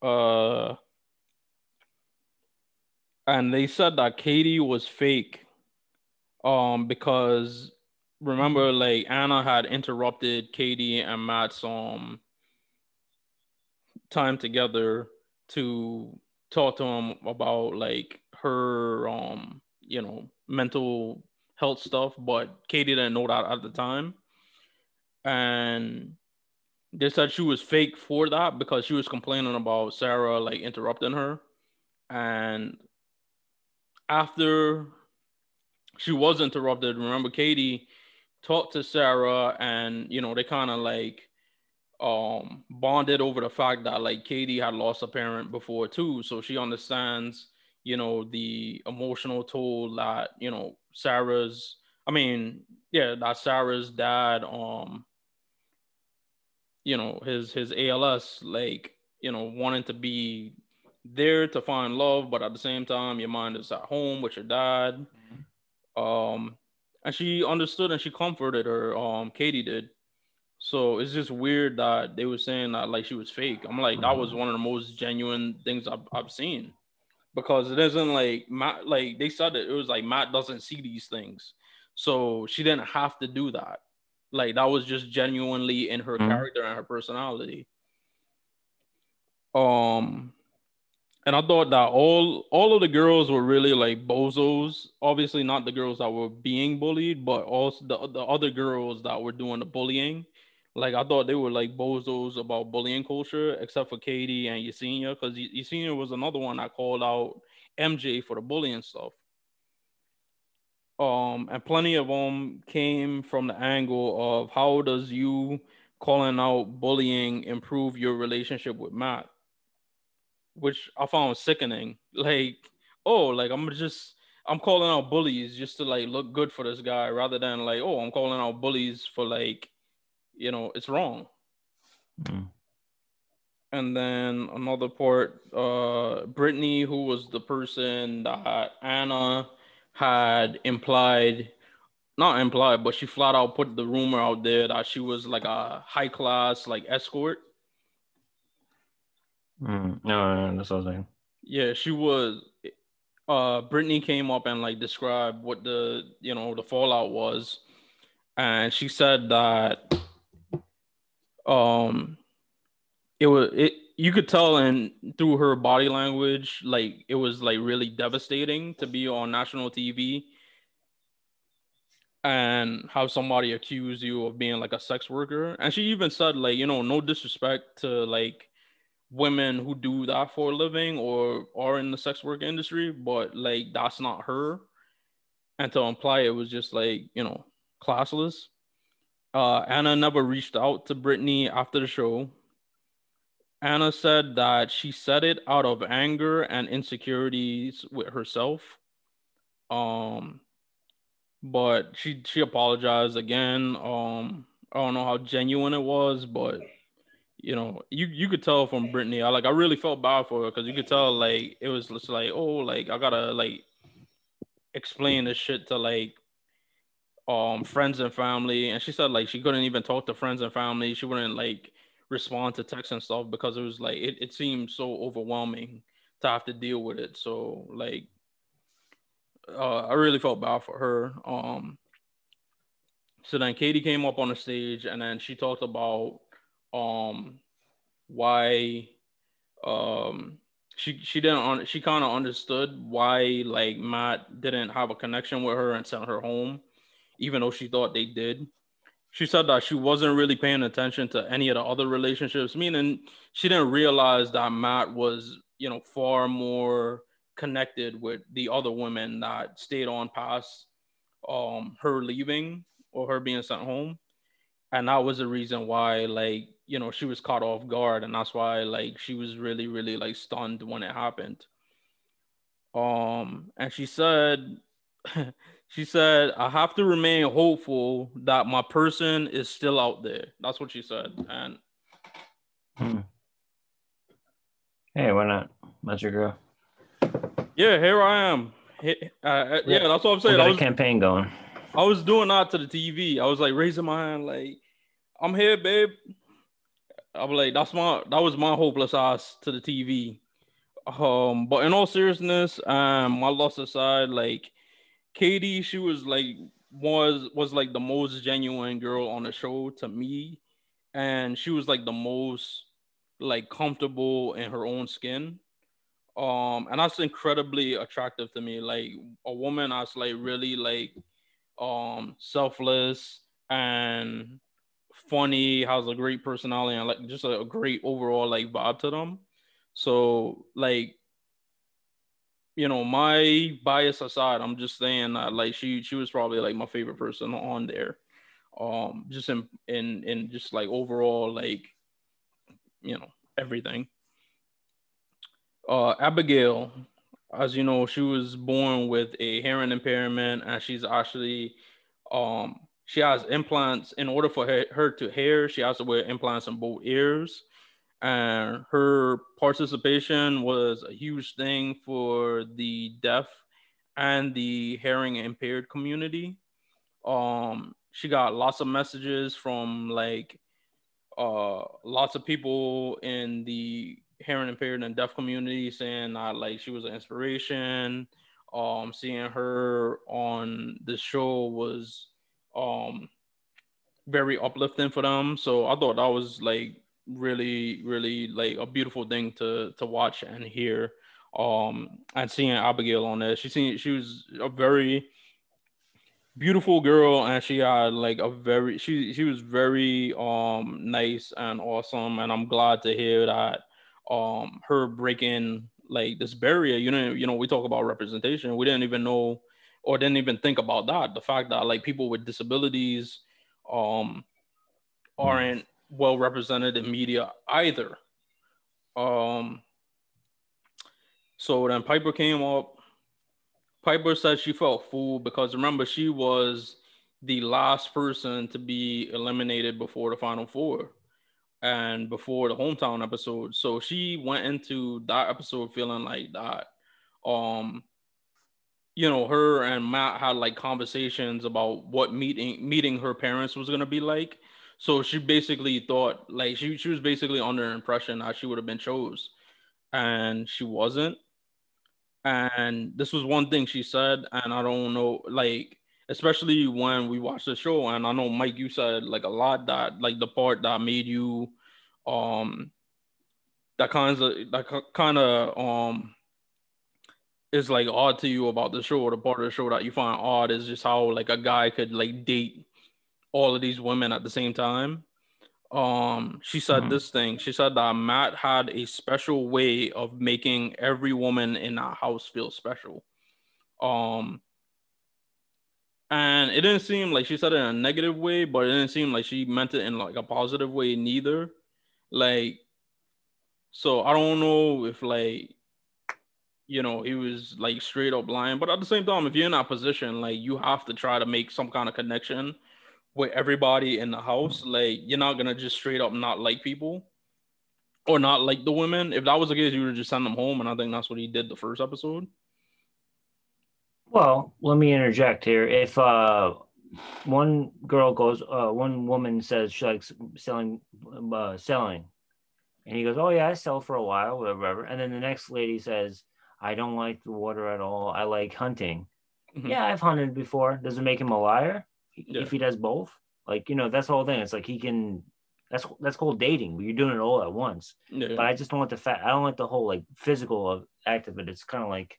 S2: Uh and they said that Katie was fake um because remember like Anna had interrupted Katie and Matt's um time together to talk to him about like her um you know mental health stuff, but Katie didn't know that at the time. And they said she was fake for that because she was complaining about Sarah like interrupting her. And after she was interrupted, remember Katie talked to Sarah and you know they kind of like um bonded over the fact that like Katie had lost a parent before too. So she understands, you know, the emotional toll that, you know, Sarah's I mean, yeah, that Sarah's dad um you know, his his ALS like, you know, wanting to be there to find love, but at the same time your mind is at home with your dad. Mm-hmm. Um and she understood and she comforted her um Katie did. So it's just weird that they were saying that like she was fake. I'm like, that was mm-hmm. one of the most genuine things I've, I've seen because it isn't like Matt, like they said it, it was like Matt doesn't see these things. So she didn't have to do that. Like that was just genuinely in her mm-hmm. character and her personality. Um, and I thought that all all of the girls were really like bozos. Obviously, not the girls that were being bullied, but also the the other girls that were doing the bullying. Like I thought they were like bozos about bullying culture, except for Katie and Yesenia, because Yesenia was another one that called out MJ for the bullying stuff. Um, and plenty of them came from the angle of how does you calling out bullying improve your relationship with Matt, which I found sickening. Like, oh, like I'm just I'm calling out bullies just to like look good for this guy, rather than like, oh, I'm calling out bullies for like you know it's wrong mm. and then another part uh brittany who was the person that anna had implied not implied but she flat out put the rumor out there that she was like a high class like escort
S1: mm. no, no, that's what i was saying.
S2: Yeah she was uh brittany came up and like described what the you know the fallout was. And she said that um it was it you could tell and through her body language like it was like really devastating to be on national tv and have somebody accuse you of being like a sex worker. And she even said like you know no disrespect to like women who do that for a living or are in the sex work industry but like that's not her and to imply it was just like you know classless uh, Anna never reached out to Brittany after the show. Anna said that she said it out of anger and insecurities with herself. Um, but she she apologized again. Um, I don't know how genuine it was, but you know, you you could tell from Brittany. I like I really felt bad for her because you could tell like it was just like oh like I gotta like explain this shit to like um friends and family. And she said like she couldn't even talk to friends and family. She wouldn't like respond to texts and stuff because it was like it, it seemed so overwhelming to have to deal with it. So like uh, i really felt bad for her. Um so then katie came up on the stage and then she talked about um why um she she didn't she kind of understood why like matt didn't have a connection with her and sent her home even though she thought they did. She said that she wasn't really paying attention to any of the other relationships, meaning she didn't realize that Matt was, you know, far more connected with the other women that stayed on past um her leaving or her being sent home. And that was the reason why, like, you know, she was caught off guard, and that's why, like, she was really, really like stunned when it happened. Um, and she said She said, I have to remain hopeful that my person is still out there. That's what she said. And hmm.
S1: hey, why not? That's your girl.
S2: Yeah, here I am. Uh, uh, yeah, that's what I'm saying.
S1: I
S2: was
S1: campaign going.
S2: I was doing that to the TV. I was like raising my hand, like, I'm here, babe. I'm like, that's my that was my hopeless ass to the TV. Um, but in all seriousness, um, my loss aside, like Katie, she was like was was like the most genuine girl on the show to me, and she was like the most like comfortable in her own skin. Um, and that's incredibly attractive to me. Like a woman that's like really like um selfless and funny, has a great personality and like just a great overall like vibe to them. So like you know, my bias aside, I'm just saying that like she she was probably like my favorite person on there. Um just in in in just like overall like you know everything. Uh Abigail, as you know, she was born with a hearing impairment and she's actually um she has implants in order for her, her to hear, she has to wear implants in both ears and her participation was a huge thing for the deaf and the hearing impaired community. Um, she got lots of messages from like uh, lots of people in the hearing impaired and deaf community saying that like she was an inspiration. Um, seeing her on the show was um very uplifting for them. So I thought that was like really really like a beautiful thing to to watch and hear um and seeing abigail on there. She seen she was a very beautiful girl and she had like a very she she was very um nice and awesome and i'm glad to hear that um her breaking like this barrier. You know you know we talk about representation. We didn't even know or didn't even think about that the fact that like people with disabilities um aren't well represented in media either. Um, so then Piper came up. Piper said she felt fooled because remember she was the last person to be eliminated before the final four and before the hometown episode. So she went into that episode feeling like that. Um, you know, her and Matt had like conversations about what meeting meeting her parents was gonna be like. So she basically thought like she she was basically under impression that she would have been chose, and she wasn't. And this was one thing she said, and I don't know, like especially when we watched the show, and I know Mike, you said like a lot that like the part that made you, um, that kind of that kind of um is like odd to you about the show or the part of the show that you find odd is just how like a guy could like date all of these women at the same time. Um, she said mm-hmm. this thing. She said that Matt had a special way of making every woman in that house feel special. Um, and it didn't seem like she said it in a negative way, but it didn't seem like she meant it in like a positive way neither. Like, so I don't know if like you know he was like straight up lying, but at the same time, if you're in that position, like you have to try to make some kind of connection with everybody in the house, like you're not gonna just straight up not like people or not like the women. If that was the case, you would just send them home, and I think that's what he did the first episode.
S1: Well, let me interject here. If uh, one girl goes, uh, one woman says she likes selling, uh, selling, and he goes, "Oh yeah, I sell for a while, whatever." whatever. And then the next lady says, "I don't like the water at all. I like hunting." Mm-hmm. Yeah, I've hunted before. Does it make him a liar? yeah. if he does both. Like you know, that's the whole thing. It's like he can. That's that's called dating. But you're doing it all at once. Yeah. But I just don't want the fat. I don't like the whole like physical of act of it. It's kind of like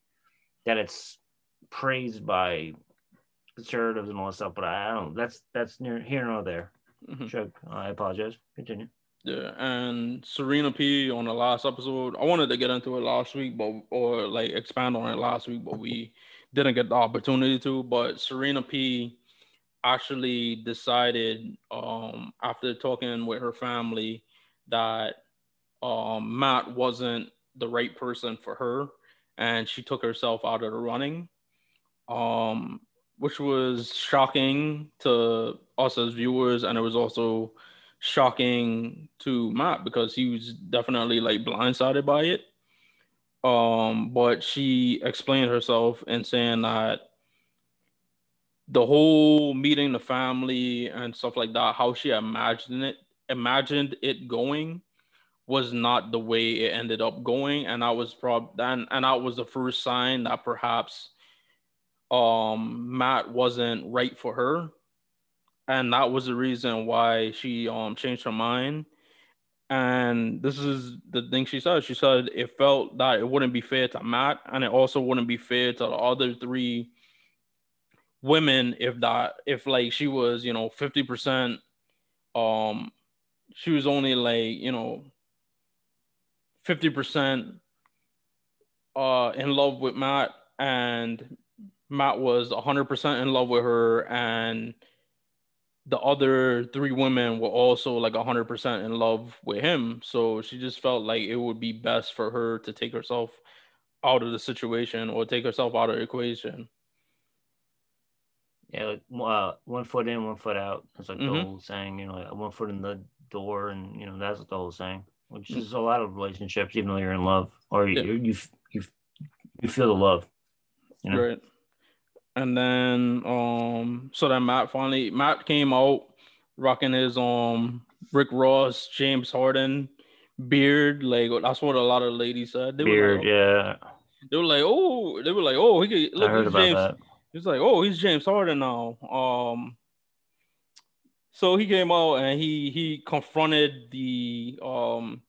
S1: that. It's praised by conservatives and all that stuff. But I, I don't. That's that's near here nor there. Mm-hmm. Chuck, I apologize. Continue.
S2: Yeah, and Serena P on the last episode, I wanted to get into it last week, but or like expand on it last week, but we didn't get the opportunity to. But Serena P actually decided um, after talking with her family that um, Matt wasn't the right person for her, and she took herself out of the running, um, which was shocking to us as viewers, and it was also shocking to Matt because he was definitely like blindsided by it. Um, but she explained herself and saying that the whole meeting the family and stuff like that, how she imagined it, imagined it going was not the way it ended up going. And that was probably and, and that was the first sign that perhaps um Matt wasn't right for her. And that was the reason why she um changed her mind. And this is the thing she said. She said it felt that it wouldn't be fair to Matt, and it also wouldn't be fair to the other three women if that if like she was, you know, 50% um she was only like, you know, 50% uh in love with Matt and Matt was 100% in love with her and the other three women were also like 100% in love with him so she just felt like it would be best for her to take herself out of the situation or take herself out of the equation
S1: yeah like uh, one foot in one foot out it's like mm-hmm. the old saying you know like one foot in the door and you know that's what the whole saying which mm-hmm. is a lot of relationships even though you're in love or yeah. you, you you you feel the love
S2: you know? right and then um so then Matt finally Matt came out rocking his um Rick Ross, James Harden beard. Like that's what a lot of ladies said.
S1: They beard, like, yeah.
S2: They were like, oh, they were like, oh, he could look. I heard about James. that. He's like, oh, he's James Harden now. Um, so he came out and he he confronted the um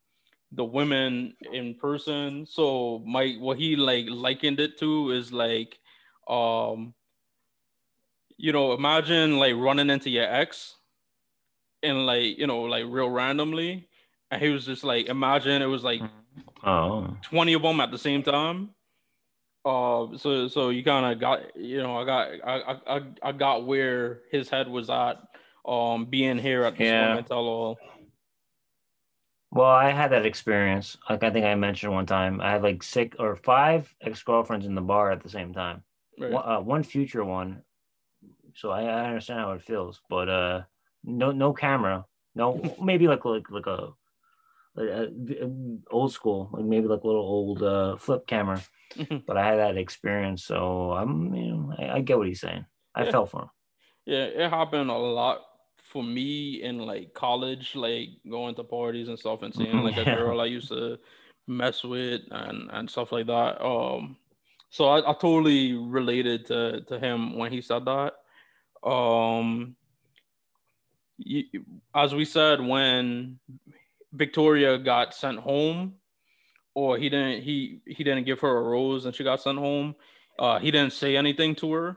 S2: the women in person. So Mike, what he like likened it to is like um you know imagine like running into your ex and like you know like real randomly and he was just like imagine it was like oh 20 of them at the same time uh so so you kind of got you know i got I, I i got where his head was at um being here at this yeah. moment all
S1: well, I had that experience. Like I think I mentioned one time, I had like six or five ex girlfriends in the bar at the same time. Right. One, uh, one future one. So I, I, understand how it feels, but uh, no no camera, no maybe like like like a, a, a old school, like maybe like a little old uh, flip camera. but I had that experience, so I'm you know I, I get what he's saying. I
S2: yeah.
S1: fell for him.
S2: Yeah, it happened a lot for me in like college, like going to parties and stuff and seeing like a girl I used to mess with and and stuff like that. Um, so I, I totally related to to him when he said that. Um, you, as we said, when Victoria got sent home, or he didn't he he didn't give her a rose and she got sent home. Uh, he didn't say anything to her,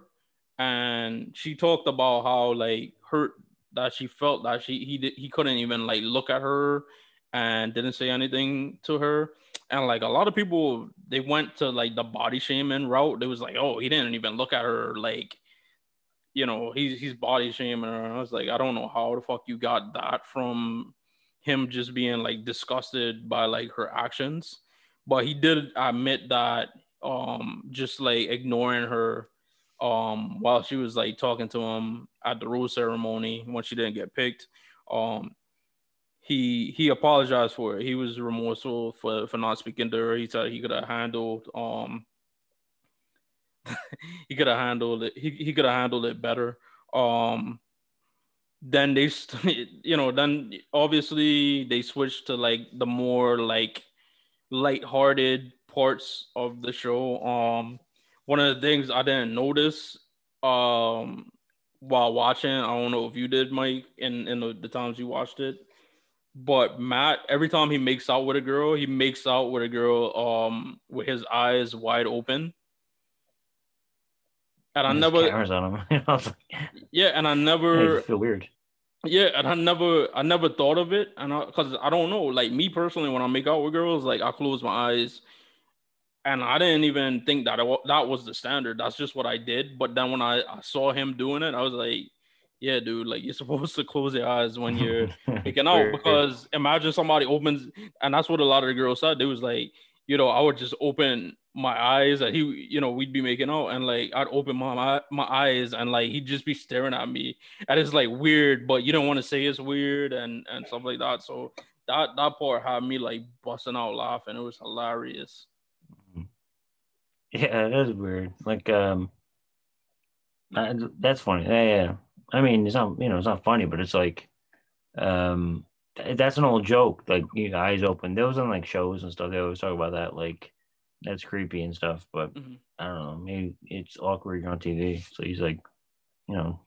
S2: and she talked about how like hurt that she felt that she he he couldn't even like look at her and didn't say anything to her and like a lot of people they went to like the body shaming route. They was like oh he didn't even look at her like you know he's he's body shaming her. I was like i don't know how the fuck you got that from him just being like disgusted by like her actions. But he did admit that um just like ignoring her um while she was like talking to him at the rose ceremony when she didn't get picked. Um he he apologized for it. He was remorseful for for not speaking to her. He said he could have handled um he could have handled it he, he could have handled it better. Um then they you know then obviously they switched to like the more like light-hearted parts of the show. Um one of the things I didn't notice um while watching, I don't know if you did, Mike, in, in the, the times you watched it. But Matt, every time he makes out with a girl, he makes out with a girl um with his eyes wide open. And I never cameras on him. yeah, and I never
S1: feel weird.
S2: Yeah, and I never I never thought of it. And I because I, I don't know, like me personally, when I make out with girls, like I close my eyes and I didn't even think that that was the standard. That's just what I did. But then when I, I, saw him doing it, I was like, "Yeah, dude, like you're supposed to close your eyes when you're making out because imagine somebody opens, and that's what a lot of the girls said. They was like, you know, I would just open my eyes and he, you know, we'd be making out, and like I'd open my my, eyes and like he'd just be staring at me, and it's like weird, but you don't want to say it's weird and and stuff like that. So that that part had me like busting out laughing. It was hilarious.
S1: Yeah, that is weird. Like, um, uh, that's funny. Yeah, yeah. I mean, it's not you know, it's not funny, but it's like, um, that's an old joke. Like, you know, eyes open. There was on like shows and stuff. They always talk about that. Like, that's creepy and stuff. But mm-hmm. I don't know. Maybe it's awkward. On TV, so he's like, you know,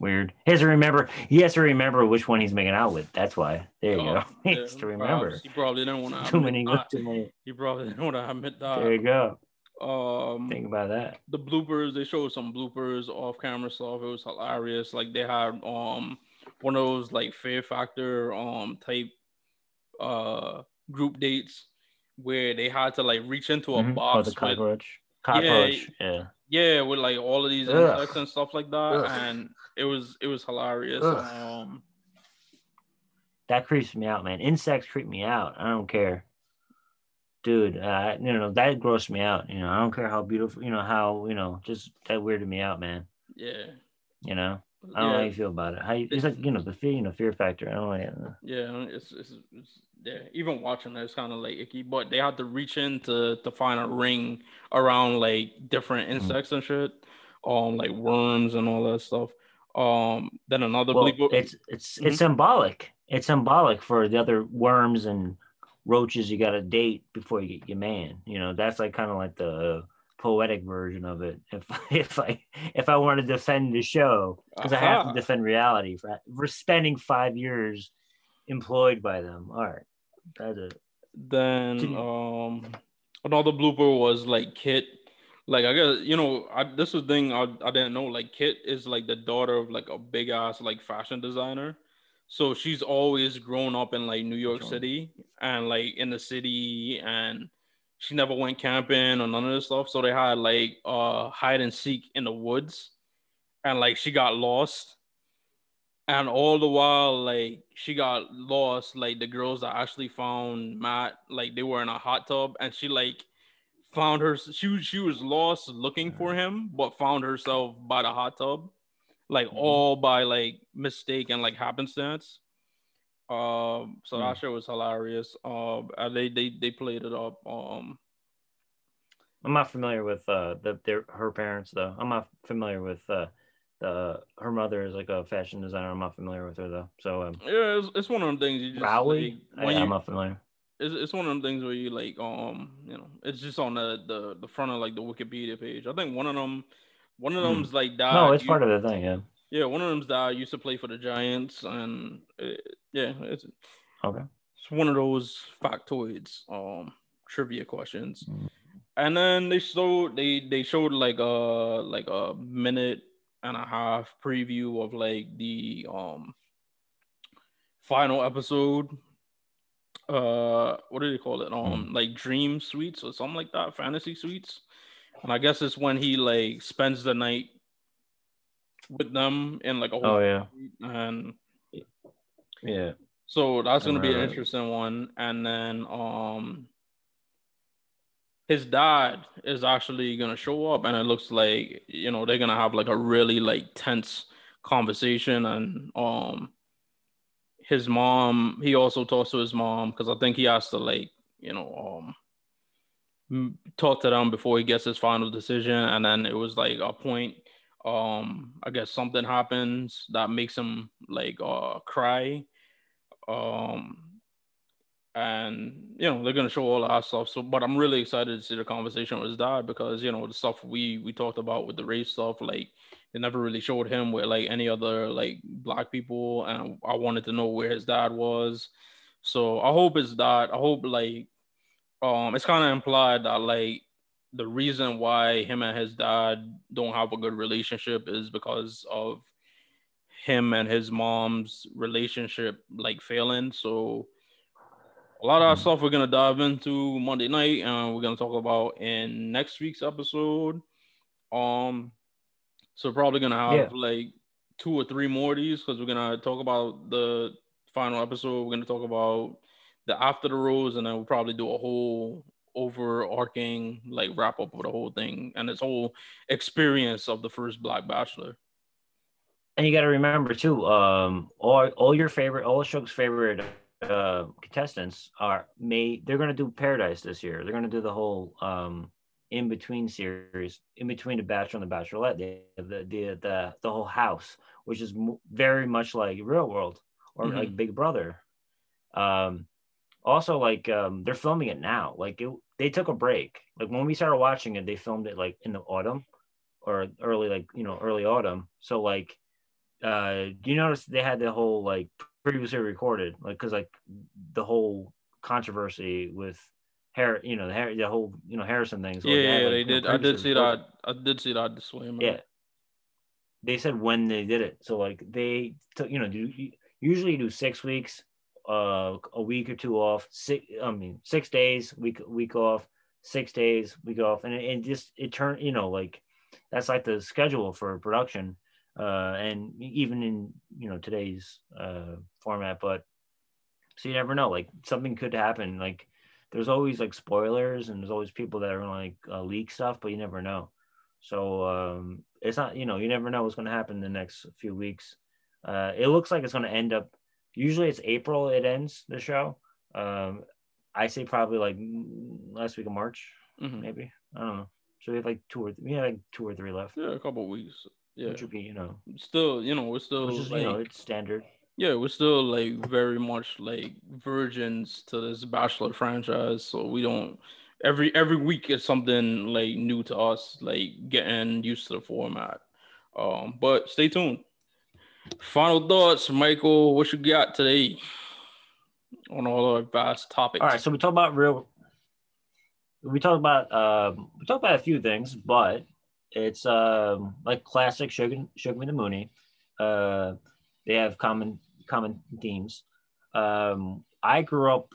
S1: Weird. He has to remember. He has to remember which one he's making out with. That's why. There you
S2: Oh,
S1: go. He
S2: yeah,
S1: has to remember.
S2: He probably didn't want to.
S1: Too many. Too many.
S2: He probably didn't want to admit that.
S1: There you go.
S2: Um,
S1: Think about that.
S2: the bloopers they showed some bloopers off camera stuff it was hilarious like they had um one of those like fear factor um type uh group dates where they had to like reach into a
S1: Mhm. Oh,
S2: box
S1: the
S2: with,
S1: cockroach. Cockroach. Yeah.
S2: yeah with like all of these
S1: Ugh.
S2: insects and stuff like that
S1: Ugh.
S2: and it was it was hilarious
S1: Ugh.
S2: um
S1: That creeps me out, man. Insects creep me out. I don't care. Dude, uh, you know, that grossed me out. You know, I don't care how beautiful, you know, how, you know, just that weirded me out, man.
S2: yeah
S1: You know, I don't know how you feel about it. How you, it's like, you know, the fear, you know, fear factor. I don't know.
S2: Yeah, it's, it's, it's yeah. Even watching it, it's kind of like icky. But they have to reach in to to find a ring around like different
S1: Mm-hmm.
S2: insects and shit, um, like worms and all that stuff. Um, then another
S1: Well,
S2: bleep-
S1: it's it's
S2: Mhm.
S1: it's symbolic. It's symbolic for the other worms and roaches you got to date before you get your man. You know, that's like kind of like the uh, poetic version of it. If if I if I want to defend the show, because I have to uh-huh. defend reality for for spending five years employed by them. All right, that's it.
S2: Uh, then
S1: Didn't-
S2: um another blooper was like Kit. Like I guess you know I, this was the thing I, I didn't know. Like Kit is like the daughter of like a big ass like fashion designer. So she's always grown up in like New York. City and like in the city and she never went camping or none of this stuff. So they had like uh hide and seek in the woods and like she got lost and all the while like she got lost like the girls that actually found matt like they were in a hot tub and she like found her she was she was lost looking for him but found herself by the hot tub like
S1: Mhm.
S2: all by like mistake and like happenstance um so that
S1: Mm.
S2: shit was hilarious um and they they they played it up um
S1: I'm not familiar with uh the their her parents though. I'm not familiar with uh the her mother is like a fashion designer. I'm not familiar with her though. So um,
S2: yeah it's, it's one of them things you just
S1: Rowley,
S2: like, you,
S1: I'm not familiar.
S2: it's, it's one of them things where you like um you know it's just on the the, the front of like the wikipedia page i think one of them one of
S1: Hmm.
S2: them's like died
S1: No, it's
S2: you-
S1: part of the thing. Yeah.
S2: yeah one of them's died used to play for the giants and it, yeah it's
S1: Okay.
S2: it's one of those factoids um trivia questions
S1: Mhm.
S2: and then they showed they they showed like a like a minute and a half preview of like the um final episode uh what do they call it um like dream suites or something like that fantasy suites and i guess it's when he like spends the night with them in like a
S1: Oh yeah.
S2: and
S1: Yeah.
S2: so that's gonna be an interesting one. And then um his dad is actually gonna show up and it looks like you know they're gonna have like a really like tense conversation and um his mom he also talks to his mom because I think he has to like you know um talk to them before he gets his final decision and then it was like a point um I guess something happens that makes him like uh cry. Um and you know they're gonna show all that stuff so but i'm really excited to see the conversation with his dad because you know the stuff we we talked about with the race stuff like they never really showed him with like any other like black people and i wanted to know where his dad was. So i hope his dad i hope like um it's kind of implied that like the reason why him and his dad don't have a good relationship is because of him and his mom's relationship like failing. So a lot of that
S1: Mhm.
S2: stuff we're gonna dive into Monday night, and we're gonna talk about in next week's episode. Um, so probably gonna have
S1: Yeah.
S2: like two or three more of these because we're gonna talk about the final episode. We're gonna talk about the after the rose, and then we'll probably do a whole overarching like wrap up of the whole thing and this whole experience of the first Black Bachelor.
S1: And you got to remember too, um, all all your favorite, all Shook's favorite uh, contestants are may they're gonna do Paradise this year. They're gonna do the whole um in between series, in between the Bachelor and the Bachelorette, the the the the, the whole house, which is m- very much like Real World or
S2: Mhm.
S1: like Big Brother. Um, also like um, they're filming it now. Like it, they took a break. Like when we started watching it, they filmed it like in the autumn or early like you know early autumn. So like uh, do you notice they had the whole like previously recorded, like because like the whole controversy with Har, you know, the, the whole you know Harrison things.
S2: Yeah,
S1: like,
S2: yeah,
S1: had, like,
S2: they did. I did see
S1: recorded.
S2: that. I did see that disclaimer.
S1: Yeah. They said when they did it. So like they took, you know, do usually you do six weeks, uh, a week or two off. Six, I mean, six days, week week off, six days, week off, and it just it turned, you know, like that's like the schedule for production, uh, and even in you know today's uh format. But so you never know, like something could happen. Like there's always like spoilers, and there's always people that are like uh, leak stuff, but you never know. So um, it's not, you know, you never know what's going to happen in the next few weeks. Uh, it looks like it's going to end up. Usually it's April. It ends the show. Um, I say probably like last week of March,
S2: Mhm.
S1: maybe. I don't know. So we have like two or we have like two or three left,
S2: Yeah, a couple weeks. Yeah.
S1: which would be, you know,
S2: Still, you know, we're still
S1: which is
S2: like,
S1: you know, it's standard.
S2: yeah, we're still like very much like virgins to this Bachelor franchise. So we don't every every week is something like new to us, like getting used to the format. Um, but stay tuned. Final thoughts, Michael. What you got today on all our vast topics?
S1: All right, so we talk about real. We talk about um, we talk about a few things, but it's um, like classic Sugar Me the Mooney. Uh, they have common common themes. Um, I grew up,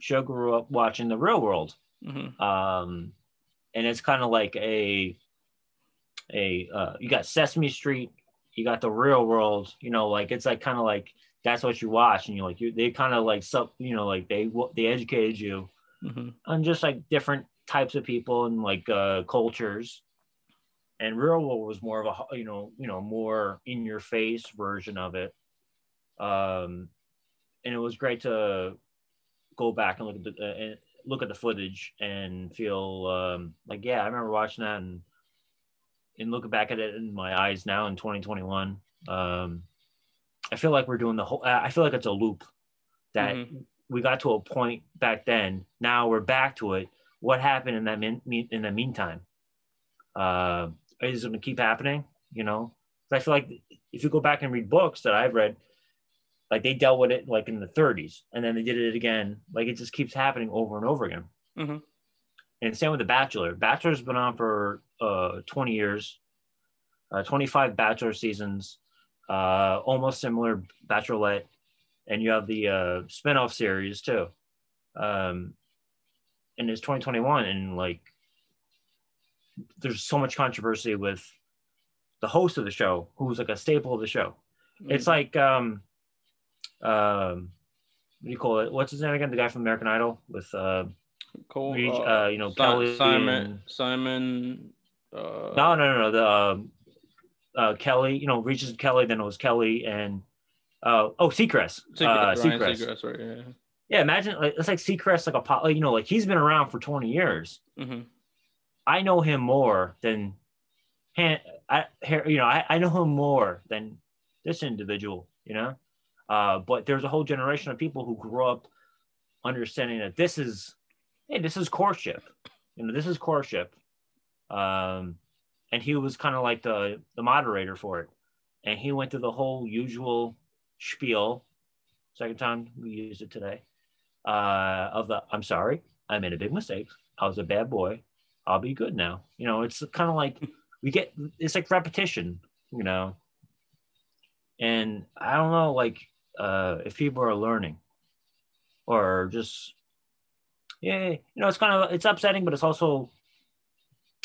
S1: Show grew up watching the Real World,
S2: Mhm.
S1: um, and it's kind of like a a uh, you got Sesame Street, you got the Real World. You know, like it's like kind of like that's what you watch, and you're like you they kind of like sub, you know, like they they educated you
S2: Mhm.
S1: on just like different types of people and like uh, cultures. And Real World was more of a you know you know more in your face version of it. Um, and it was great to go back and look at the uh, and look at the footage and feel um, like yeah, I remember watching that and and looking back at it in my eyes now in 2021. Um, I feel like we're doing the whole. I feel like it's a loop that
S2: Mhm.
S1: we got to a point back then. Now we're back to it. What happened in that min, mean- in the meantime? Uh, is it going to keep happening? You know, I feel like if you go back and read books that I've read, like they dealt with it like in the 30s, and then they did it again. Like it just keeps happening over and over again.
S2: Mhm.
S1: And same with The Bachelor. Bachelor's been on for uh, 20 years, uh, 25 Bachelor seasons, uh, almost similar Bachelorette, and you have the uh, spinoff series too. Um, and it's 2021, and like there's so much controversy with the host of the show, who's like a staple of the show. It's
S2: Mhm.
S1: like um, um, what do you call it? What's his name again? The guy from American Idol with uh,
S2: Cole,
S1: Reach, uh, you know, Kelly
S2: Simon,
S1: and-
S2: Simon. Uh,
S1: no, no, no, no. The um, uh, Kelly, you know, reaches Kelly, then it was Kelly and uh, oh, Seacrest.
S2: Seacrest,
S1: uh,
S2: Ryan
S1: Seacrest.
S2: Seacrest, right? Yeah.
S1: Yeah, imagine like, it's like Seacrest, like a po- like, you know, like he's been around for 20 years.
S2: hmm
S1: I know him more than, Han- I, you know, I, I know him more than this individual, you know. Uh, but there's a whole generation of people who grew up understanding that this is, hey, this is courtship, you know, this is courtship. Um, and he was kind of like the the moderator for it, and he went through the whole usual spiel. Second time we used it today. Uh, of the I'm sorry, I made a big mistake. I was a bad boy. I'll be good now. You know, it's kind of like we get it's like repetition, you know. And I don't know, like uh, if people are learning or just yeah, you know, it's kind of it's upsetting, but it's also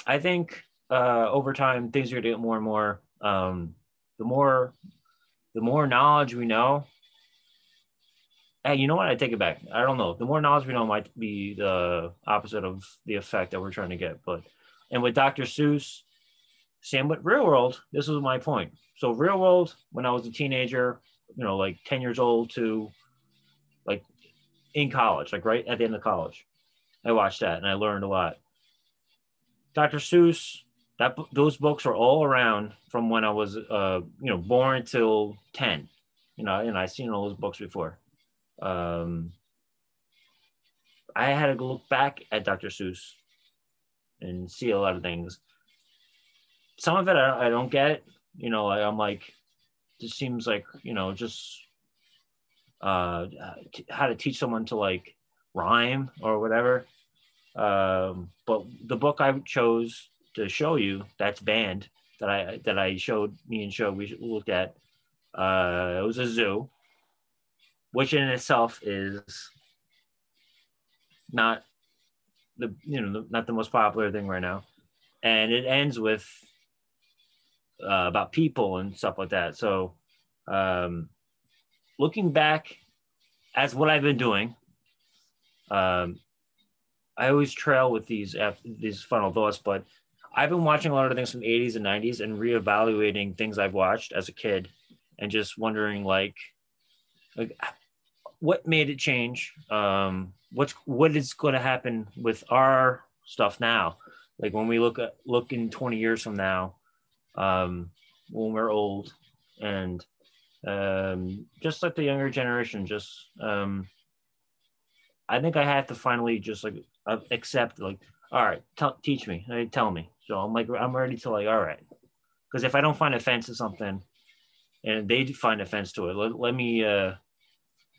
S1: I think uh, over time things are gonna get more and more. Um, the more the more knowledge we know. Hey, you know what? I take it back. I don't know. The more knowledge we know might be the opposite of the effect that we're trying to get. But and with Dr. Seuss, same with Real World. This was my point. So Real World, when I was a teenager, you know, like 10 years old to like in college, like right at the end of college, I watched that and I learned a lot. Dr. Seuss, that those books are all around from when I was, uh, you know, born till 10. You know, and I've seen all those books before. Um, I had to look back at Dr. Seuss and see a lot of things. Some of it I, I don't get. You know, I, I'm like, this seems like you know just uh how to teach someone to like rhyme or whatever. Um but the book i chose to show you that's banned that i that i showed me and show we looked at uh it was a zoo which in itself is not the you know not the most popular thing right now. And it ends with uh, about people and stuff like that. So um looking back as what i've been doing um i always trail with these these final thoughts but i've been watching a lot of things from the 80s and 90s and reevaluating things i've watched as a kid and just wondering like like what made it change? Um what's what is going to happen with our stuff now? Like when we look at look in 20 years from now um when we're old and um just like the younger generation just um i think i have to finally just like uh, accept like all right t- teach me tell me so i'm like i'm ready to like all right because if i don't find offense to something and they find offense to it let, let me uh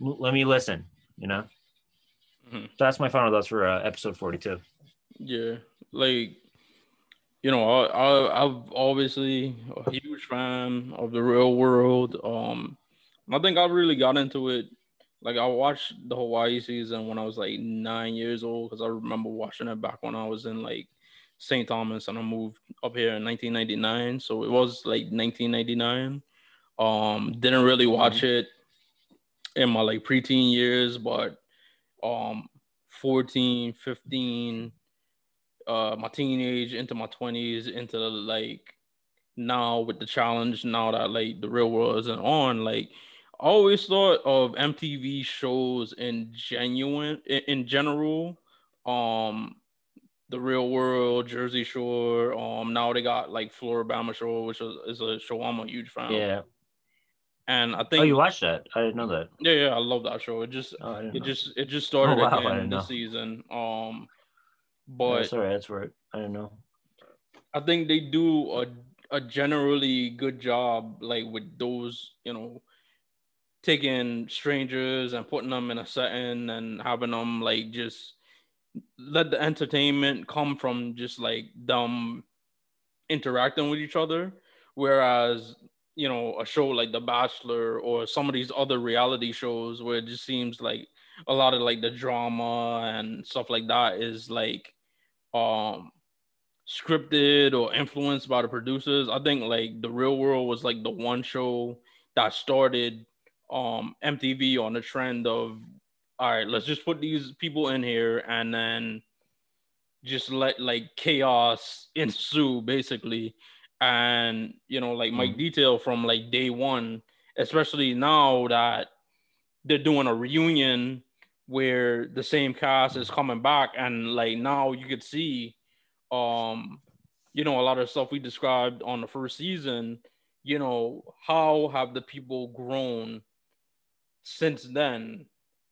S1: let me listen you know Mm-hmm. So that's my final thoughts for uh, episode 42.
S2: Yeah, like you know, I, I I've obviously a huge fan of the real world. Um, I think I really got into it. Like I watched the Hawaii season when I was like nine years old because I remember watching it back when I was in like St. Thomas and I moved up here in 1999. So it was like 1999. Um, didn't really watch mm-hmm. it in my like preteen years, but um 14 15 uh my teenage into my 20s into like now with the challenge now that like the real world isn't on like I always thought of MTV shows in genuine in, in general um the real world Jersey Shore um now they got like Floribama Shore which is, is a show I'm a huge fan
S1: yeah
S2: of. And I think
S1: Oh, you watched that? I didn't know that.
S2: Yeah, yeah, I love that show. It just oh, it know. just it just started oh, wow, again this know. season. Um but
S1: sorry, that's right. I don't know.
S2: I think they do a a generally good job like with those, you know, taking strangers and putting them in a setting and having them like just let the entertainment come from just like them interacting with each other whereas you know a show like The Bachelor or some of these other reality shows where it just seems like a lot of like the drama and stuff like that is like um scripted or influenced by the producers. I think like The Real World was like the one show that started um MTV on the trend of all right, let's just put these people in here and then just let like chaos ensue basically and you know like Mike mm. Detail from like day one, especially now that they're doing a reunion where the same cast is coming back and like now you could see um you know a lot of stuff we described on the first season you know how have the people grown since then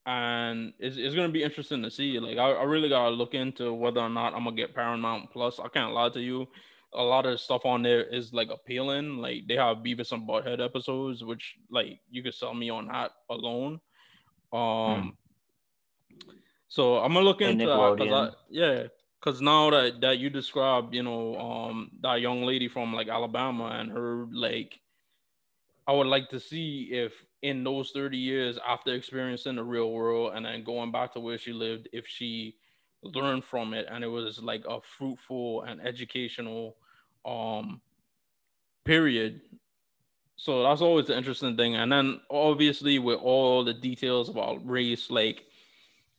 S2: and it's, it's gonna be interesting to see like I, I really gotta look into whether or not i'm gonna get paramount plus i can't lie to you a lot of stuff on there is like appealing. Like they have Beavis and Butthead episodes, which like you could sell me on that alone. Um, hmm. So I'm gonna look into that because I, yeah, because now that that you described, you know, um, that young lady from like Alabama and her like, I would like to see if in those 30 years after experiencing the real world and then going back to where she lived, if she learned from it and it was like a fruitful and educational um period. So that's always the interesting thing. And then obviously with all the details about race like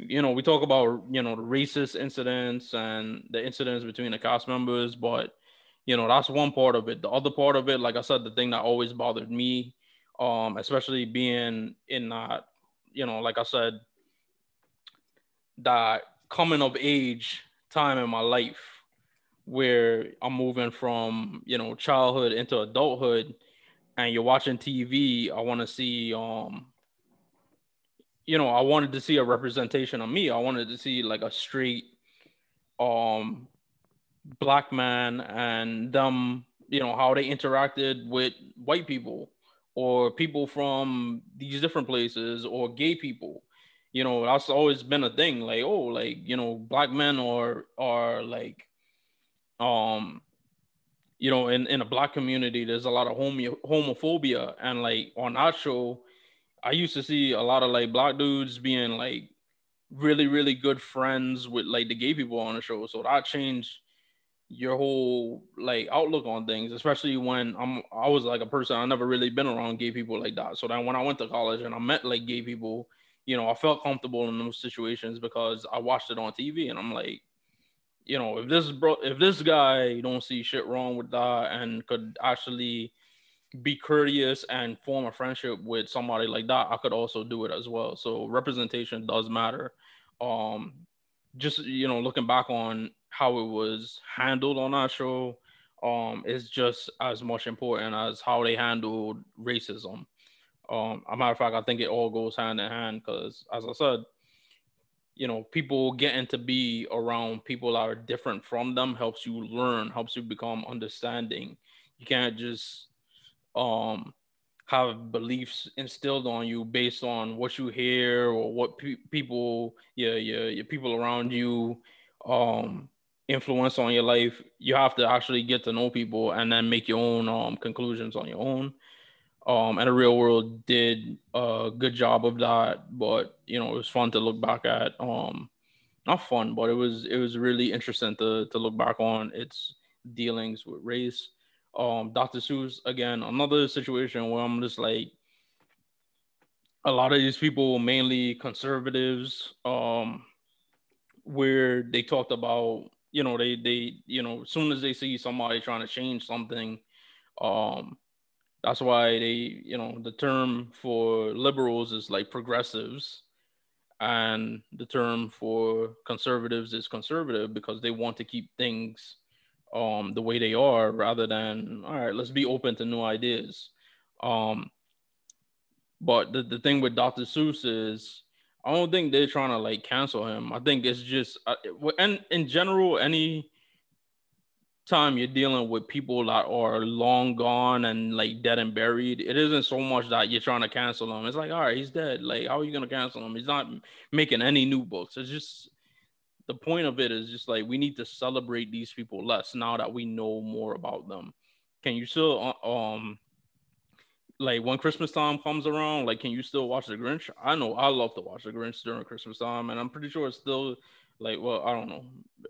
S2: you know we talk about you know the racist incidents and the incidents between the cast members but you know that's one part of it. The other part of it like i said the thing that always bothered me um especially being in that you know like i said that coming of age time in my life where I'm moving from, you know, childhood into adulthood and you're watching TV, I want to see um you know, I wanted to see a representation of me. I wanted to see like a straight um black man and them, you know, how they interacted with white people or people from these different places or gay people you know that's always been a thing like oh like you know black men are are like um you know in in a black community there's a lot of homo- homophobia and like on our show i used to see a lot of like black dudes being like really really good friends with like the gay people on the show so that changed your whole like outlook on things, especially when I'm I was like a person I never really been around gay people like that. So then when I went to college and I met like gay people, you know, I felt comfortable in those situations because I watched it on TV and I'm like, you know, if this bro if this guy don't see shit wrong with that and could actually be courteous and form a friendship with somebody like that, I could also do it as well. So representation does matter. Um just you know, looking back on how it was handled on our show um, is just as much important as how they handled racism. Um, a matter of fact, I think it all goes hand in hand because, as I said, you know, people getting to be around people that are different from them helps you learn, helps you become understanding. You can't just um, have beliefs instilled on you based on what you hear or what pe- people, yeah, yeah, your people around you um influence on your life, you have to actually get to know people and then make your own um, conclusions on your own. Um, and the real world did a good job of that, but you know it was fun to look back at. Um, not fun, but it was it was really interesting to to look back on its dealings with race. Um, Dr. Seuss again, another situation where I'm just like, a lot of these people, mainly conservatives, um, where they talked about you know they they you know as soon as they see somebody trying to change something um that's why they you know the term for liberals is like progressives and the term for conservatives is conservative because they want to keep things um the way they are rather than all right let's be open to new ideas um but the, the thing with dr seuss is I don't think they're trying to like cancel him. I think it's just uh, and in general, any time you're dealing with people that are long gone and like dead and buried, it isn't so much that you're trying to cancel him. It's like, all right, he's dead. Like, how are you gonna cancel him? He's not making any new books. It's just the point of it is just like we need to celebrate these people less now that we know more about them. Can you still uh, um like when Christmas time comes around, like can you still watch the Grinch? I know I love to watch the Grinch during Christmas time, and I'm pretty sure it's still like well, I don't know,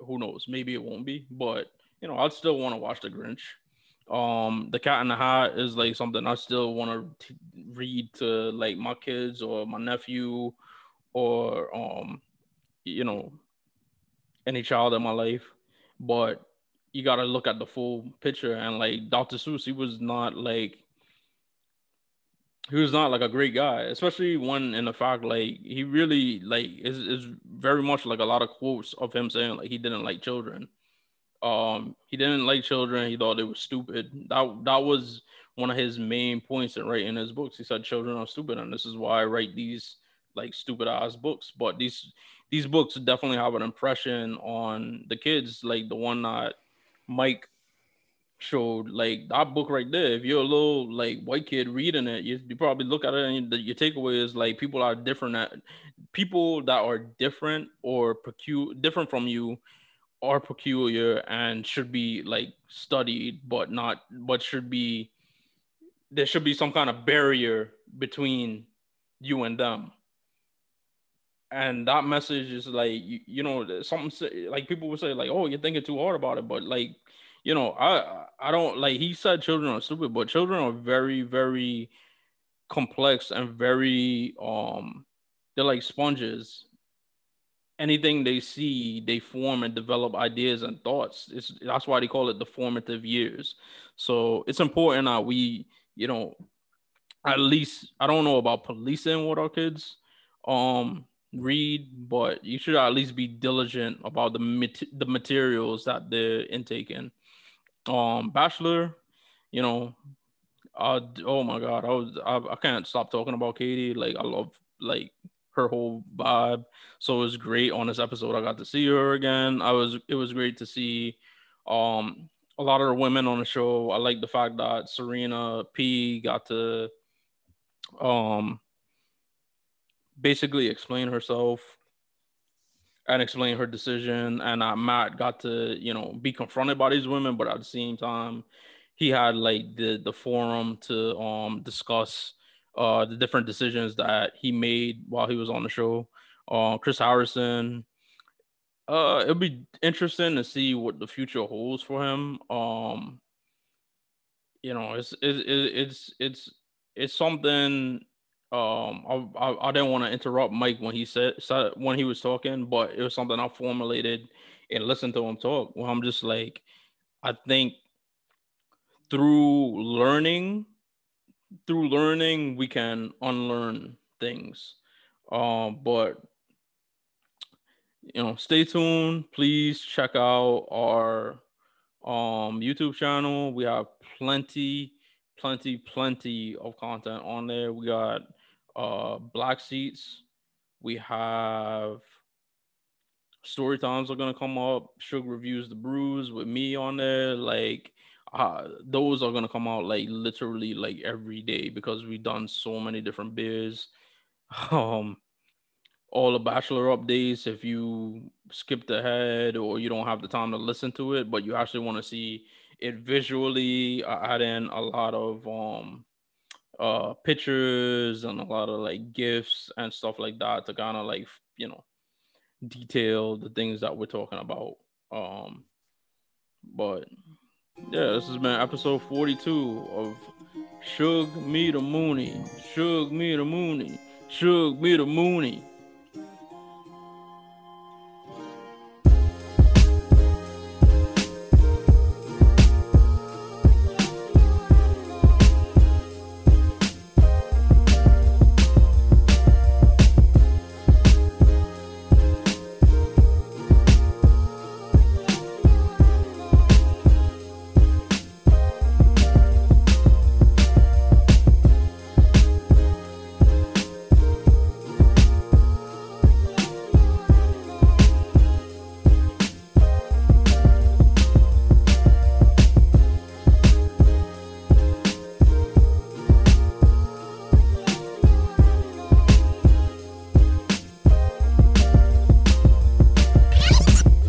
S2: who knows? Maybe it won't be, but you know, I'd still want to watch the Grinch. Um, the Cat in the Hat is like something I still want to read to like my kids or my nephew, or um, you know, any child in my life. But you got to look at the full picture, and like Dr. Seuss, he was not like he was not like a great guy, especially when in the fact like he really like is is very much like a lot of quotes of him saying like he didn't like children. Um, he didn't like children. He thought they were stupid. That that was one of his main points in writing his books. He said children are stupid, and this is why I write these like stupid ass books. But these these books definitely have an impression on the kids, like the one that Mike showed like that book right there if you're a little like white kid reading it you, you probably look at it and your takeaway is like people are different at, people that are different or peculiar different from you are peculiar and should be like studied but not but should be there should be some kind of barrier between you and them and that message is like you, you know something like people would say like oh you're thinking too hard about it but like you know, I I don't like he said children are stupid, but children are very, very complex and very um they're like sponges. Anything they see, they form and develop ideas and thoughts. It's that's why they call it the formative years. So it's important that we, you know, at least I don't know about policing what our kids um read, but you should at least be diligent about the mat- the materials that they're intaking um Bachelor, you know, uh oh my god, I was I, I can't stop talking about Katie. Like I love like her whole vibe. So it was great on this episode. I got to see her again. I was it was great to see um a lot of the women on the show. I like the fact that Serena P got to um basically explain herself and explain her decision. And uh, Matt got to, you know, be confronted by these women, but at the same time, he had like the the forum to um discuss uh the different decisions that he made while he was on the show. Uh, Chris Harrison. Uh, it'll be interesting to see what the future holds for him. Um, you know, it's it's it's it's it's something um I, I, I didn't want to interrupt Mike when he said, said when he was talking, but it was something I formulated and listened to him talk. Well, I'm just like, I think through learning, through learning, we can unlearn things. Um, but you know, stay tuned. Please check out our um YouTube channel. We have plenty, plenty, plenty of content on there. We got uh black seats. We have story times are gonna come up. Sugar reviews the brews with me on there. Like uh those are gonna come out like literally like every day because we've done so many different beers. Um all the bachelor updates if you skipped ahead or you don't have the time to listen to it, but you actually want to see it visually. I add in a lot of um uh pictures and a lot of like gifts and stuff like that to kind of like you know detail the things that we're talking about um but yeah this has been episode 42 of Shug Me the Mooney Shug Me the Mooney Shug Me the Mooney